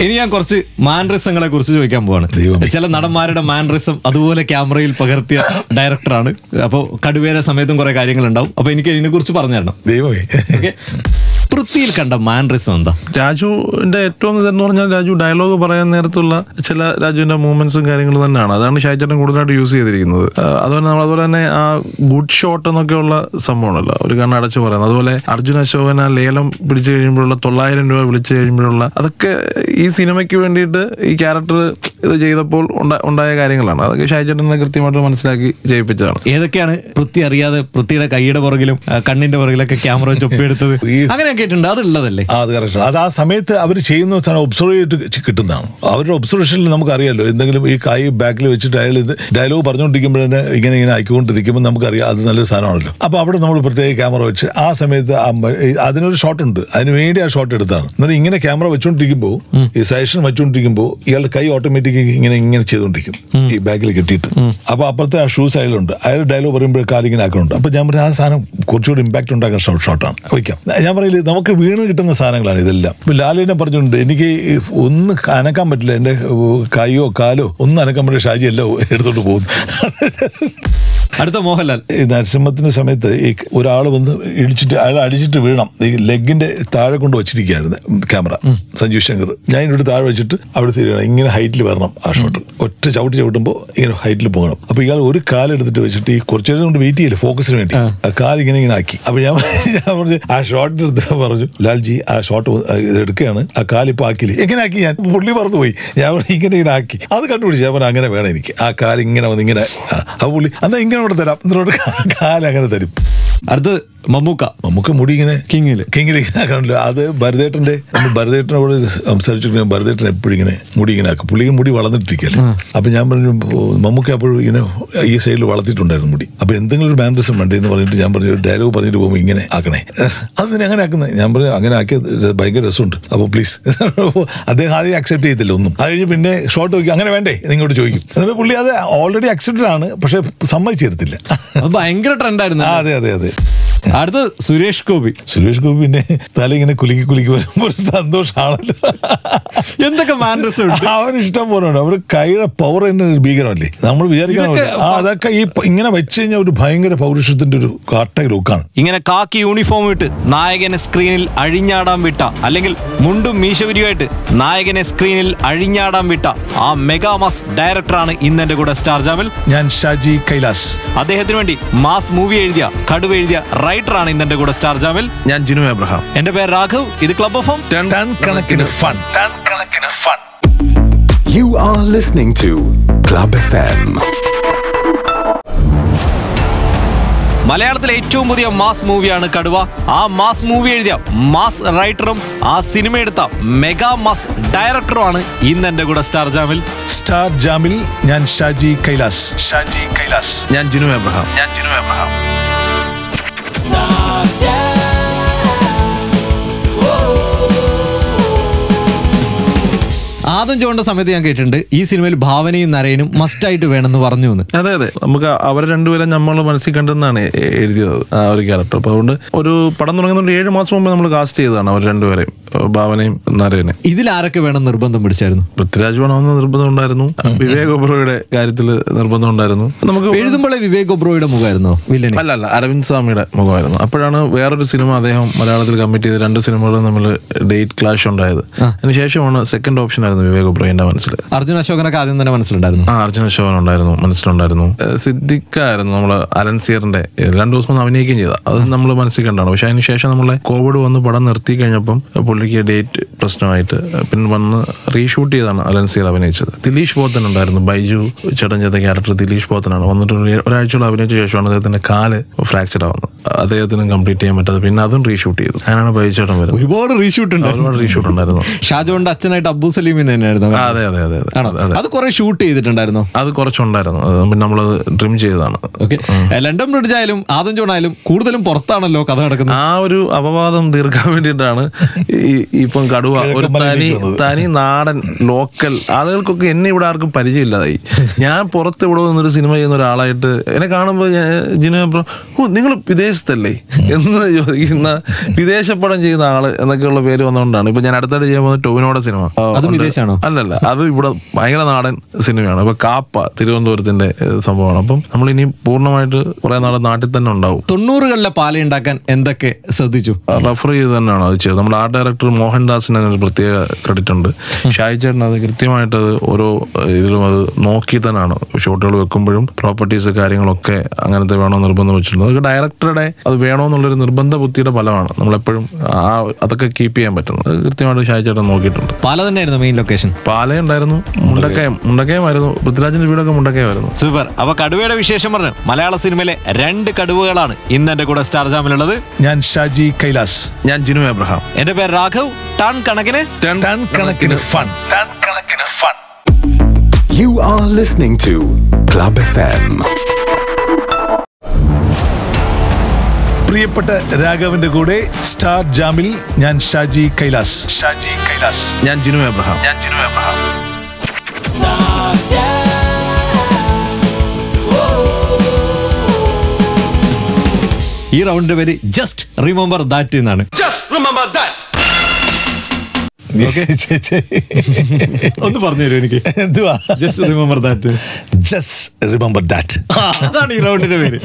ഇനി ഞാൻ കുറച്ച് മാൻറിസങ്ങളെ കുറിച്ച് ചോദിക്കാൻ പോവാണ്. ചില നടന്മാരുടെ മാൻറിസം അതുപോലെ ക്യാമറയിൽ പകർത്തിയ ഡയറക്ടറാണ് അപ്പോൾ കടുവേര സമയത്തും കുറെ കാര്യങ്ങൾ ഉണ്ടാവും അപ്പൊ എനിക്ക് ഇതിനെ കുറിച്ച് പറഞ്ഞു തരണം
ദൈവമേ.
ഓക്കെ പൃഥ്വിയിൽ കണ്ട മാൻറിസ് എന്താ?
രാജുവിന്റെ ഏറ്റവും ഇതെന്ന് പറഞ്ഞാൽ രാജു ഡയലോഗ് പറയാൻ നേരത്തുള്ള ചില രാജുവിന്റെ മൂവ്മെന്റ്സും കാര്യങ്ങളും തന്നെയാണ്. അതാണ് ഷാജേട്ടൻ കൂടുതലായിട്ട് യൂസ് ചെയ്തിരിക്കുന്നത്. അതുപോലെ നമ്മൾ അതുപോലെ തന്നെ ആ ഗുഡ് ഷോട്ട് എന്നൊക്കെ ഉള്ള സംഭവമാണല്ലോ. ഒരു കണ്ണ് അടച്ചു പറയുന്നത്. അതുപോലെ അർജുന അശോകൻ ആ ലേലം പിടിച്ചു കഴിയുമ്പോഴുള്ള തൊള്ളായിരം രൂപ വിളിച്ചു കഴിയുമ്പോഴുള്ള അതൊക്കെ ഈ സിനിമയ്ക്ക് വേണ്ടിയിട്ട് ഈ ക്യാരക്ടർ ഇത് ചെയ്തപ്പോൾ ഉണ്ടായ കാര്യങ്ങളാണ്. അതൊക്കെ ഷാജേട്ടനെ കൃത്യമായിട്ട് മനസ്സിലാക്കി ചെയ്യിപ്പിച്ചതാണ്.
ഏതൊക്കെയാണ് പൃഥ്വി അറിയാതെ പൃഥ്വിയുടെ കൈയുടെ പുറകിലും കണ്ണിന്റെ പുറകിലൊക്കെ ക്യാമറ ചൊപ്പിയെടുത്തത് അങ്ങനെയൊക്കെ ഉണ്ട് അതുള്ളതല്ലേ?
അത് കറക്റ്റ് അത് ആ സമയത്ത് അവർ ചെയ്യുന്ന സാധനം ഒബ്സർവ് ചെയ്ത് കിട്ടുന്നതാണ്. അവരുടെ ഒബ്സർവേഷനിൽ നമുക്കറിയാലോ എന്തെങ്കിലും ഈ കായ് ബാക്കിൽ വെച്ചിട്ട് അയാൾ ഇത് ഡയലോഗ് പറഞ്ഞുകൊണ്ടിരിക്കുമ്പോഴേ ഇങ്ങനെ ഇങ്ങനെ ആയിക്കൊണ്ടിരിക്കുമ്പോൾ നമുക്കറിയാം അത് നല്ലൊരു സാധനമാണല്ലോ. അപ്പോൾ അവിടെ നമ്മൾ പ്രത്യേക ക്യാമറ വെച്ച് ആ സമയത്ത് അതിനൊരു ഷോട്ട് ഉണ്ട്. അതിന് വേണ്ടി ആ ഷോട്ട് എടുത്താണ്. എന്നിട്ട് ഇങ്ങനെ ക്യാമറ വെച്ചുകൊണ്ടിരിക്കുമ്പോൾ ഈ സജഷൻ വെച്ചുകൊണ്ടിരിക്കുമ്പോൾ ഇയാളുടെ കൈ ഓട്ടോമാറ്റിക് ഇങ്ങനെ ഇങ്ങനെ ചെയ്തുകൊണ്ടിരിക്കും ഈ ബാഗിൽ കെട്ടിയിട്ട്. അപ്പോൾ അപ്പുറത്തെ ആ ഷൂസ് അയാളുണ്ട്. അയാൾ ഡയലോഗ് പറയുമ്പോൾ കാലിങ്ങനെ ആക്കുന്നുണ്ട്. അപ്പോൾ ഞാൻ പറഞ്ഞ ആ സാധനം കുറച്ചുകൂടി ഇമ്പാക്ട് ഉണ്ടാക്കുന്ന ഷോട്ട് ഷോട്ടാണ് വയ്ക്കാം. ഞാൻ പറയില്ല നമുക്ക് വീണ് കിട്ടുന്ന സാധനങ്ങളാണ് ഇതെല്ലാം. ലാലിനെ പറഞ്ഞിട്ടുണ്ട് എനിക്ക് ഒന്ന് അനക്കാൻ പറ്റില്ല എന്റെ കൈയോ കാലോ ഒന്നും അനക്കാൻ പറ്റില്ല ഷാജി എല്ലാം എടുത്തോണ്ട് പോകുന്നു.
അടുത്ത മോഹൻലാൽ.
ഈ നരസിംഹത്തിന്റെ സമയത്ത് ഈ ഒരാൾ വന്ന് ഇടിച്ചിട്ട് അയാൾ അടിച്ചിട്ട് വീണം ഈ ലെഗിന്റെ താഴെ കൊണ്ട് വെച്ചിരിക്കുകയായിരുന്നു ക്യാമറ. സഞ്ജു ശങ്കർ. ഞാൻ ഇവിടെ താഴെ വെച്ചിട്ട് അവിടെ തിരിയണം. ഇങ്ങനെ ഹൈറ്റിൽ വരണം ആ ഷോട്ട് ഒറ്റ ചവിട്ടി ചവിട്ടുമ്പോൾ ഇങ്ങനെ ഹൈറ്റിൽ പോകണം. അപ്പൊ ഇയാൾ ഒരു കാലെടുത്തിട്ട് വെച്ചിട്ട് ഈ കുറച്ചു നേരം കൊണ്ട് വെയിറ്റ് ചെയ്യില്ല ഫോക്കസിന് വേണ്ടി. ആ. കാൽ ഇങ്ങനെ ഇങ്ങനെ ആക്കി. അപ്പൊ ഞാൻ *laughs* ഞാൻ പറഞ്ഞു ആ ഷോട്ടിന്റെ അടുത്ത് പറഞ്ഞു ലാൽജി ആ ഷോട്ട് എടുക്കുകയാണ്. ആ കാലിപ്പോ ആക്കില്ല എങ്ങനെ ആക്കി ഞാൻ. പുള്ളി മറന്നു പോയി ഞാൻ ഇങ്ങനെ ഇങ്ങനെ ആക്കി. അത് കണ്ടുപിടിച്ചു ഞാൻ പറഞ്ഞു അങ്ങനെ വേണം എനിക്ക്. ആ കാൽ ഇങ്ങനെ വന്ന് ഇങ്ങനെ ആ, പുള്ളി എന്നാ ഇങ്ങനെ കൂടെ തരാം. എന്നിട്ട് കാൽ അങ്ങനെ തരും.
അടുത്ത് മമ്മൂക്ക.
മമ്മൂക്ക മുടി ഇങ്ങനെ
കിങ്ങിൽ.
കിങ്ങിൽ ഇങ്ങനെ ആക്കണല്ലോ അത് ഭരതേട്ടന്റെ നമ്മൾ ഭരതേട്ടനോട് സംസാരിച്ചിട്ട് ഭരതേട്ടൻ എപ്പോഴും ഇങ്ങനെ മുടി ഇങ്ങനെ ആക്കും. പുള്ളിക്ക് മുടി വളർന്നിട്ടിരിക്കല്ലേ അപ്പൊ ഞാൻ പറഞ്ഞു മമ്മൂക്ക അപ്പോഴും ഇങ്ങനെ ഈ സൈഡിൽ വളർത്തിയിട്ടുണ്ടായിരുന്നു മുടി. അപ്പൊ എന്തെങ്കിലും ഒരു മാനറിസം വേണ്ടേ എന്ന് പറഞ്ഞിട്ട് ഞാൻ പറഞ്ഞു ഡയലോഗ് പറഞ്ഞിട്ട് പോകുമ്പോൾ ഇങ്ങനെ ആക്കണേ. അത് തന്നെ അങ്ങനെ ആക്കുന്നത് ഞാൻ പറഞ്ഞു അങ്ങനെ ആക്കിയത് ഭയങ്കര രസമുണ്ട്. അപ്പോൾ പ്ലീസ് അദ്ദേഹം ആദ്യം അക്സെപ്റ്റ് ചെയ്തില്ല ഒന്നും. അത് കഴിഞ്ഞ് പിന്നെ ഷോർട്ട് നോക്കി അങ്ങനെ വേണ്ടേ? നിങ്ങോട്ട് ചോദിക്കും. എന്നിട്ട് പുള്ളി അത് ഓൾറെഡി അക്സെപ്റ്റഡ് ആണ് പക്ഷെ സമ്മതിച്ചു തരത്തില്ല.
ഭയങ്കര ട്രെൻഡായിരുന്നു
അതെ അതെ അതെ. *laughs*
അടുത്ത് സുരേഷ് ഗോപി.
സുരേഷ് ഗോപിന്റെ തല ഇങ്ങനെ കുലുക്കി കുലുക്കി വരുമ്പോൾ സന്തോഷമാണല്ലോ
എന്തൊക്കെ ഉണ്ട്?
അവന് ഇഷ്ടം പോലെ ഉണ്ട് അവർ കൈയുടെ പവർ തന്നെ ഭീകരമല്ലേ? നമ്മൾ വിചാരിക്കാൻ ആ അതൊക്കെ ഈ ഇങ്ങനെ വെച്ച് കഴിഞ്ഞാൽ ഒരു ഭയങ്കര പൗരുഷത്തിന്റെ ഒരു കാട്ട ലുക്കാണ്
ഇങ്ങനെ കാക്കി യൂണിഫോം ഇട്ട് നായകനെ സ്ക്രീനിൽ അഴിഞ്ഞാടാൻ വിട്ട അല്ലെങ്കിൽ മുണ്ടും മീശവരിയുമായിട്ട് നായകനെ സ്ക്രീനിൽ അഴിഞ്ഞാടാൻ വിട്ട ആ മെഗാമാസ് ഡയറക്ടറാണ് ഇന്ന് എന്റെ കൂടെ സ്റ്റാർ ജാമിൽ.
ഞാൻ ഷാജി കൈലാസ്.
അദ്ദേഹത്തിന് വേണ്ടി മാസ് മൂവി എഴുതിയ കടുവ എഴുതിയ റൈറ്ററാണ് ഇന്ന് എന്റെ കൂടെ സ്റ്റാർ ജാമിൽ.
ഞാൻ ജിനു എബ്രഹാം.
എന്റെ പേര് രാഘവ് ഇത് ക്ലബ് ഓഫ്
ടൺ കണക്കിന് ഫൺ ടൺ കണക്കിന് fun
You are listening to Club FM.
മലയാളത്തിലെ ഏറ്റവും പുതിയ മാസ് മൂവിയാണ് കടുവ. ആ മാസ് മൂവി എഴുതിയ മാസ് റൈറ്ററും ആ സിനിമ എടുത്ത മെഗാ മാസ് ഡയറക്ടറുമാണ് ഇന്ന് എന്റെ കൂടെ സ്റ്റാർ ജാമിൽ.
സ്റ്റാർ ജാമിൽ ഞാൻ ഷാജി കൈലാസ് ഷാജി കൈലാസ്.
ഞാൻ ജിനു എബ്രഹാം. ഞാൻ ജിനു എബ്രഹാം.
ആദം ചോണ്ട സമയത്ത് ഞാൻ കേട്ടിട്ടുണ്ട് ഈ സിനിമയിൽ ഭാവനയും നരയനും മസ്റ്റായിട്ട് വേണമെന്ന് പറഞ്ഞു എന്ന്.
അതെ അതെ. നമുക്ക് അവരെ രണ്ടുപേരും നമ്മൾ മനസ്സിൽ കണ്ടെന്നാണ് എഴുതിയത് ആ ഒരു ക്യാരക്ടർ അപ്പോൾ അതുകൊണ്ട് ഒരു പടം തുടങ്ങുന്നതുകൊണ്ട് ഏഴ് മാസം മുമ്പ് നമ്മൾ കാസ്റ്റ് ചെയ്തതാണ് അവർ രണ്ടുപേരെയും. ഭാവനയും നരേനെ
ഇതിൽ ആരൊക്കെ വേണം നിർബന്ധം പിടിച്ചായിരുന്നു?
പൃഥ്വിരാജ് വേണമെന്ന് നിർബന്ധം ഉണ്ടായിരുന്നു. വിവേക് ഒബ്രോയുടെ കാര്യത്തിൽ നിർബന്ധം ഉണ്ടായിരുന്നു. നമുക്ക്
എഴുതുമ്പോഴേ വിവേക് ഒബ്രോയുടെ മുഖമായിരുന്നു?
അല്ല അല്ല അരവിന്ദ് സ്വാമിയുടെ മുഖമായിരുന്നു. അപ്പോഴാണ് വേറൊരു സിനിമ അദ്ദേഹം മലയാളത്തിൽ കമ്മിറ്റ് ചെയ്ത് രണ്ട് സിനിമകളും തമ്മിൽ ഡേറ്റ് ക്ലാഷ് ഉണ്ടായത്. അതിനുശേഷമാണ് സെക്കൻഡ് ഓപ്ഷൻ ആയിരുന്നു വിവേക് ഒബ്രോ എന്റെ മനസ്സിൽ.
അർജുൻ അശോകനൊക്കെ ആദ്യം തന്നെ മനസ്സിലുണ്ടായിരുന്നു.
ആ അർജുൻ അശോകൻ ഉണ്ടായിരുന്നു മനസ്സിലുണ്ടായിരുന്നു. സിദ്ദിഖായിരുന്നു നമ്മൾ അലൻസിയറിന്റെ സിയറിന്റെ രണ്ടു ദിവസം അഭിനയിക്കുകയും ചെയ്ത. അത് നമ്മൾ മനസ്സിൽ കണ്ടാണ്. പക്ഷെ അതിനുശേഷം നമ്മളെ കോവിഡ് വന്ന് പടം നിർത്തി കഴിഞ്ഞപ്പം പുള്ളിക്ക് ഡേറ്റ് പ്രശ്നമായിട്ട് പിന്നെ വന്ന് റീഷൂട്ട് ചെയ്താണ് അലൻ അലൻസിയർ അഭിനയിച്ചത്. ദിലീഷ് പോത്തൻ ഉണ്ടായിരുന്നു. ബൈജു ചേട്ടൻ ചെയ്ത ക്യാരക്ടർ ദിലീഷ് പോത്തനാണ് വന്നിട്ട് ഒരു- ഒരാഴ്ചയോളം അഭിനയിച്ച ശേഷമാണ് അദ്ദേഹത്തിന്റെ കാൽ ഫ്രാക്ചർ ആവുന്നത്. അദ്ദേഹത്തിന് കംപ്ലീറ്റ് ചെയ്യാൻ പറ്റാതെ പിന്നെ അതും റീഷൂട്ട് ചെയ്തു. അങ്ങനെയാണ് ബൈജു ചേട്ടൻ വരുന്നത്.
ഒരുപാട് റീഷൂട്ട് ഉണ്ട്
ഒരുപാട് റീഷൂട്ട് ഉണ്ടായിരുന്നു.
ഷാജോന്റെ അച്ഛനായിട്ട് അബ്ബു സലീമിന് തന്നെയായിരുന്നു
അതെ അതെ അതെ അതെ.
അത്. കുറെ ഷൂട്ട് ചെയ്തിട്ടുണ്ടായിരുന്നു?
അത് കുറച്ചുണ്ടായിരുന്നു. പിന്നെ നമ്മളത് ഡ്രിം ചെയ്തതാണ്.
ഓക്കെ. ലണ്ടൻ ബ്രിഡ്ജ് ആയാലും ആദം ജോൺ ആയാലും കൂടുതലും പുറത്താണല്ലോ കഥ നടക്കുന്നത്.
ആ ഒരു അപവാദം തീർക്കാൻ വേണ്ടിയിട്ടാണ് ഈ ഇപ്പം കടുവ ഒരു തനി തനി നാടൻ ലോക്കൽ ആളുകൾക്കൊക്കെ എന്നെ ഇവിടെ ആർക്കും പരിചയമില്ലാതായി. ഞാൻ പുറത്ത് ഇവിടെ വന്നൊരു സിനിമ ചെയ്യുന്ന ഒരാളായിട്ട് എന്നെ കാണുമ്പോൾ ജിനു ഓ നിങ്ങൾ വിദേശത്തല്ലേ? എന്ന് ചോദിക്കുന്ന വിദേശപ്പടം ചെയ്യുന്ന ആൾ എന്നൊക്കെയുള്ള പേര് വന്നുകൊണ്ടാണ് ഇപ്പൊ ഞാൻ അടുത്തായിട്ട് ചെയ്യാൻ പോകുന്ന ടോവിനോടെ സിനിമ.
വിദേശമാണോ
അല്ലല്ല അത് ഇവിടെ ഭയങ്കര നാടൻ സിനിമയാണ്. ഇപ്പൊ കാപ്പ തിരുവനന്തപുരത്തിന്റെ സംഭവമാണ്. അപ്പം നമ്മൾ ഇനി പൂർണമായിട്ട് കുറെ നാളെ നാട്ടിൽ തന്നെ ഉണ്ടാവും.
തൊണ്ണൂറുകളിലെ പാലുണ്ടാക്കാൻ എന്തൊക്കെ ശ്രദ്ധിച്ചു?
റെഫർ ചെയ്ത് തന്നെയാണ് അത് ചെയ്തത്? നമ്മൾ ആർട്ട് ഡയറക്ടർ മോഹൻദാസിന് അതിനൊരു പ്രത്യേക ക്രെഡിറ്റ് ഉണ്ട്. ഷായി ചേട്ടൻ അത് കൃത്യമായിട്ട് അത് ഓരോ ഇതിലും അത് നോക്കി തന്നെയാണ്. ഷോട്ടുകൾ വെക്കുമ്പോഴും പ്രോപ്പർട്ടീസ് കാര്യങ്ങളൊക്കെ അങ്ങനത്തെ വേണോ നിർബന്ധം വെച്ചിട്ടുണ്ട് അതൊക്കെ ഡയറക്ടറുടെ അത് വേണോന്നുള്ളൊരു നിർബന്ധ ബുദ്ധിയുടെ ഫലമാണ്. നമ്മളെപ്പോഴും ആ അതൊക്കെ കീപ്പ് ചെയ്യാൻ പറ്റുന്നത്. അത് കൃത്യമായിട്ട് ഷായി ചേട്ടൻ നോക്കിയിട്ടുണ്ട്.
പാല തന്നെയായിരുന്നു മെയിൻ ലൊക്കേഷൻ
പാല ഉണ്ടായിരുന്നു. മുണ്ടക്കയം. മുണ്ടക്കയമായിരുന്നു പൃഥ്വിരാജിന്റെ വീടൊക്കെ മുണ്ടക്കയമായിരുന്നു
സൂപ്പർ അപ്പൊ കടുവയുടെ വിശേഷം പറഞ്ഞു. മലയാള സിനിമയിലെ രണ്ട് കടുവകളാണ് ഇന്ന് എന്റെ കൂടെ സ്റ്റാർ ജാമിലുള്ളത്.
ഞാൻ ഷാജി കൈലാസ്.
ഞാൻ ജിനു എബ്രഹാം
എന്റെ പേര് രാഘവ് ടൺ കണക്കിന്
ടൺ കണക്കിന് ഫൺ ടൺ കണക്കിന് fun
You are listening to Club FM.
പ്രിയപ്പെട്ട രാഘവന്റെ കൂടെ സ്റ്റാർ ജാമിൽ ഞാൻ ഷാജി കൈലാസ്. ഷാജി കൈലാസ്.
ഞാൻ ജിനു എബ്രഹാം ഞാൻ ജിനു എബ്രഹാം
ഈ റൗണ്ടിന്റെ പേര് ജസ്റ്റ് റിമെമ്പർ ദാറ്റ് എന്നാണ്. ഓക്കെ ഒന്ന് പറഞ്ഞു തരുമോ എനിക്ക്?
എന്തുവാ?
Just remember that
just remember that
അതാണ് ഈ റൗണ്ടിന്റെ പേര്.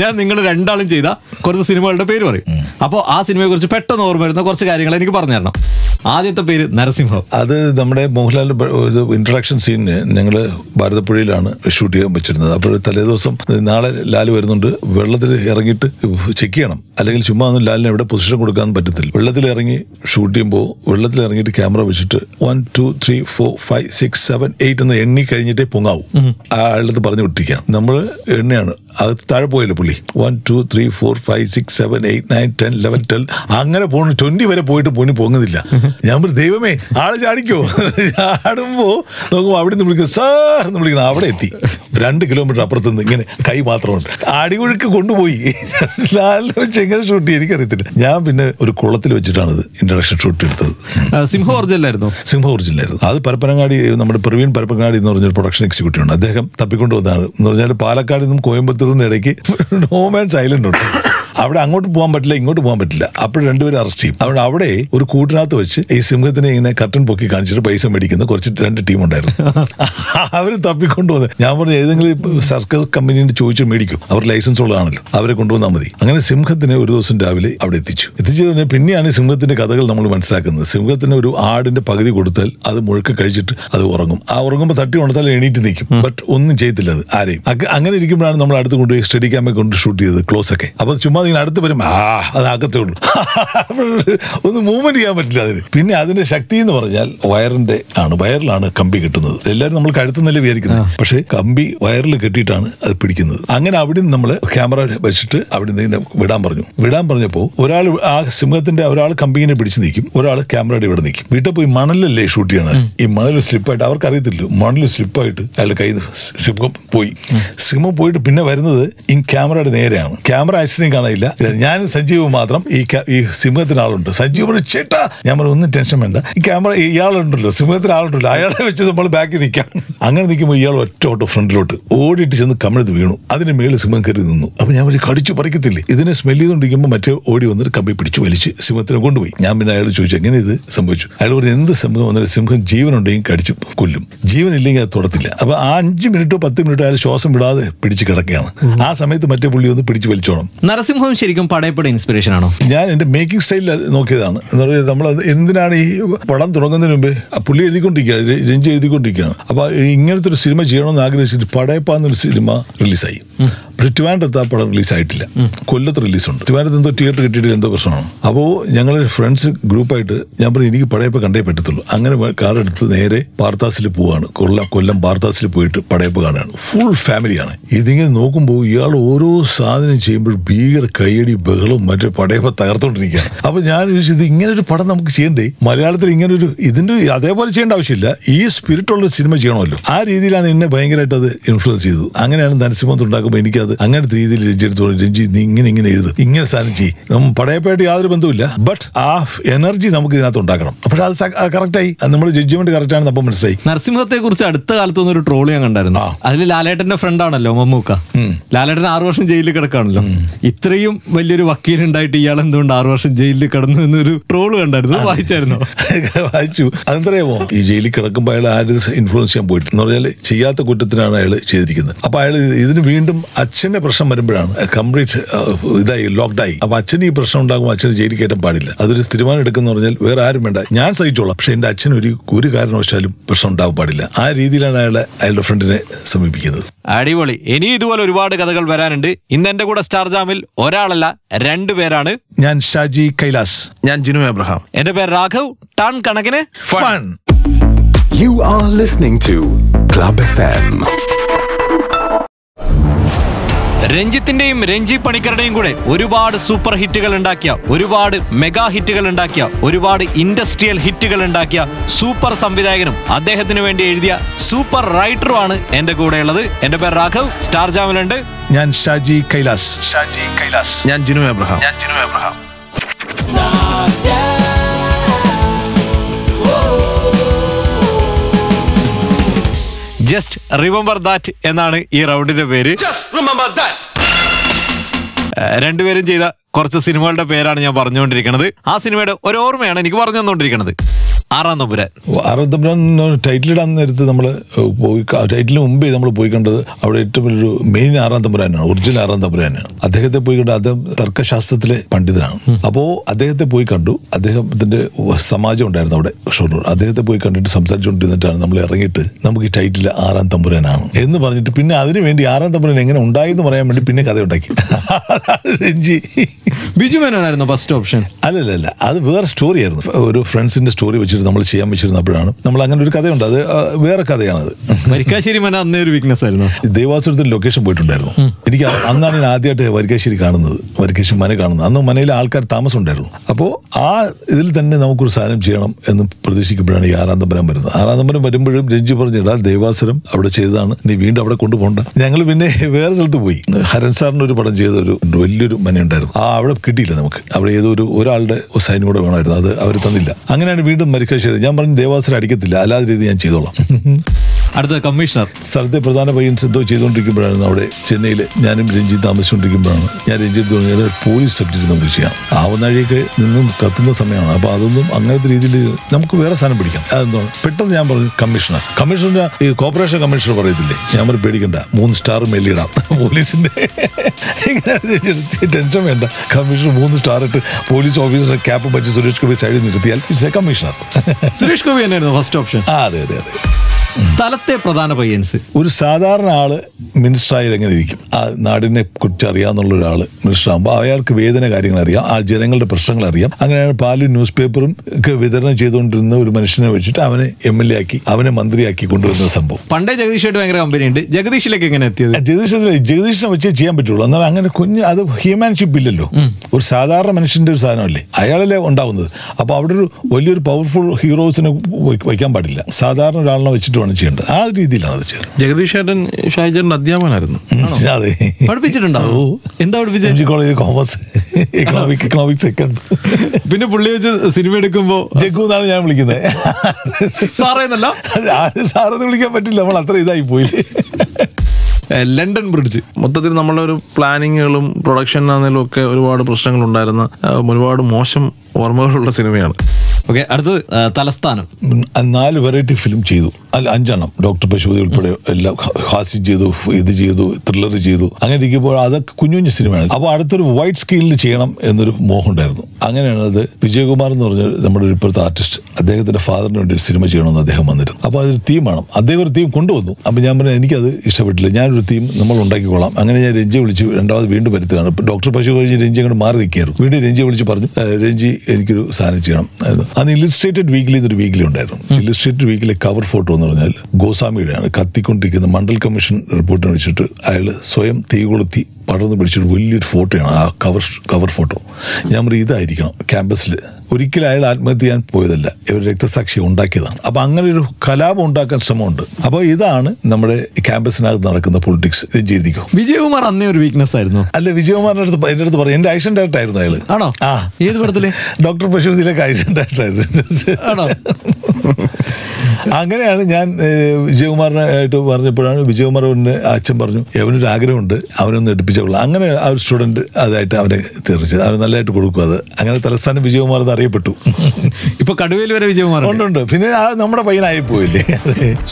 ഞാൻ നിങ്ങൾ രണ്ടാളും ചെയ്ത കുറച്ച് സിനിമകളുടെ പേര് പറയും. അപ്പോൾ ആ സിനിമയെ കുറിച്ച് പെട്ടെന്ന് ഓർമ്മ വരുന്ന കുറച്ച് കാര്യങ്ങൾ എനിക്ക് പറഞ്ഞു തരണം. ആദ്യത്തെ പേര് നരസിംഹം.
അത് നമ്മുടെ മോഹൻലാലിന്റെ ഒരു ഇൻട്രഡക്ഷൻ സീനിന് ഞങ്ങൾ ഭാരതപ്പുഴയിലാണ് ഷൂട്ട് ചെയ്യാൻ വെച്ചിരുന്നത്. അപ്പോൾ തലേദിവസം നാളെ ലാൽ വരുന്നുണ്ട്. വെള്ളത്തിൽ ഇറങ്ങിയിട്ട് ചെക്ക് ചെയ്യണം. അല്ലെങ്കിൽ ചുമ്മാ ഒന്നും ലാലിന് എവിടെ പൊസിഷൻ കൊടുക്കാൻ പറ്റത്തില്ല. വെള്ളത്തിൽ ഇറങ്ങി ഷൂട്ട് ചെയ്യുമ്പോൾ വെള്ളത്തിൽ ഇറങ്ങിയിട്ട് ക്യാമറ വെച്ചിട്ട് one two three four five six seven eight എന്ന് എണ്ണി കഴിഞ്ഞിട്ടേ പൊങ്ങാവും. ആ ആളുടെ പറഞ്ഞു വിട്ടിരിക്കാം. നമ്മൾ എണ്ണയാണ്. അകത്ത് താഴെ പോയല്ലോ പുള്ളി. One two three four five six seven eight nine ten eleven twelve അങ്ങനെ പോണു ട്വന്റി വരെ പോയിട്ട് പൊന്നി പൊങ്ങുന്നില്ല ഞാൻ പറഞ്ഞു ദൈവമേ ആൾ ചാടിക്കോ. ചാടുമ്പോൾ നോക്കുമ്പോൾ അവിടെ നിന്ന് വിളിക്കും സാർ എന്ന് വിളിക്കണം അവിടെ എത്തി. രണ്ട് കിലോമീറ്റർ അപ്പുറത്ത് നിന്ന് ഇങ്ങനെ കൈ മാത്രമുണ്ട്. അടികുഴുക്ക് കൊണ്ടുപോയി. ലാലിനെ വെച്ച് എങ്ങനെ ഷൂട്ട് ചെയ്യും എനിക്കറിയത്തില്ല. ഞാൻ പിന്നെ ഒരു കുളത്തിൽ വെച്ചിട്ടാണ് ഇത് ഇൻട്രഡക്ഷൻ ഷൂട്ട് എടുത്തത്.
സിംഹ ഒറിജിനലായിരുന്നു
സിംഹ ഒറിജിനലായിരുന്നു അത് പരപ്പനങ്ങാടി നമ്മുടെ പ്രവീൺ പരപ്പനങ്ങാടി എന്ന് പറഞ്ഞൊരു പ്രൊഡക്ഷൻ എക്സിക്യൂട്ടീവ് ഉണ്ട്. അദ്ദേഹം തപ്പിക്കൊണ്ട് വന്നതാണ് എന്ന് പറഞ്ഞാൽ പാലക്കാട് നിന്നും കോയമ്പത്തൂർ നിന്നും ഇടയ്ക്ക് നോ മാൻ സൈലന്റ് ഉണ്ട്. അവിടെ അങ്ങോട്ട് പോകാൻ പറ്റില്ല ഇങ്ങോട്ട് പോകാൻ പറ്റില്ല. അപ്പോൾ രണ്ടുപേരും അറസ്റ്റ് ചെയ്യും. അവിടെ അവിടെ ഒരു കൂട്ടിനകത്ത് വെച്ച് ഈ സിംഹത്തിനെ ഇങ്ങനെ കർട്ടൻ പൊക്കി കാണിച്ചിട്ട് പൈസ മേടിക്കുന്ന. കുറച്ച് രണ്ട് ടീം ഉണ്ടായിരുന്നു. *laughs* അവർ തപ്പിക്കൊണ്ട് വന്ന് ഞാൻ പറഞ്ഞു ഏതെങ്കിലും സർക്കസ് കമ്പനീന്റെ ചോദിച്ച് മേടിക്കും. അവർ ലൈസൻസ് ഉള്ളതാണല്ലോ. അവരെ കൊണ്ടുവന്നാൽ മതി. അങ്ങനെ സിംഹത്തിനെ ഒരു ദിവസം രാവിലെ അവിടെ എത്തിച്ചു. എത്തിച്ചു കഴിഞ്ഞാൽ പിന്നെയാണ് സിംഹത്തിന്റെ കഥകൾ നമ്മൾ മനസ്സിലാക്കുന്നത്. സിംഹത്തിന് ഒരു ആടിന്റെ പകുതി കൊടുത്താൽ അത് മുഴുക്ക കഴിച്ചിട്ട് അത് ഉറങ്ങും. ആ ഉറങ്ങുമ്പോൾ തട്ടി ഉണർത്താൽ എണീറ്റ് നിൽക്കും. ബട്ട് ഒന്നും ചെയ്യത്തില്ല അത്. ആരെയും. അങ്ങനെ ഇരിക്കുമ്പോഴാണ് നമ്മൾ അടുത്ത് കൊണ്ടുപോയി സ്റ്റഡി ക്യാമെ കൊണ്ട് ഷൂട്ട് ചെയ്തത്. ക്ലോസ് ഒക്കെ. അപ്പോൾ ചുമ്മാ ഇങ്ങനെ അടുത്ത് വരും ആ അതാക്കത്തേ ഉള്ളൂ *laughs* ഒന്ന് മൂവ്മെന്റ് ചെയ്യാൻ പറ്റില്ല അതിന്. പിന്നെ അതിന്റെ ശക്തി എന്ന് പറഞ്ഞാൽ വയറിന്റെ ആണ്. വയറിലാണ് കമ്പി കിട്ടുന്നത്. എല്ലാവരും നമ്മൾ കഴുത്തുന്നല്ലേ വിചാരിക്കുന്നത്. പക്ഷേ കമ്പി വയറിൽ കെട്ടിയിട്ടാണ് അത് പിടിക്കുന്നത്. അങ്ങനെ അവിടെ നിന്ന് നമ്മൾ ക്യാമറ വെച്ചിട്ട് അവിടെ നിന്ന് വിടാൻ പറഞ്ഞു. വിടാൻ പറഞ്ഞപ്പോൾ ഒരാൾ ആ സിംഹത്തിന്റെ ഒരാൾ കമ്പിങ്ങിനെ പിടിച്ച് നിൽക്കും. ഒരാൾ ക്യാമറയുടെ ഇവിടെ നിൽക്കും. വീട്ടിൽ പോയി മണലല്ലേ ഷൂട്ട് ചെയ്യണത്? ഈ മണൽ സ്ലിപ്പായിട്ട് അവർക്ക് അറിയത്തില്ല മണൽ സ്ലിപ്പായിട്ട് അയാളുടെ കയ്യിൽ സിംഹം പോയി. സിംഹം പോയിട്ട് പിന്നെ വരുന്നത് ഈ ക്യാമറയുടെ നേരെയാണ്. ക്യാമറ ആക്സിഡന്റ് കാണാനില്ല ഞാൻ സജീവ് മാത്രം ഈ ഈ സിംഹത്തിന് ആളുണ്ട്. സജീവ് പറഞ്ഞു ചേട്ടാ ഞാൻ പറഞ്ഞു ഒന്നും ടെൻഷൻ വേണ്ട. ഈ ക്യാമറ ഇയാളുണ്ടല്ലോ സിംഹത്തിന് ആളുണ്ടല്ലോ. അയാളെ വെച്ച് നമ്മൾ ബാക്കിൽ നിൽക്കാം. അങ്ങനെ നിൽക്കുമ്പോൾ ഇയാൾ ഒറ്റ ഓട്ടോ ഫ്രണ്ടിലോട്ട്. ഓടിയിട്ട് ചെന്ന് കമിഴ്ന്ന് വീണു. അതിന് മേളിൽ സിംഹം കയറി നിന്നു. അപ്പൊ ഞാൻ ഒരു കടിച്ചു പറിക്കത്തില്ലേ? ഇതിനെ സ്മെല്ല് ചെയ്തുകൊണ്ടിരിക്കുമ്പോൾ മറ്റേ ഓടി വന്നിട്ട് കമ്പി പിടിച്ച് വലിച്ച് സിംഹത്തിനെ കൊണ്ടുപോയി. ഞാൻ പിന്നെ അയാൾ ചോദിച്ചു എങ്ങനെ ഇത് സംഭവിച്ചു? അയാൾ പറഞ്ഞു എന്ത് സംഭവം? വന്നാലും സിംഹം ജീവനുണ്ടെങ്കിൽ കടിച്ചു കൊല്ലും. ജീവനില്ലെങ്കിൽ അത് തുടത്തില്ല. അപ്പൊ ആ അഞ്ച് മിനിറ്റോ പത്ത് മിനിറ്റോ അയാൾ ശ്വാസം വിടാതെ പിടിച്ച് കിടക്കുകയാണ്. ആ സമയത്ത് മറ്റേ പുള്ളി ഒന്ന് പിടിച്ച് വലിച്ചോണം.
നരസിംഹം ശരിക്കും പടയപ്പയുടെ ഇൻസ്പിറേഷൻ ആണോ?
ഞാൻ എന്റെ മേക്കിംഗ് സ്റ്റൈലിൽ നോക്കിയതാണ്. എന്ന് പറയുന്നത് നമ്മൾ എന്തിനാണ് ഈ പടം തുടങ്ങുന്നതിന് മുമ്പ് പുള്ളി എഴുതിക്കൊണ്ടിരിക്കുകയാണ് ര- രഞ്ജി എഴുതിക്കൊണ്ടിരിക്കുകയാണ്. അപ്പോൾ ഇങ്ങനത്തെ ഒരു സിനിമ ചെയ്യണമെന്ന് ആഗ്രഹിച്ചിട്ട് പടയപ്പ എന്നൊരു സിനിമ റിലീസായി പക്ഷെ ആ പടം റിലീസായിട്ടില്ല കൊല്ലത്ത് റിലീസുണ്ട് ട്രിവാൻഡ്രത്ത് എന്തോ തിയേറ്റർ കിട്ടിയിട്ട് എന്തോ പ്രശ്നമാണ്. അപ്പോൾ ഞങ്ങൾ ഫ്രണ്ട്സ് ഗ്രൂപ്പായിട്ട് ഞാൻ പറഞ്ഞു എനിക്ക് പടയപ്പ കണ്ടേ പറ്റത്തുള്ളൂ. അങ്ങനെ കാറെടുത്ത് നേരെ പാർത്താസിൽ പോവാണ്. കൊല്ല കൊല്ലം പാർത്താസിൽ പോയിട്ട് പടയപ്പ് കാണുകയാണ്. ഫുൾ ഫാമിലിയാണ് ഇതിങ്ങനെ നോക്കുമ്പോൾ ഇയാൾ ഓരോ സാധനം ചെയ്യുമ്പോൾ ഭീകര കൈയടി ബഹളും മറ്റു പടയപ്പ തകർത്തോണ്ടിരിക്കുക അപ്പൊ ഞാൻ ഇത് ഇങ്ങനെ ഒരു പടം നമുക്ക് ചെയ്യണ്ടേ? മലയാളത്തിൽ ഇങ്ങനെ ഒരു ഇതിന്റെ അതേപോലെ ചെയ്യേണ്ട ആവശ്യമില്ല. ഈ സ്പിരിറ്റ് ഉള്ള സിനിമ ചെയ്യണമല്ലോ. ആ രീതിയിലാണ് എന്നെ ഭയങ്കരമായിട്ട് അത് ഇൻഫ്ലുവൻസ് ചെയ്തത്. അങ്ങനെയാണ് നരസിംഹം ഉണ്ടാക്കുമ്പോൾ എനിക്കത് അങ്ങനത്തെ രീതിയിൽ രഞ്ജി എടുത്തു രഞ്ജി നീ ഇങ്ങനെ ഇങ്ങനെ എഴുതും. ഇങ്ങനെ സാധനം ചെയ്യും. നമ്മൾ പടയപ്പായിട്ട് യാതൊരു ബന്ധവുമില്ല. ബട്ട് ആ എനർജി നമുക്ക് ഇതിനകത്ത് ഉണ്ടാക്കണം. പക്ഷെ അത് കറക്റ്റായി നമ്മൾ ജഡ്ജ്മെന്റ് കറക്റ്റ് ആണെന്ന് അപ്പം മനസ്സിലായി.
നരസിംഹത്തെ കുറിച്ച് അടുത്ത കാലത്ത് ഒരു ട്രോൾ ഞാൻ കണ്ടായിരുന്നു. അതിൽ ലാലേട്ടന്റെ ഫ്രണ്ട് ആണല്ലോ മമ്മൂക്ക. ലാലേട്ടൻ ആറു വർഷം ജയിലിൽ കിടക്കാണല്ലോ. ഇത്രയും വലിയൊരു വക്കീൽ ഉണ്ടായിട്ട് ഇയാൾ എന്തുകൊണ്ട് ആറു വർഷം ജയിലിൽ കിടന്നു എന്നൊരു ട്രോൾ കണ്ടായിരുന്നു. വായിച്ചായിരുന്നു? *laughs*
വായിച്ചു. അതെന്തറിയാമോ? ഈ ജയിലിൽ കിടക്കുമ്പോൾ അയാൾ ആരും ഇൻഫ്ലുവൻസ് ചെയ്യാൻ പോയിട്ട്? എന്ന് പറഞ്ഞാൽ ചെയ്യാത്ത കുറ്റത്തിനാണ് അയാൾ ചെയ്തിരിക്കുന്നത്. അപ്പൊ അയാൾ ഇതിന് വീണ്ടും അച്ഛന്റെ പ്രശ്നം വരുമ്പോഴാണ് കംപ്ലീറ്റ് ഇതായി ലോക്ക്ഡായി അപ്പൊ അച്ഛന് ഈ പ്രശ്നം ഉണ്ടാകുമ്പോൾ അച്ഛന് ജയിലിൽ കയറ്റാൻ പാടില്ല. അതൊരു തീരുമാനം എടുക്കുന്ന പറഞ്ഞാൽ വേറെ ആരും വേണ്ട. ഞാൻ സഹിച്ചോളാം. പക്ഷെ എന്റെ ഒരു ഒരു കാരണവശാലും പ്രശ്നം ഉണ്ടാകാൻ പാടില്ല. ആ രീതിയിലാണ് അയാളെ അയാളുടെ ഫ്രണ്ടിനെ സമീപിക്കുന്നത്.
അടിപൊളി. ഇനി ഇതുപോലെ ഒരുപാട് കഥകൾ വരാനുണ്ട്. ഇന്ന് എന്റെ കൂടെ സ്റ്റാർ ജാമിൽ ഒരാളല്ല രണ്ടു പേരാണ്.
ഞാൻ ഷാജി കൈലാസ്.
ഞാൻ ജിനു എബ്രഹാം.
എന്റെ പേര് രാഘവ്. ടൺ കണക്കിന്
fun.
You are listening to Club FM.
രഞ്ജിത്തിന്റെയും രഞ്ജി പണിക്കരുടെയും കൂടെ ഒരുപാട് സൂപ്പർ ഹിറ്റുകൾ ഉണ്ടാക്കിയ ഒരുപാട് മെഗാ ഹിറ്റുകൾ ഉണ്ടാക്കിയ ഒരുപാട് ഇൻഡസ്ട്രിയൽ ഹിറ്റുകൾ ഉണ്ടാക്കിയ സൂപ്പർ സംവിധായകനും അദ്ദേഹത്തിന് വേണ്ടി എഴുതിയ സൂപ്പർ റൈറ്ററുമാണ് എന്റെ കൂടെയുള്ളത്. എന്റെ പേര് രാഘവ് സ്റ്റാർ ജാമിലുണ്ട്.
ഞാൻ ഷാജി കൈലാസ്. ഷാജി കൈലാസ്.
ഞാൻ ജിനു എബ്രഹാം.
ഞാൻ Jinu Abraham.
Just remember that എന്നാണ് ഈ റൗണ്ടിന്റെ പേര്. രണ്ടുപേരും ചെയ്ത കുറച്ച് സിനിമകളുടെ പേരാണ് ഞാൻ പറഞ്ഞുകൊണ്ടിരിക്കുന്നത്. ആ സിനിമയുടെ ഒരു ഓർമ്മയാണ് എനിക്ക് പറഞ്ഞു തന്നുകൊണ്ടിരിക്കുന്നത്. ആറാം തമ്പുരാൻ
അറുപത്തമ്പുരം ടൈറ്റിൽ ഇടാൻ നേരത്ത് നമ്മൾ പോയി ടൈറ്റിലിന് മുമ്പേ നമ്മൾ പോയി കണ്ടത് അവിടെ ഏറ്റവും ഒരു മെയിൻ ആറാം തമ്പുരാനാണ് ഒറിജിനൽ ആറാം തമ്പുരാനാണ് അദ്ദേഹത്തെ പോയി കണ്ടു അദ്ദേഹം തർക്കശാസ്ത്രത്തിലെ പണ്ഡിതനാണ്. അപ്പോൾ അദ്ദേഹത്തെ പോയി കണ്ടു. അദ്ദേഹത്തിന്റെ സമാജം ഉണ്ടായിരുന്നു അവിടെ ഷൊർണൂർ. അദ്ദേഹത്തെ പോയി കണ്ടിട്ട് സംസാരിച്ചുകൊണ്ടിരുന്നിട്ടാണ് നമ്മൾ ഇറങ്ങിയിട്ട് നമുക്ക് ഈ ടൈറ്റിൽ ആറാം തമ്പുരാനാണ് എന്ന് പറഞ്ഞിട്ട് പിന്നെ അതിനു വേണ്ടി ആറാം തമ്പുരാൻ എങ്ങനെ ഉണ്ടായി എന്ന് പറയാൻ വേണ്ടി പിന്നെ കഥ ഉണ്ടാക്കി രഞ്ജി.
ബിജു മേനോനായിരുന്നു ഫസ്റ്റ് ഓപ്ഷൻ
അല്ലല്ല അത് വേറെ സ്റ്റോറി ആയിരുന്നു. ഒരു ഫ്രണ്ട്സിന്റെ സ്റ്റോറി വെച്ചിട്ട് നമ്മൾ ചെയ്യാൻ വെച്ചിരുന്നപ്പോഴാണ്. നമ്മൾ അങ്ങനെ ഒരു കഥയുണ്ട്. അത് വേറെ കഥയാണത്.
വരിക്കാശ്ശേരി മന അന്നേ ഒരു വീക്ക്നെസ് ആയിരുന്നു.
ദേവാസുരത്തിൽ ലൊക്കേഷൻ പോയിട്ടുണ്ടായിരുന്നു. എനിക്ക് അന്നാണ് ഞാൻ ആദ്യമായിട്ട് വരിക്കാശ്ശേരി കാണുന്നത്. വരിക്കാശ്ശേരി മന കാണുന്നത്. അന്ന് മനയിൽ ആൾക്കാർ താമസം ഉണ്ടായിരുന്നു അപ്പോൾ ആ ഇതിൽ തന്നെ നമുക്കൊരു സാധനം ചെയ്യണം എന്ന് പ്രതീക്ഷിക്കുമ്പോഴാണ് ഈ ആറാം തമ്പരം വരുന്നത്. ആറാം തമ്പരം വരുമ്പോഴും രഞ്ജി പറഞ്ഞിടാ ദേവാസുരം അവിടെ ചെയ്തതാണ്. നീ വീണ്ടും അവിടെ കൊണ്ടുപോകണ്ട ഞങ്ങൾ പിന്നെ വേറെ സ്ഥലത്ത് പോയി. ഹരൻ സാറിന് ഒരു പടം ചെയ്ത ഒരു വലിയൊരു മനയുണ്ടായിരുന്നു. ആ അവിടെ കിട്ടിയില്ല നമുക്ക്. അവിടെ ഏതോ ഒരു ഒരാളുടെ സൈനും കൂടെ വേണമായിരുന്നു. അത് അവർ തന്നില്ല. അങ്ങനെയാണ് വീണ്ടും മരിക്കാശ്ശേരി ഞാൻ പറഞ്ഞു ദേവാസുരം അടിക്കത്തില്ല അല്ലാതെ രീതി ഞാൻ ചെയ്തോളാം.
അടുത്ത കമ്മീഷണർ.
സ്ഥലത്തെ പ്രധാന പയ്യൻസ് എന്തോ ചെയ്തുകൊണ്ടിരിക്കുമ്പോഴാണ് അവിടെ ചെന്നൈയിൽ ഞാനും രഞ്ജിത്ത് താമസിച്ചുകൊണ്ടിരിക്കുമ്പോഴാണ്. ഞാൻ രഞ്ജിത്ത് തുടങ്ങിയത് പോലീസ് സബ്ജക്റ്റ് നമുക്ക് ചെയ്യാം. ആവുന്നാഴിയൊക്കെ നിന്നും കത്തുന്ന സമയമാണ്. അപ്പോൾ അതൊന്നും അങ്ങനത്തെ രീതിയിൽ നമുക്ക് വേറെ സാധനം പിടിക്കാം. അതെന്താണ്? പെട്ടെന്ന് ഞാൻ പറഞ്ഞു കമ്മീഷണർ. കമ്മീഷണർ ഈ കോർപ്പറേഷൻ കമ്മീഷണർ പറയത്തില്ലേ? ഞാൻ പറഞ്ഞു പേടിക്കണ്ട. മൂന്ന് സ്റ്റാർ മേലിടാം പോലീസിന്റെ ടെൻഷൻ വേണ്ട. കമ്മീഷണർ മൂന്ന് സ്റ്റാർ ഇട്ട് പോലീസ് ഓഫീസറെ ക്യാപ്പ് വെച്ച് സുരേഷ് ഗോപി സൈഡിൽ നിർത്തിയാൽ it's a commissioner.
Suresh Gopi തന്നെയായിരുന്നു ഫസ്റ്റ് ഓപ്ഷൻ
ആ അതെ അതെ അതെ.
സ്ഥലത്തെ പ്രധാന പയ്യൻസ്.
ഒരു സാധാരണ ആൾ മിനിസ്റ്റർ ആയാൽ എങ്ങനെ ഇരിക്കും ആ നാടിനെ കുറിച്ച് അറിയാന്നുള്ള ഒരാൾ മിനിസ്റ്റർ ആകുമ്പോൾ അയാൾക്ക് വേദന കാര്യങ്ങൾ അറിയാം ആ ജനങ്ങളുടെ പ്രശ്നങ്ങൾ അറിയാം. അങ്ങനെയാണ് പാലും ന്യൂസ് പേപ്പറും ഒക്കെ വിതരണം ചെയ്തുകൊണ്ടിരുന്ന ഒരു മനുഷ്യനെ വെച്ചിട്ട് അവനെ എം എൽ എ ആക്കി അവനെ മന്ത്രിയാക്കി കൊണ്ടുവരുന്ന സംഭവം.
പണ്ടേ ജഗദീഷായിട്ട് ഭയങ്കര കമ്പനി ഉണ്ട്. ജഗദീഷിലേക്ക് എങ്ങനെ എത്തിയത്?
ജഗദീഷിനെ ജഗദീഷിനെ വെച്ചേ ചെയ്യാൻ പറ്റുള്ളൂ. എന്നാൽ അങ്ങനെ കുഞ്ഞ് അത് ഹ്യൂമാൻഷിപ്പ് ഇല്ലല്ലോ. ഒരു സാധാരണ മനുഷ്യന്റെ ഒരു സാധനമല്ലേ? അയാളല്ലേ ഉണ്ടാവുന്നത്. അപ്പോൾ അവിടെ ഒരു വലിയൊരു പവർഫുൾ ഹീറോസിനെ വയ്ക്കാൻ വയ്ക്കാൻ പാടില്ല. സാധാരണ ഒരാളിനെ വെച്ചിട്ട് വേണം ചെയ്യേണ്ടത്. ആ രീതിയിലാണ് അത് ചെയ്തത്
ജഗദീഷ് ചേട്ടൻ ഷാഹിജേട്ടൻ അധ്യാപകനായിരുന്നു
അതെ.
പഠിപ്പിച്ചിട്ടുണ്ടാവോ എന്താ പഠിപ്പിച്ചത്?
College commerce economic economic second
പിന്നെ പുള്ളി വെച്ച് സിനിമ എടുക്കുമ്പോ
ജഗ്ഗു എന്നാണ് ഞാൻ വിളിക്കുന്നത്.
സാറേ എന്നല്ല?
ആരും സാറെന്ന് വിളിക്കാൻ പറ്റില്ല. നമ്മൾ അത്ര ഇതായി പോയി.
London bridge.
മൊത്തത്തിൽ നമ്മളെ ഒരു പ്ലാനിങ്ങുകളും പ്രൊഡക്ഷൻ ആണെങ്കിലും ഒക്കെ ഒരുപാട് പ്രശ്നങ്ങളുണ്ടായിരുന്ന ഉണ്ടായിരുന്ന ഒരുപാട് മോശം ഓർമ്മകളുള്ള സിനിമയാണ്.
ഓക്കെ അടുത്തത് തലസ്ഥാനം.
നാല് വെറൈറ്റി ഫിലിം ചെയ്തു. അല്ല അഞ്ചെണ്ണം. ഡോക്ടർ പശുപതി ഉൾപ്പെടെ എല്ലാം ഹാസ്യം ചെയ്തു ഇത് ചെയ്തു ത്രില്ലർ ചെയ്തു. അങ്ങനെ ഇരിക്കുമ്പോൾ അതൊക്കെ കുഞ്ഞു കുഞ്ഞു സിനിമയാണ് അപ്പോൾ അടുത്തൊരു വൈറ്റ് സ്കെയിലിൽ ചെയ്യണം എന്നൊരു മോഹം ഉണ്ടായിരുന്നു. അങ്ങനെയാണ് അത് വിജയകുമാർ എന്ന് പറഞ്ഞ നമ്മുടെ ഒരു ഇപ്പോഴത്തെ ആർട്ടിസ്റ്റ് അദ്ദേഹത്തിന്റെ ഫാദറിന് വേണ്ടി ഒരു സിനിമ ചെയ്യണമെന്ന് അദ്ദേഹം വന്നിരുന്നു. അപ്പോൾ അതൊരു തീം വേണം. അദ്ദേഹം ഒരു തീം കൊണ്ടുവന്നു. അപ്പോൾ ഞാൻ പറഞ്ഞു എനിക്കത് ഇഷ്ടപ്പെട്ടില്ല. ഞാനൊരു തീം നമ്മൾ ഉണ്ടാക്കിക്കൊള്ളാം. അങ്ങനെ ഞാൻ രഞ്ജി വിളിച്ച് രണ്ടാമത് വീണ്ടും വരുത്തുകയാണ്. ഡോക്ടർ പശു കഴിഞ്ഞ് രഞ്ജി അങ്ങോട്ട് മാറി നിൽക്കുകയായിരുന്നു. വീണ്ടും രഞ്ജി വിളിച്ച് പറഞ്ഞു "ഏഹ്, രഞ്ജി എനിക്കൊരു സാധനം ചെയ്യണം അന്ന് ഇലിസ്ട്രേറ്റഡ് വീക്കിലി എന്നൊരു വീക്കിലി ഉണ്ടായിരുന്നു. ഇലിസ്ട്രേറ്റഡ് വീക്കിലെ കവർ ഫോട്ടോ എന്ന് പറഞ്ഞാൽ ഗോസ്വാമിയുടെയാണ്. കത്തിക്കൊണ്ടിരിക്കുന്ന മണ്ഡൽ കമ്മീഷൻ റിപ്പോർട്ടിന് വെച്ചിട്ട് അയാൾ സ്വയം തീ കൊളുത്തി പടർന്ന് പിടിച്ചൊരു വലിയൊരു ഫോട്ടോയാണ് ആ കവർ കവർ ഫോട്ടോ ഞാൻ പറയും ഇതായിരിക്കണം ക്യാമ്പസിൽ ഒരിക്കലും അയാൾ ആത്മഹത്യ ചെയ്യാൻ പോയതല്ല. ഇവർ രക്തസാക്ഷി ഉണ്ടാക്കിയതാണ്. അപ്പോൾ അങ്ങനെ ഒരു കലാപം ഉണ്ടാക്കാൻ ശ്രമമുണ്ട്. അപ്പോൾ ഇതാണ് നമ്മുടെ ക്യാമ്പസിനകത്ത് നടക്കുന്ന പൊളിറ്റിക്സ്. രഞ്ജി
വിജയകുമാർ അന്നേ ഒരു വീക്ക്നെസ് ആയിരുന്നു.
അല്ല വിജയകുമാറിന്റെ അടുത്ത് എന്റെ അടുത്ത് പറയും. എന്റെ ആക്ഷൻ ഡയറക്ടർ ആയിരുന്നു അയാൾ
ആണോ?
ആ.
ഏത് പടത്തിൽ?
ഡോക്ടർ പശുപതിയിലേക്ക് ആക്ഷൻ ഡയറക്ടർ ആയിരുന്നു.
ആണോ?
അങ്ങനെയാണ് ഞാൻ വിജയകുമാറിനായിട്ട് പറഞ്ഞപ്പോഴാണ് വിജയകുമാറിന് അച്ഛൻ പറഞ്ഞു അവനൊരു ആഗ്രഹമുണ്ട്. അവനൊന്ന് എടുപ്പിച്ചോളാം. അങ്ങനെ ആ ഒരു സ്റ്റുഡന്റ് അതായിട്ട് അവനെ തീർച്ചയായും അവന് നല്ലതായിട്ട് കൊടുക്കും അത്. അങ്ങനെ തലസ്ഥാനം വിജയകുമാർ അറിയപ്പെട്ടു.
ഇപ്പൊ കടുവയിൽ വരെ ഉണ്ട്
പിന്നെ ആ നമ്മുടെ പയ്യനായി പോയില്ലേ?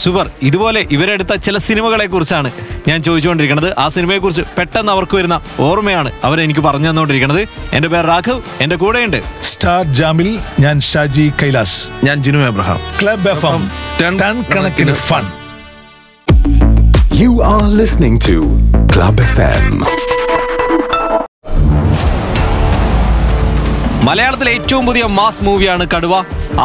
സൂപ്പർ. ഇതുപോലെ ഇവരെടുത്ത ചില സിനിമകളെ കുറിച്ചാണ് ഞാൻ ചോദിച്ചുകൊണ്ടിരിക്കുന്നത്. ആ സിനിമയെ കുറിച്ച് പെട്ടെന്ന് അവർക്ക് വരുന്ന ഓർമ്മയാണ് അവരെനിക്ക് പറഞ്ഞു തന്നുകൊണ്ടിരിക്കുന്നത്. എന്റെ പേര് രാഘവ് എന്റെ കൂടെയുണ്ട്.
സ്റ്റാർ ജാമിൽ ഞാൻ ഷാജി കൈലാസ്.
ഞാൻ Jinu Abraham.
Club F M
ton
കണക്കിന് fun.
You are listening to Club FM.
മലയാളത്തിലെ ഏറ്റവും പുതിയ മാസ് മൂവിയാണ് കടുവ.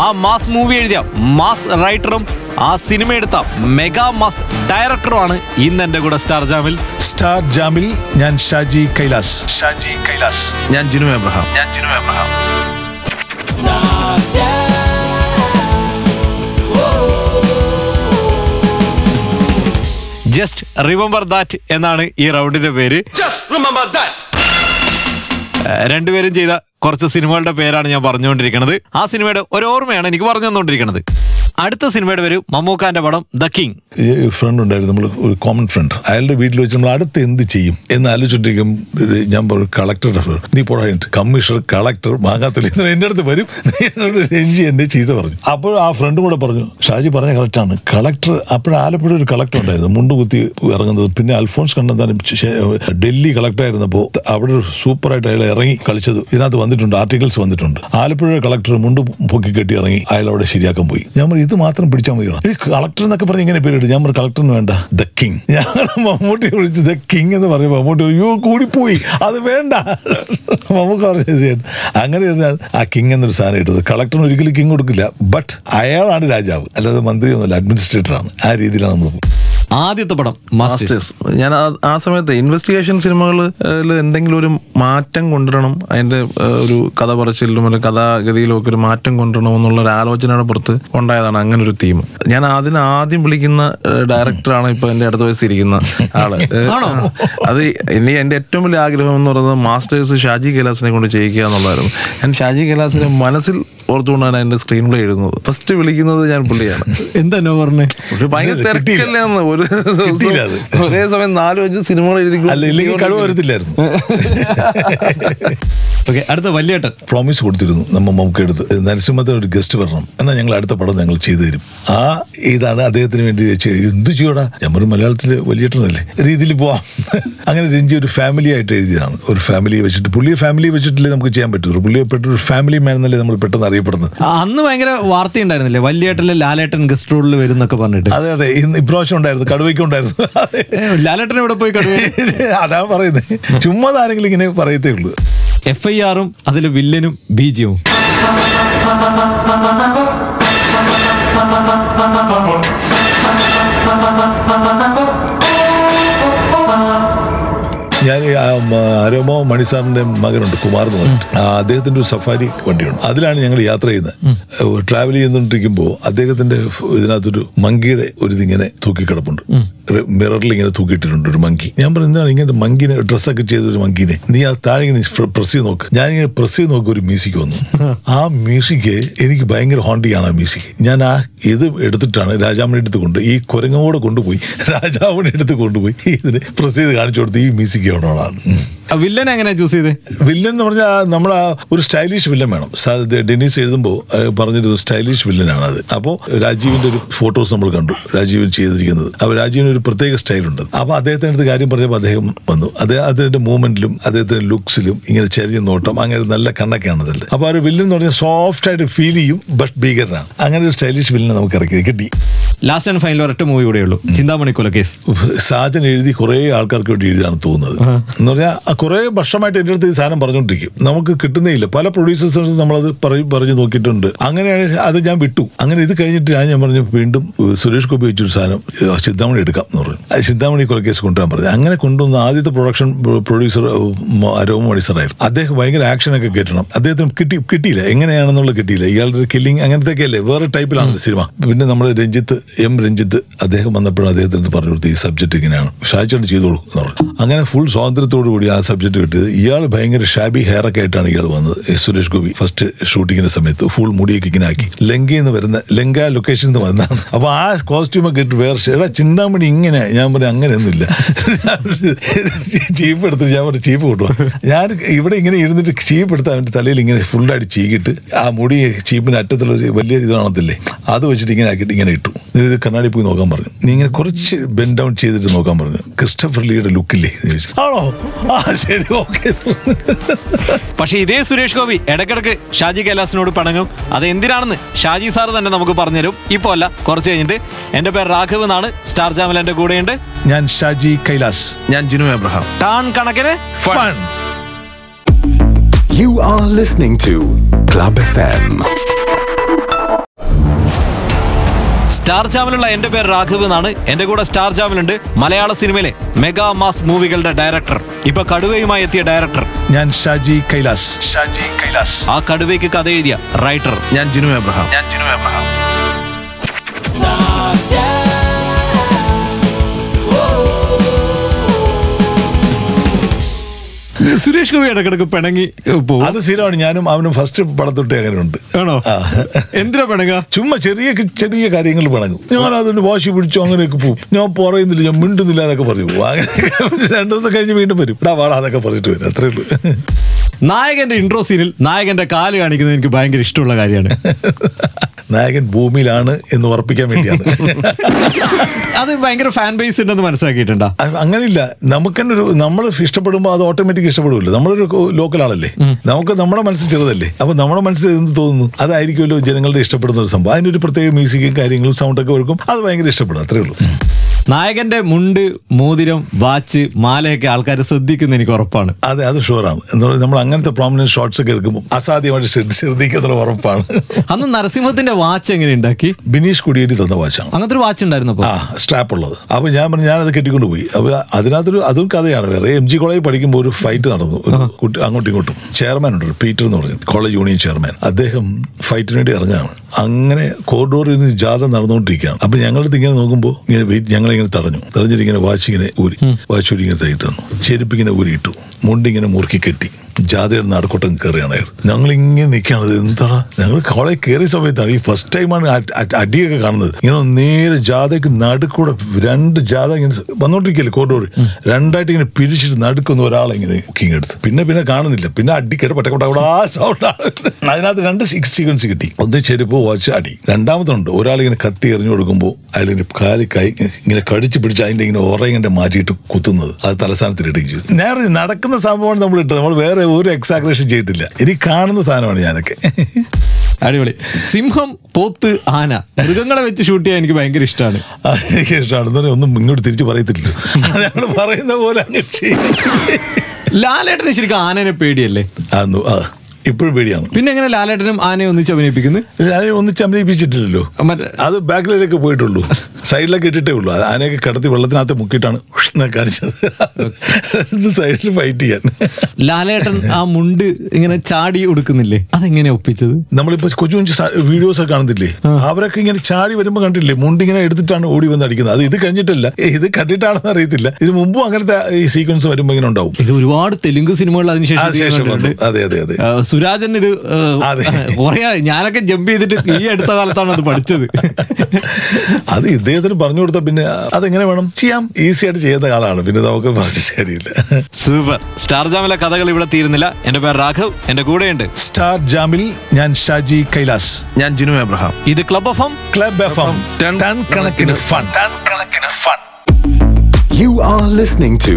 ആ മാസ് മൂവി എഴുതിയ മാസ് റൈറ്ററും ആ സിനിമ എടുത്ത മെഗാ മാസ് ഡയറക്ടറുമാണ് ഇന്ന് എന്റെ കൂടെ സ്റ്റാർ ജാമിൽ.
സ്റ്റാർ ജാമിൽ ഞാൻ ഷാജി കൈലാസ്. ഷാജി കൈലാസ്.
ഞാൻ ജിനു എബ്രഹാം. ഞാൻ Jinu Abraham.
Just remember that എന്നാണ് ഈ റൗണ്ടിന്റെ പേര്. രണ്ടുപേരും ചെയ്ത കുറച്ച് സിനിമകളുടെ പേരാണ് ഞാൻ പറഞ്ഞുകൊണ്ടിരിക്കുന്നത്. ആ സിനിമയുടെ ഒരു ഓർമ്മയാണ് എനിക്ക് പറഞ്ഞു തന്നുകൊണ്ടിരിക്കുന്നത്. അടുത്ത സിനിമയുടെ പേര് മമ്മൂക്കാന്റെ പടം ദ കിങ്.
ഫ്രണ്ട് ഉണ്ടായിരുന്നു നമ്മൾ ഒരു കോമൺ ഫ്രണ്ട് അയാളുടെ വീട്ടിൽ വെച്ച് നമ്മൾ അടുത്ത് എന്ത് ചെയ്യും എന്ന് ആലോചിച്ചിട്ടിരിക്കും ഞാൻ പറയും കളക്ടറുടെ. നീ പോടാ കമ്മീഷണർ കളക്ടർ മാങ്ങാത്തല്ലി എന്റെ അടുത്ത് വരും. *laughs* രഞ്ജി എന്നെ ചെയ്ത് പറഞ്ഞു. അപ്പോൾ ആ ഫ്രണ്ട് കൂടെ പറഞ്ഞു ഷാജി പറഞ്ഞ കറക്റ്റാണ് കളക്ടർ അപ്പോൾ ആലപ്പുഴ ഒരു കളക്ടർ ഉണ്ടായിരുന്നു. മുണ്ട് കുത്തി ഇറങ്ങുന്നത്. പിന്നെ അൽഫോൺസ് കണ്ണന്താനം ശ- ഡൽഹി കളക്ടർ ആയിരുന്നപ്പോൾ അവിടെ ഒരു സൂപ്പറായിട്ട് അയാൾ ഇറങ്ങി കളിച്ചത്. ഇതിനകത്ത് വന്നിട്ടുണ്ട് ആർട്ടിക്കിൾസ് വന്നിട്ടുണ്ട്. ആലപ്പുഴ കളക്ടർ മുണ്ട് പൊക്കി കെട്ടി ഇറങ്ങി അയാൾ അവിടെ ശരിയാക്കാൻ പോയി. ഞാൻ പറഞ്ഞു ഇത് മാത്രം പിടിച്ചാൽ മതി ഈ കളക്ടർ എന്നൊക്കെ പറഞ്ഞ് ഇങ്ങനെ പേരിട്ട് ഞാൻ പറഞ്ഞു കളക്ടറിന് വേണ്ട ദ കിങ് ഞാൻ മമ്മൂട്ടി വിളിച്ച് ദ കിങ് എന്ന് പറയുമ്പോൾ മമ്മൂട്ടി അയ്യോ കൂടിപ്പോയി അത് വേണ്ട. മമ്മൂക്ക പറഞ്ഞു. അങ്ങനെ ഇരുന്നാൽ ആ കിങ് എന്നൊരു സാധനം ഇട്ടത്. കളക്ടറിന് ഒരിക്കലും കിങ് കൊടുക്കില്ല ബട്ട് അയാളാണ് രാജാവ്. അല്ലാതെ മന്ത്രിയൊന്നുമല്ല അഡ്മിനിസ്ട്രേറ്ററാണ് ആ രീതിയിലാണ് നമ്മൾ
ആദ്യത്തെ പടം മാസ്റ്റേഴ്സ്
ഞാൻ ആ- സമയത്ത് ഇൻവെസ്റ്റിഗേഷൻ സിനിമകളിൽ എന്തെങ്കിലും ഒരു മാറ്റം കൊണ്ടുവരണം അതിന്റെ ഒരു കഥ പറച്ചിലും ഒരു കഥാഗതിയിലും ഒക്കെ ഒരു മാറ്റം കൊണ്ടുവരണം എന്നുള്ള ഒരു ആലോചനയുടെ പുറത്ത് ഉണ്ടായതാണ് അങ്ങനെ ഒരു തീം ഞാൻ അതിന് ആദ്യം വിളിക്കുന്ന ഡയറക്ടറാണ് ഇപ്പൊ എന്റെ അടുത്ത വയസ്സിരിക്കുന്ന ആൾ. *laughs* അത് ഇനി എന്റെ ഏറ്റവും വലിയ ആഗ്രഹം എന്ന് പറയുന്നത് മാസ്റ്റേഴ്സ് ഷാജി കൈലാസിനെ കൊണ്ട് ചെയ്യിക്കുക എന്നുള്ളതായിരുന്നു. ഞാൻ ഷാജി കൈലാസിനെ മനസ്സിൽ ഓർത്തുകൊണ്ടാണ് എന്റെ സ്ക്രീൻ പ്ലേ എഴുതുന്നത്. ഫസ്റ്റ് വിളിക്കുന്നത് ഞാൻ പുള്ളിയാണ്.
എന്താ പറഞ്ഞേ?
ഒരു ഭയങ്കര തിരക്കില്ലാന്ന്. ഒരു ഒരേ സമയം നാലു അഞ്ച് സിനിമകൾ എഴുതി
കഴിവ് വരത്തില്ലായിരുന്നു. *laughs*
ഓക്കെ അടുത്ത വലിയേട്ടൻ
പ്രോമിസ് കൊടുത്തിരുന്നു നമ്മ നമുക്ക് എടുത്ത്. നരസിംഹത്തിന് ഒരു ഗസ്റ്റ് വരണം. എന്നാൽ ഞങ്ങൾ അടുത്ത പടം ഞങ്ങൾ ചെയ്തു തരും. ആ ഇതാണ് അദ്ദേഹത്തിന് വേണ്ടി വെച്ച് എന്ത് ചെയ്യടാ ഞാൻ ഒരു മലയാളത്തിൽ വലിയേട്ടനല്ലേ രീതിയിൽ പോവാം. അങ്ങനെ രഞ്ജി ഒരു ഫാമിലി ആയിട്ട് എഴുതിയതാണ്. ഒരു ഫാമിലി വെച്ചിട്ട് പുള്ളിയെ ഫാമിലി വെച്ചിട്ടില്ലേ നമുക്ക് ചെയ്യാൻ പറ്റുള്ളൂ പുള്ളിയെ പെട്ട ഒരു ഫാമിലി മാൻ എന്നല്ലേ നമ്മൾ പെട്ടെന്ന് അറിയപ്പെടുന്നത്.
അന്ന് ഭയങ്കര വാർത്ത ഉണ്ടായിരുന്നില്ലേ? വലിയേട്ടനിലെ ലാലേട്ടൻ ഗസ്റ്റ് റോളിൽ വരുന്നൊക്കെ പറഞ്ഞിട്ട്.
അതെ അതെ. ഇന്ന് ഇപ്രാവശ്യം ഉണ്ടായിരുന്നു. കടുവയ്ക്ക് ഉണ്ടായിരുന്നു.
ലാലേട്ടൻ ഇവിടെ പോയി കടുവ?
അതാണ് പറയുന്നത് ചുമ്മാ ആരെങ്കിലും ഇങ്ങനെ പറയത്തേ ഉള്ളൂ.
എഫ് ഐ ആറും അതിൽ വില്ലനും ബീജിയും
ഞാൻ ആരോമോ മണിസാറിന്റെ മകനുണ്ട് കുമാർ എന്ന് പറഞ്ഞിട്ട് അദ്ദേഹത്തിന്റെ ഒരു സഫാരി വണ്ടിയുണ്ട്. അതിലാണ് ഞങ്ങൾ യാത്ര ചെയ്യുന്നത്. ട്രാവൽ ചെയ്തുകൊണ്ടിരിക്കുമ്പോൾ അദ്ദേഹത്തിന്റെ ഇതിനകത്തൊരു മങ്കിയുടെ ഒരു ഇതിങ്ങനെ തൂക്കിക്കിടപ്പുണ്ട് മിററിൽ ഇങ്ങനെ തൂക്കിയിട്ടിട്ടുണ്ട് ഒരു മങ്കി ഞാൻ പറഞ്ഞു എന്താണ് ഇങ്ങനത്തെ മങ്കിനെ ഡ്രസ്സൊക്കെ ചെയ്ത ഒരു മങ്കിനെ നീ? ആ താഴെ ഇങ്ങനെ പ്രസ് ചെയ്ത് നോക്ക്. ഞാൻ ഇങ്ങനെ പ്രസ് ചെയ്ത് നോക്കി ഒരു മ്യൂസിക് വന്നു. ആ മ്യൂസിക് എനിക്ക് ഭയങ്കര ഹോണ്ടിയാണ് ആ മ്യൂസിക്. ഞാൻ ആ ഇത് എടുത്തിട്ടാണ് രാജാമണി എടുത്ത് കൊണ്ട് ഈ കുരങ്ങോടെ കൊണ്ടുപോയി *laughs* രാജാമണി എടുത്ത് കൊണ്ടുപോയി ഇതിന് പ്രസ് ചെയ്ത് കാണിച്ചു കൊടുത്ത് ഈ മ്യൂസിക് എവിടെയാണ്
വില്ലൻ എങ്ങനെയാണ് ചൂസ് ചെയ്ത്?
വില്ലൻ എന്ന് പറഞ്ഞാൽ നമ്മൾ ഒരു സ്റ്റൈലിഷ് വില്ലൻ വേണം. ഡെനീസ് ഡെന്നീസ് എഴുതുമ്പോൾ പറഞ്ഞിരുന്നു സ്റ്റൈലിഷ് വില്ലനാണ് അത് അപ്പോൾ രാജീവിന്റെ ഒരു ഫോട്ടോസ് നമ്മൾ കണ്ടു രാജീവ് ചെയ്തിരിക്കുന്നത്. അപ്പോൾ രാജീവിന് ഒരു പ്രത്യേക സ്റ്റൈലുണ്ട്. അപ്പോൾ അദ്ദേഹത്തിന്റെ അടുത്ത് കാര്യം പറഞ്ഞപ്പോൾ അദ്ദേഹം വന്നു. അദ്ദേഹം അദ്ദേഹത്തിന്റെ മൂവ്മെന്റിലും അദ്ദേഹത്തിന്റെ ലുക്സിലും ഇങ്ങനെ ചെറിയ നോട്ടം അങ്ങനെ നല്ല കണ്ണൊക്കെയാണ് അതിൽ അപ്പോൾ ആ ഒരു വില്ലൻ എന്ന് പറഞ്ഞാൽ സോഫ്റ്റ് ആയിട്ട് ഫീൽ ചെയ്യും ബട്ട് ഭീകരനാണ്. അങ്ങനെ ഒരു സ്റ്റൈലിഷ് വില്ലനെ നമുക്ക് ഇറക്കി കിട്ടി.
ലാസ്റ്റ് ആൻഡ് ഫൈനൽ ഒരൊറ്റ മൂവി കൂടെ ഉള്ളൂ. ചിന്താമണി കൊലക്കേസ്
സാജൻ എഴുതി കുറേ ആൾക്കാർക്ക് വേണ്ടി എഴുതിയാണ് തോന്നുന്നത്. എന്ന് പറഞ്ഞാൽ കുറേ വർഷമായിട്ട് എന്റെ അടുത്ത് ഈ സാധനം പറഞ്ഞുകൊണ്ടിരിക്കും. നമുക്ക് കിട്ടുന്നേ ഇല്ല പല പ്രൊഡ്യൂസേഴ്സും നമ്മളത് പറയും പറഞ്ഞു നോക്കിയിട്ടുണ്ട്. അങ്ങനെയാണ് അത് ഞാൻ വിട്ടു. അങ്ങനെ ഇത് കഴിഞ്ഞിട്ട് ഞാൻ ഞാൻ പറഞ്ഞു വീണ്ടും സുരേഷ് ഗോപി വെച്ചൊരു സാധനം ചിന്താമണി എടുക്കാം എന്ന് പറഞ്ഞു. അത് ചിന്താമണി കൊലക്കേസ് കൊണ്ടുവരാൻ പറഞ്ഞു. അങ്ങനെ കൊണ്ടുവന്ന ആദ്യത്തെ പ്രൊഡക്ഷൻ പ്രൊഡ്യൂസർ അരോമ മണി സാറായിരുന്നു അദ്ദേഹം ഭയങ്കര ആക്ഷനൊക്കെ കേട്ടണം അദ്ദേഹത്തിന് കിട്ടി കിട്ടിയില്ല. എങ്ങനെയാണെന്നുള്ള കിട്ടിയില്ല. ഇയാളുടെ കില്ലിങ് അങ്ങനത്തെ അല്ലേ വേറെ ടൈപ്പിലാണ് സിനിമ. പിന്നെ നമ്മൾ രഞ്ജിത്ത് എം രഞ്ജിത്ത് അദ്ദേഹം വന്നപ്പോഴും അദ്ദേഹത്തിന് പറഞ്ഞു കൊടുത്തു ഈ സബ്ജക്ട് ഇങ്ങനെയാണ്. ഷാജാണ് ചെയ്തോളൂ എന്ന് പറഞ്ഞു. അങ്ങനെ ഫുൾ സ്വാതന്ത്ര്യത്തോടു കൂടി ആ സബ്ജക്ട് കിട്ടിയത്. ഇയാൾ ഭയങ്കര ഷാബി ഹെയർ ഒക്കെ ആയിട്ടാണ് ഇയാൾ വന്നത്. സുരേഷ് ഗോപി ഫസ്റ്റ് ഷൂട്ടിങ്ങിന്റെ സമയത്ത് ഫുൾ മുടിയൊക്കെ ഇങ്ങനെ ആക്കി. ലങ്കയിൽ വരുന്ന ലങ്ക ലൊക്കേഷനിൽ നിന്ന് വന്നതാണ്. അപ്പൊ ആ കോസ്റ്റ്യൂം ഒക്കെ ഇട്ട് വേറെ എടാ ചിന്താമണി ഇങ്ങനെ. ഞാൻ പറഞ്ഞു അങ്ങനെയൊന്നുമില്ല. *laughs* ചീപ്പ് എടുത്തിട്ട് ഞാൻ പറഞ്ഞു ചീപ്പ് കൊണ്ടുപോകാം ഞാൻ ഇവിടെ ഇങ്ങനെ ഇരുന്നിട്ട് ചീപ്പ് എടുത്ത് അവന്റെ തലയിൽ ഇങ്ങനെ ഫുള്ളായിട്ട് ചീകിട്ട് ആ മുടി ചീപ്പിന് അറ്റത്തുള്ള ഒരു വലിയ ഇത് കാണത്തില്ലേ അത് വെച്ചിട്ട് ഇങ്ങനെ ആക്കിയിട്ട് ഇങ്ങനെ ഇട്ടു. ഇത് കണ്ണാടി പോയി നോക്കാൻ പറഞ്ഞു. നീ ഇങ്ങനെ കുറച്ച് ബെൻ ഡൗൺ ചെയ്തിട്ട് നോക്കാൻ പറഞ്ഞു. ക്രിസ്റ്റഫർ ലീയുടെ ലുക്കില്ലേ ആണോ? ആ ശരി ഓക്കെ
പക്ഷെ ഇതേ സുരേഷ് ഗോപി ഇടക്കിടക്ക് ഷാജി കൈലാസിനോട് പണങ്ങും. അത് എന്തിനാണെന്ന് ഷാജി സാർ തന്നെ നമുക്ക് പറഞ്ഞുതരും. ഇപ്പോൾ അല്ല കുറച്ച് കഴിഞ്ഞിട്ട്. എന്റെ പേര് രാഘവ് എന്നാണ്. സ്റ്റാർ ചാനൽ എന്റെ കൂടെയുണ്ട്.
ഞാൻ ഷാജി കൈലാസ്.
ഞാൻ ജിനു എബ്രഹാം.
ടാൺ കണക്കിന്
fun
You are listening to Club FM.
Star ചാമലുള്ള എന്റെ പേര് രാഘവ് എന്നാണ്. എന്റെ കൂടെ സ്റ്റാർ ചാമലുണ്ട് മലയാള സിനിമയിലെ മെഗാ മാസ് മൂവികളുടെ ഡയറക്ടർ. ഇപ്പൊ കടുവയുമായി എത്തിയ ഡയറക്ടർ.
ഞാൻ ഷാജി കൈലാസ്. ഷാജി കൈലാസ്.
ആ കടുവയ്ക്ക് കഥ എഴുതിയ റൈറ്റർ.
ഞാൻ ജിനു എബ്രഹാം ഞാൻ ജിനു എബ്രഹാം
സുരേഷ് ഗോപി ഇടക്കിടക്ക് പിണങ്ങി പോകും
അത് സ്ഥിരമാണ്. ഞാനും അവനും ഫസ്റ്റ് പടത്തൊട്ടേ അങ്ങനെ ഉണ്ട്
ആണോ. എന്തിനാ പിണങ്ങ
ചുമ്മാ ചെറിയ ചെറിയ കാര്യങ്ങൾ പിണങ്ങും. ഞാൻ അതുകൊണ്ട് വാശി പിടിച്ചു അങ്ങനെയൊക്കെ പോകും ഞാൻ പറയുന്നില്ല ഞാൻ മിണ്ടുന്നില്ല എന്നൊക്കെ പറയും. അങ്ങനെ രണ്ടു ദിവസം കഴിഞ്ഞ് വീണ്ടും വരും. ഇടാ വാടാ എന്നൊക്കെ പറഞ്ഞിട്ട് വരും. അത്രേ ഉള്ളൂ.
നായകന്റെ ഇൻട്രോ സീനിൽ നായകന്റെ കാൽ കാണിക്കുന്നത് എനിക്ക് ഭയങ്കര ഇഷ്ടമുള്ള കാര്യമാണ്. *laughs*
നായകൻ ഭൂമിയിലാണ് എന്ന് ഉറപ്പിക്കാൻ വേണ്ടിയാണ്. *laughs*
അത് ഭയങ്കര ഫാൻ ബേസ് ഉണ്ടെന്ന് മനസ്സിലാക്കിയിട്ടുണ്ടോ?
അങ്ങനെയില്ല. നമുക്ക് തന്നെ ഒരു നമ്മൾ ഇഷ്ടപ്പെടുമ്പോൾ അത് ഓട്ടോമാറ്റിക് ഇഷ്ടപ്പെടുമല്ലോ നമ്മളൊരു ലോക്കൽ ആളല്ലേ. നമുക്ക് നമ്മുടെ മനസ്സിൽ ചെറുതല്ലേ. അപ്പൊ നമ്മുടെ മനസ്സിൽ എന്ത് തോന്നുന്നു? അതായിരിക്കുമല്ലോ ജനങ്ങളുടെ ഇഷ്ടപ്പെടുന്ന ഒരു സംഭവം. അതിനൊരു പ്രത്യേക മ്യൂസിക്കും കാര്യങ്ങളും സൗണ്ടൊക്കെ വെക്കും അത് ഭയങ്കര ഇഷ്ടപ്പെടും. അത്രേ ഉള്ളൂ.
നായകന്റെ മുണ്ട് മോതിരം വാച്ച് മാലയൊക്കെ ആൾക്കാർ ശ്രദ്ധിക്കുന്ന എനിക്ക് ഉറപ്പാണ്.
അതെ അത് ഷുവറാണ്. നമ്മൾ അങ്ങനത്തെ പ്രോമിനന്റ് ഷോട്ട്സ് ഒക്കെ എടുക്കുമ്പോൾ അസാധ്യമായിട്ട് ശ്രദ്ധിക്കുന്നുള്ള ശ്രദ്ധിക്കുന്ന ഉറപ്പാണ്.
അന്ന് നരസിംഹത്തിന്റെ വാച്ച് എങ്ങനെ ഉണ്ടാക്കി?
ബിനീഷ് കുടിയേരി തന്ന വാച്ചാണ്.
അങ്ങനത്തെ ഒരു വാച്ച് ഉണ്ടായിരുന്നു
ആ സ്ട്രാപ്പ് ഉള്ളത്. അപ്പൊ ഞാൻ പറഞ്ഞു ഞാനത് കെട്ടിക്കൊണ്ട് പോയി. അപ്പൊ അതിനകത്തൊരു അതും കഥയാണ്. വേറെ എം ജി കോളേജിൽ പഠിക്കുമ്പോൾ ഒരു ഫൈറ്റ് നടന്നു. കുട്ടി അങ്ങോട്ടും ഇങ്ങോട്ടും. ചെയർമാൻ ഉണ്ട് പീറ്റർ എന്ന് പറഞ്ഞു. College union chairman. അദ്ദേഹം ഫൈറ്റിന് വേണ്ടി ഇറങ്ങാണ്. അങ്ങനെ കോറിഡോറിൽ നിന്ന് ജാഥ നടന്നുകൊണ്ടിരിക്കുകയാണ്. അപ്പൊ ഞങ്ങളടുത്ത് ഇങ്ങനെ നോക്കുമ്പോൾ ഇങ്ങനെ വെയിറ്റ് ഞങ്ങളിങ്ങനെ തടഞ്ഞു. തടഞ്ഞിട്ട് ഇങ്ങനെ വാച്ചിങ്ങനെ ഊരി. വാച്ച് ഊരി ഇങ്ങനെ തയ്യിട്ട് തന്നു. ചെരുപ്പ് ഇങ്ങനെ ഊരിയിട്ടു. മുണ്ടിങ്ങനെ മുറുക്കി കെട്ടി. ജാഥയുടെ നടക്കൂട്ടം കയറിയാണ്. ഞങ്ങൾ ഇങ്ങനെ നിൽക്കുകയാണ്. എന്താണ് ഞങ്ങൾ കോളേജ് കയറിയ സമയത്താണ് ഈ ഫസ്റ്റ് ടൈമാണ് അടിയൊക്കെ കാണുന്നത്. ഇങ്ങനെ നേരെ ജാഥയ്ക്ക് നടുക്കൂടെ രണ്ട് ജാഥ ഇങ്ങനെ വന്നോണ്ടിരിക്കല്ലേ കോട്ടൂർ രണ്ടായിട്ട് ഇങ്ങനെ പിരിച്ചിട്ട് നടുക്കുന്ന ഒരാളെ ഇങ്ങനെ ബുക്കിംഗ് എടുത്ത്. പിന്നെ പിന്നെ കാണുന്നില്ല. പിന്നെ അടി കേട്ട് പട്ടക്കോട്ട ആ സൗണ്ടാണ് അതിനകത്ത് രണ്ട് സിക്സ് സീക്വൻസ് കിട്ടി. ഒന്ന് ചെരുപ്പ് വാച്ച് അടി. രണ്ടാമതുണ്ട്. ഒരാളിങ്ങനെ കത്തി എറിഞ്ഞു കൊടുക്കുമ്പോൾ അതിലിങ്ങനെ കാലി കൈ ഇങ്ങനെ കടിച്ച് പിടിച്ച് അതിന്റെ ഇങ്ങനെ ഉറയിങ്ങനെ മാറ്റിയിട്ട് കുത്തുന്നത്. അത് തലസ്ഥാനത്തിൽ ഇടുകയും ചെയ്തു. നേരെ നടക്കുന്ന സംഭവമാണ് നമ്മൾ ഇട്ടത്. നമ്മൾ വേറെ ഒരു എക്സാഗ്രേഷൻ ചെയ്തിട്ടില്ല. ഇനി കാണുന്ന സാധനമാണ് ഞാനൊക്കെ.
അടിപൊളി. സിംഹം പോത്ത് ആന മൃഗങ്ങളെ വെച്ച് ഷൂട്ട് ചെയ്യാൻ എനിക്ക് ഭയങ്കര ഇഷ്ടമാണ്
എനിക്ക് ഇഷ്ടമാണ് ഒന്നും ഇങ്ങോട്ട് തിരിച്ച് പറയത്തില്ല ഞങ്ങൾ പറയുന്ന പോലെ അങ്ങ്.
ലാലേട്ടന് ശരിക്കും ആനനെ പേടിയല്ലേ?
ഇപ്പോഴും പേടിയാണ്.
പിന്നെ എങ്ങനെ ലാലേട്ടനും ആനയെ ഒന്നിച്ച് അഭിനയിപ്പിക്കുന്നു?
ലാലയെ ഒന്നിച്ച് അഭിനയിപ്പിച്ചിട്ടില്ലല്ലോ. അത് ബാക്കിലേക്ക് പോയിട്ടുള്ളൂ. സൈഡിലൊക്കെ ഇട്ടിട്ടേ ഉള്ളൂ. ആനയൊക്കെ കടത്തി വെള്ളത്തിനകത്ത് മുക്കിയിട്ടാണ് കാണിച്ചത്. സൈഡിൽ ഫൈറ്റ് ചെയ്യാൻ.
ലാലേട്ടൻ ആ മുണ്ട് ഇങ്ങനെ ചാടി ഉടുക്കുന്നില്ലേ? അതെങ്ങനെ ഒപ്പിച്ചത്?
നമ്മളിപ്പോ കൊച്ചു കൊച്ചു വീഡിയോസ് ഒക്കെ കാണുന്നില്ലേ? അവരൊക്കെ ഇങ്ങനെ ചാടി വരുമ്പോ കണ്ടില്ലേ? മുണ്ട് ഇങ്ങനെ എടുത്തിട്ടാണ് ഓടി വന്ന് അടിക്കുന്നത്. അത് ഇത് കഴിഞ്ഞിട്ടില്ല. ഇത് കണ്ടിട്ടാണെന്ന് അറിയത്തില്ല. ഇതിന് മുമ്പും അങ്ങനത്തെ ഈ സീക്വൻസ് വരുമ്പോ ഇങ്ങനെ ഉണ്ടാവും.
ഇത് ഒരുപാട് തെലുങ്ക് സിനിമകൾ അതിനുശേഷം
അതെ അതെ അതെ.
സുരാജൻ ഇത്. കുറേ ഞാനൊക്കെ ജമ്പ് ചെയ്തിട്ട് ഈ അടുത്ത കാലത്താണ് അത് പഠിച്ചത്.
അത് ഇദ്ദേഹത്തിന് പറഞ്ഞു കൊടുത്ത പിന്നെ അതെങ്ങനെ വേണം? ചെയ്യാം. ഈസി ആയിട്ട് ചെയ്യുന്ന ആളാണ്. പിന്നെ നമുക്ക് പറഞ്ഞു ശരിയില്ല
സൂപ്പർ സ്റ്റാർ ജാമിലെ കഥകൾ ഇവിടെ തീരുന്നില്ല. എന്റെ പേര് രാഘവ്. എന്റെ കൂടെയുണ്ട്.
സ്റ്റാർ ജാമിൽ ഞാൻ ഷാജി കൈലാസ്.
ഞാൻ ജിനു എബ്രഹാം.
ഇത് club F M
club F M ton കണക്കിന് ഫൺ ടൺ കണക്കിന് fun
You are listening to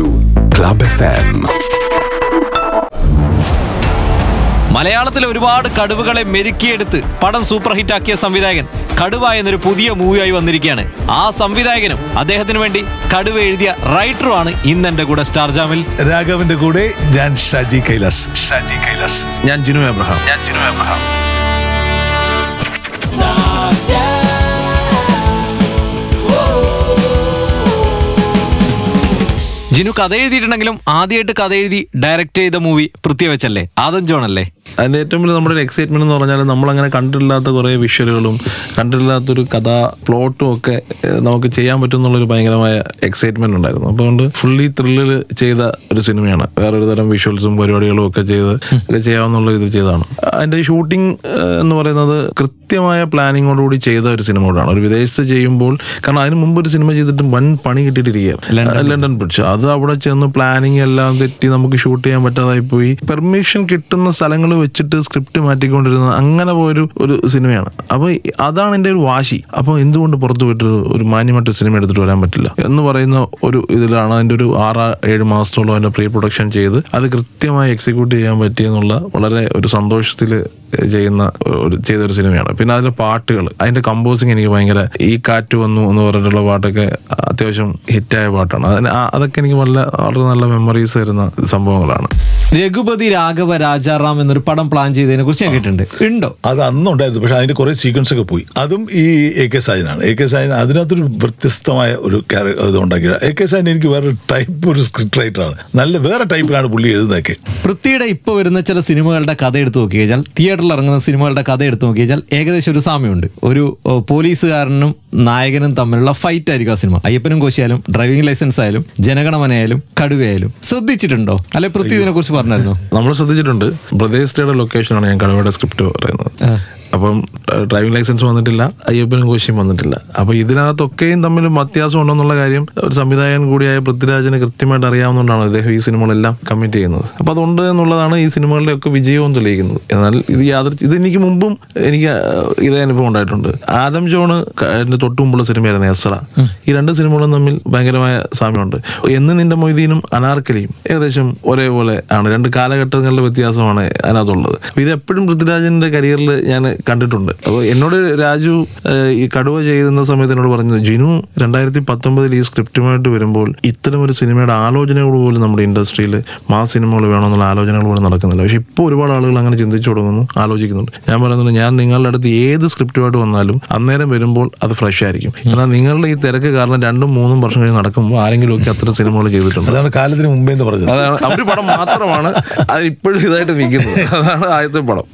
Club FM.
മലയാളത്തിലെ ഒരുപാട് കടുവകളെ മെരുക്കിയെടുത്ത് പടം സൂപ്പർ ഹിറ്റ് ആക്കിയ സംവിധായകൻ കടുവ എന്നൊരു പുതിയ മൂവിയായി വന്നിരിക്കുകയാണ്. ആ സംവിധായകനും അദ്ദേഹത്തിന് വേണ്ടി കടുവ എഴുതിയ റൈറ്ററുമാണ് ഇന്ന് എന്റെ കൂടെ സ്റ്റാർ ജാമിൽ.
രാഘവന്റെ കൂടെ ഞാൻ ഷാജി കൈലാസ്. ഷാജി കൈലാസ്.
ഞാൻ ജിനു എബ്രഹാം ഞാൻ ജിനു എബ്രഹാം
ജിനു കഥ എഴുതിയിട്ടുണ്ടെങ്കിലും ആദ്യമായിട്ട് കഥ എഴുതി ഡയറക്റ്റ് ചെയ്ത മൂവി പൃഥ്വി വെച്ചല്ലേ? ആദം ജോൺ അല്ലേ?
അതിന്റെ ഏറ്റവും വലിയ നമ്മുടെ ഒരു എക്സൈറ്റ്മെന്റ് എന്ന് പറഞ്ഞാൽ നമ്മൾ അങ്ങനെ കണ്ടിട്ടില്ലാത്ത കുറേ വിഷ്വലുകളും കണ്ടിട്ടില്ലാത്തൊരു കഥ പ്ലോട്ടും ഒക്കെ നമുക്ക് ചെയ്യാൻ പറ്റും എന്നുള്ളൊരു ഭയങ്കരമായ എക്സൈറ്റ്മെന്റ് ഉണ്ടായിരുന്നു. അതുകൊണ്ട് ഫുള്ളി ത്രില്ലിൽ ചെയ്ത ഒരു സിനിമയാണ്. വേറൊരു തരം വിഷ്വൽസും പരിപാടികളും ഒക്കെ ചെയ്ത് ഒക്കെ ചെയ്യാമെന്നുള്ള ഇത് ചെയ്താണ് അതിന്റെ ഷൂട്ടിംഗ് എന്ന് പറയുന്നത് കൃത്യമായ പ്ലാനിങ്ങോടുകൂടി ചെയ്ത ഒരു സിനിമ കൂടാണ്. ഒരു വിദേശത്ത് ചെയ്യുമ്പോൾ കാരണം അതിന് മുമ്പ് ഒരു സിനിമ ചെയ്തിട്ട് വൻ പണി കിട്ടിയിട്ടിരിക്കുകയാണ്. ലണ്ടൻ ബ്രിഡ്ജ് അത് അവിടെ ചെന്ന് പ്ലാനിങ് എല്ലാം തെറ്റി നമുക്ക് ഷൂട്ട് ചെയ്യാൻ പറ്റാതായി പോയി പെർമിഷൻ കിട്ടുന്ന സ്ഥലങ്ങൾ വെച്ചിട്ട് സ്ക്രിപ്റ്റ് മാറ്റിക്കൊണ്ടിരുന്ന അങ്ങനെ പോയൊരു ഒരു സിനിമയാണ്. അപ്പോൾ അതാണ് എന്റെ ഒരു വാശി. അപ്പോൾ എന്തുകൊണ്ട് പുറത്തു പോയിട്ട് ഒരു- മാന്യമായിട്ട് സിനിമ എടുത്തിട്ട് വരാൻ പറ്റില്ല? എന്ന് പറയുന്ന ഒരു ഇതിലാണ് അതിന്റെ ഒരു ആറ് ഏഴ് മാസത്തോളം അതിന്റെ പ്രീ പ്രൊഡക്ഷൻ ചെയ്ത് അത് കൃത്യമായി എക്സിക്യൂട്ട് ചെയ്യാൻ പറ്റിയെന്നുള്ള വളരെ ഒരു സന്തോഷത്തിൽ ചെയ്യുന്ന ഒരു ചെയ്ത സിനിമയാണ്. പിന്നെ അതിലെ പാട്ടുകൾ അതിന്റെ കമ്പോസിങ് എനിക്ക് ഭയങ്കര ഈ കാറ്റ് വന്നു എന്ന് പറഞ്ഞിട്ടുള്ള പാട്ടൊക്കെ അത്യാവശ്യം ഹിറ്റായ പാട്ടാണ്. അതിന് അതൊക്കെ എനിക്ക് നല്ല വളരെ നല്ല മെമ്മറീസ് തരുന്ന സംഭവങ്ങളാണ്.
രഘുപതി രാഘവ രാജാറാം എന്നൊരു പടം പ്ലാൻ ചെയ്തതിനെ കുറിച്ച് ഞാൻ കേട്ടിട്ടുണ്ട്. ഉണ്ടോ?
അത് അന്നുണ്ടായിരുന്നു പക്ഷെ അതിന്റെ കുറെ സീക്വൻസ് ഒക്കെ പോയി. അതും ഈ എ കെ സായനാണ് എ കെ സായൻ അതിനകത്തൊരു വ്യത്യസ്തമായ ഒരു ഇത് ഉണ്ടാക്കിയത്. എ കെ സായൻ എനിക്ക് വേറെ ടൈപ്പ് ഒരു സ്ക്രിപ്റ്റ് റൈറ്ററാണ് നല്ല വേറെ ടൈപ്പിലാണ് പുള്ളി എഴുതുന്നതൊക്കെ.
പൃഥ്വിയുടെ ഇപ്പോൾ വരുന്ന ചില സിനിമകളുടെ കഥ എടുത്ത് നോക്കി കഴിഞ്ഞാൽ തിയേറ്ററിൽ ഇറങ്ങുന്ന സിനിമകളുടെ കഥ എടുത്തു നോക്കി കഴിഞ്ഞാൽ ഏകദേശം ഒരു സാമ്യമുണ്ട്. ഒരു പോലീസുകാരനും നായകനും തമ്മിലുള്ള ഫൈറ്റ് ആയിരിക്കും ആ സിനിമ. അയ്യപ്പനും കോശിയായാലും ഡ്രൈവിംഗ് ലൈസൻസ് ആയാലും ജനഗണമനയായാലും കടുവയായാലും. ശ്രദ്ധിച്ചിട്ടുണ്ടോ? അല്ലെ പൃഥ്വി ഇതിനെ കുറിച്ച് പറഞ്ഞായിരുന്നു?
നമ്മൾ ശ്രദ്ധിച്ചിട്ടുണ്ട്. പ്രദേശയുടെ ലൊക്കേഷനാണ് ഞാൻ കടുവയുടെ സ്ക്രിപ്റ്റ് പറയുന്നത്. അപ്പം ഡ്രൈവിംഗ് ലൈസൻസ് വന്നിട്ടില്ല അയ്യപ്പനും കോശിയും വന്നിട്ടില്ല. അപ്പൊ ഇതിനകത്തൊക്കെയും തമ്മിൽ വ്യത്യാസം ഉണ്ടെന്നുള്ള കാര്യം ഒരു സംവിധായകൻ കൂടിയായ പൃഥ്വിരാജിന് കൃത്യമായിട്ട് അറിയാവുന്നതുകൊണ്ടാണ് അദ്ദേഹം ഈ സിനിമകളെല്ലാം കമ്മിറ്റ് ചെയ്യുന്നത്. അപ്പൊ അതുണ്ട് എന്നുള്ളതാണ് ഈ സിനിമകളുടെ ഒക്കെ വിജയവും തെളിയിക്കുന്നത്. എന്നാൽ ഇത് യാതൊരു ഇത് എനിക്ക് മുമ്പും എനിക്ക് ഇതേ അനുഭവം ഉണ്ടായിട്ടുണ്ട്. ആദം ജോണ് എന്റെ തൊട്ടുമുമ്പുള്ള തൊട്ടു മുമ്പുള്ള സിനിമയായിരുന്നു എസ്ര ഈ രണ്ട് സിനിമകളും തമ്മിൽ ഭയങ്കരമായ സാമ്യമുണ്ട്. എന്ന് നിന്റെ മൊയ്തീനും അനാർക്കലിയും ഏകദേശം ഒരേപോലെ ആണ്. രണ്ട് കാലഘട്ടങ്ങളുടെ വ്യത്യാസമാണ് അതിനകത്തുള്ളത്. ഇത് എപ്പോഴും പൃഥ്വിരാജിന്റെ കരിയറിൽ ഞാൻ കണ്ടിട്ടുണ്ട്. അപ്പോൾ എന്നോട് രാജു ഈ കടുവ ചെയ്യുന്ന സമയത്ത് എന്നോട് പറഞ്ഞു ജിനു രണ്ടായിരത്തി പത്തൊമ്പതിൽ ഈ സ്ക്രിപ്റ്റുമായിട്ട് വരുമ്പോൾ ഇത്തരം ഒരു സിനിമയുടെ ആലോചനകൾ പോലും നമ്മുടെ ഇൻഡസ്ട്രിയിൽ മാ സിനിമകൾ വേണമെന്നുള്ള ആലോചനകൾ പോലും നടക്കുന്നില്ല. പക്ഷെ ഇപ്പോൾ ഒരുപാട് ആളുകൾ അങ്ങനെ ചിന്തിച്ചു തുടങ്ങുന്നു ആലോചിക്കുന്നുണ്ട്. ഞാൻ പറയുന്നുണ്ട് ഞാൻ നിങ്ങളുടെ അടുത്ത് ഏത് സ്ക്രിപ്റ്റുമായിട്ട് വന്നാലും അന്നേരം വരുമ്പോൾ അത് ഫ്രഷ് ആയിരിക്കും. എന്നാൽ നിങ്ങളുടെ ഈ തിരക്ക് കാരണം രണ്ടും മൂന്നും വർഷം കഴിഞ്ഞ് നടക്കുമ്പോൾ ആരെങ്കിലും ഒക്കെ അത്തരം സിനിമകൾ ചെയ്തിട്ടുണ്ട്?
അതാണ് കാലത്തിന് മുമ്പേ എന്ന് പറഞ്ഞത്.
അതാണ് അവർ പടം മാത്രമാണ് അത് ഇപ്പോഴും ഇതായിട്ട് നിൽക്കുന്നത്. അതാണ് ആദ്യത്തെ പടം.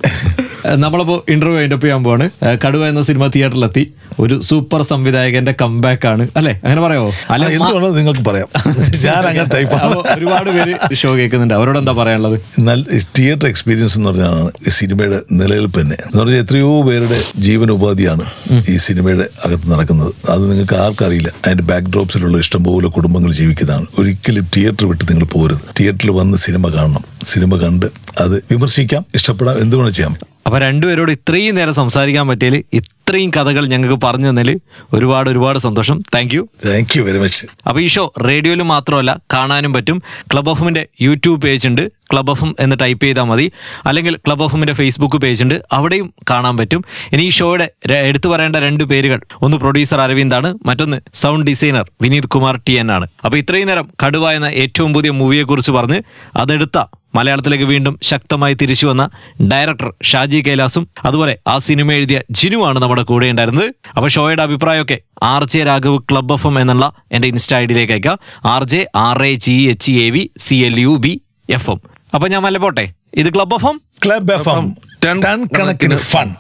നമ്മളിപ്പോൾ ഇന്റർവ്യൂ അതിന്റെ ചെയ്യാൻ പോവാണ്. കടുവ എന്ന സിനിമ തിയേറ്ററിലെത്തി ഒരു സൂപ്പർ സംവിധായകന്റെ കംബാക്ക് ആണ്. അല്ലെ? അങ്ങനെ പറയാമോ അല്ല
എന്തുവാണോ നിങ്ങൾക്ക് പറയാം. ഞാൻ അങ്ങനെ
ടൈപ്പ് ഒരുപാട് പേര് ഷോ കേൾക്കുന്നുണ്ട്. അവരോട് എന്താ പറയാനുള്ളത്?
എന്നാൽ തിയേറ്റർ എക്സ്പീരിയൻസ് എന്ന് പറഞ്ഞാണ് ഈ സിനിമയുടെ നിലനിൽപ്പ് തന്നെ എന്ന് പറഞ്ഞാൽ എത്രയോ പേരുടെ ജീവനോപാധിയാണ് ഈ സിനിമയുടെ അകത്ത് നടക്കുന്നത്. അത് നിങ്ങൾക്ക് ആർക്കറിയില്ല. അതിന്റെ ബാക്ക് ഡ്രോപ്സിലുള്ള ഇഷ്ടംപോലെ കുടുംബങ്ങൾ ജീവിക്കുന്നതാണ്. ഒരിക്കലും തിയേറ്റർ വിട്ട് നിങ്ങൾ പോരുത്. തിയേറ്ററിൽ വന്ന് സിനിമ കാണണം. സിനിമ കണ്ട് അത് വിമർശിക്കാം. ഇഷ്ടപ്പെടാം. എന്തുകൊണ്ട് ചെയ്യാം.
അപ്പൊ രണ്ടുപേരോട് ഇത്രയും നേരം സംസാരിക്കാൻ പറ്റിയതിൽ ഇത്രയും കഥകൾ ഞങ്ങൾക്ക് പറഞ്ഞു തന്നതിൽ ഒരുപാട് ഒരുപാട് സന്തോഷം. Thank you
thank you very much
അപ്പോൾ ഈ ഷോ റേഡിയോയിൽ മാത്രമല്ല കാണാനും പറ്റും. ക്ലബ് എഫിന്റെ യൂട്യൂബ് പേജ് ഉണ്ട്. ക്ലബ് എഫും എന്ന് ടൈപ്പ് ചെയ്താൽ മതി. അല്ലെങ്കിൽ ക്ലബ് എഫിന്റെ ഫേസ്ബുക്ക് പേജ് ഉണ്ട്. അവിടെയും കാണാൻ പറ്റും. ഇനി ഈ ഷോയുടെ എടുത്തു പറയേണ്ട രണ്ട് പേരുകൾ. ഒന്ന് പ്രൊഡ്യൂസർ അരവിന്ദാണ് മറ്റൊന്ന് sound designer Vineeth Kumar T N ആണ്. അപ്പോൾ ഇത്രയും നേരം കടുവ എന്ന ഏറ്റവും പുതിയ മൂവിയെ കുറിച്ച് പറഞ്ഞ് അതെടുത്ത മലയാളത്തിലേക്ക് വീണ്ടും ശക്തമായി തിരിച്ചു വന്ന ഡയറക്ടർ ഷാജി കൈലാസും അതുപോലെ ആ സിനിമ എഴുതിയ ജിനുവാണ് നമ്മുടെ കൂടെ ഉണ്ടായിരുന്നത്. അപ്പൊ ഷോയുടെ അഭിപ്രായമൊക്കെ R J Raghav club F M എന്നുള്ള എന്റെ ഇൻസ്റ്റ ഐ ഡിയിലേക്ക് അയക്കാം. R J R A G H A V C L U B F M. അപ്പൊ ഞാൻ മല്ല പോട്ടെ. ഇത് club F M?
Club F M. Ton കണക്കിന് ഫൺ.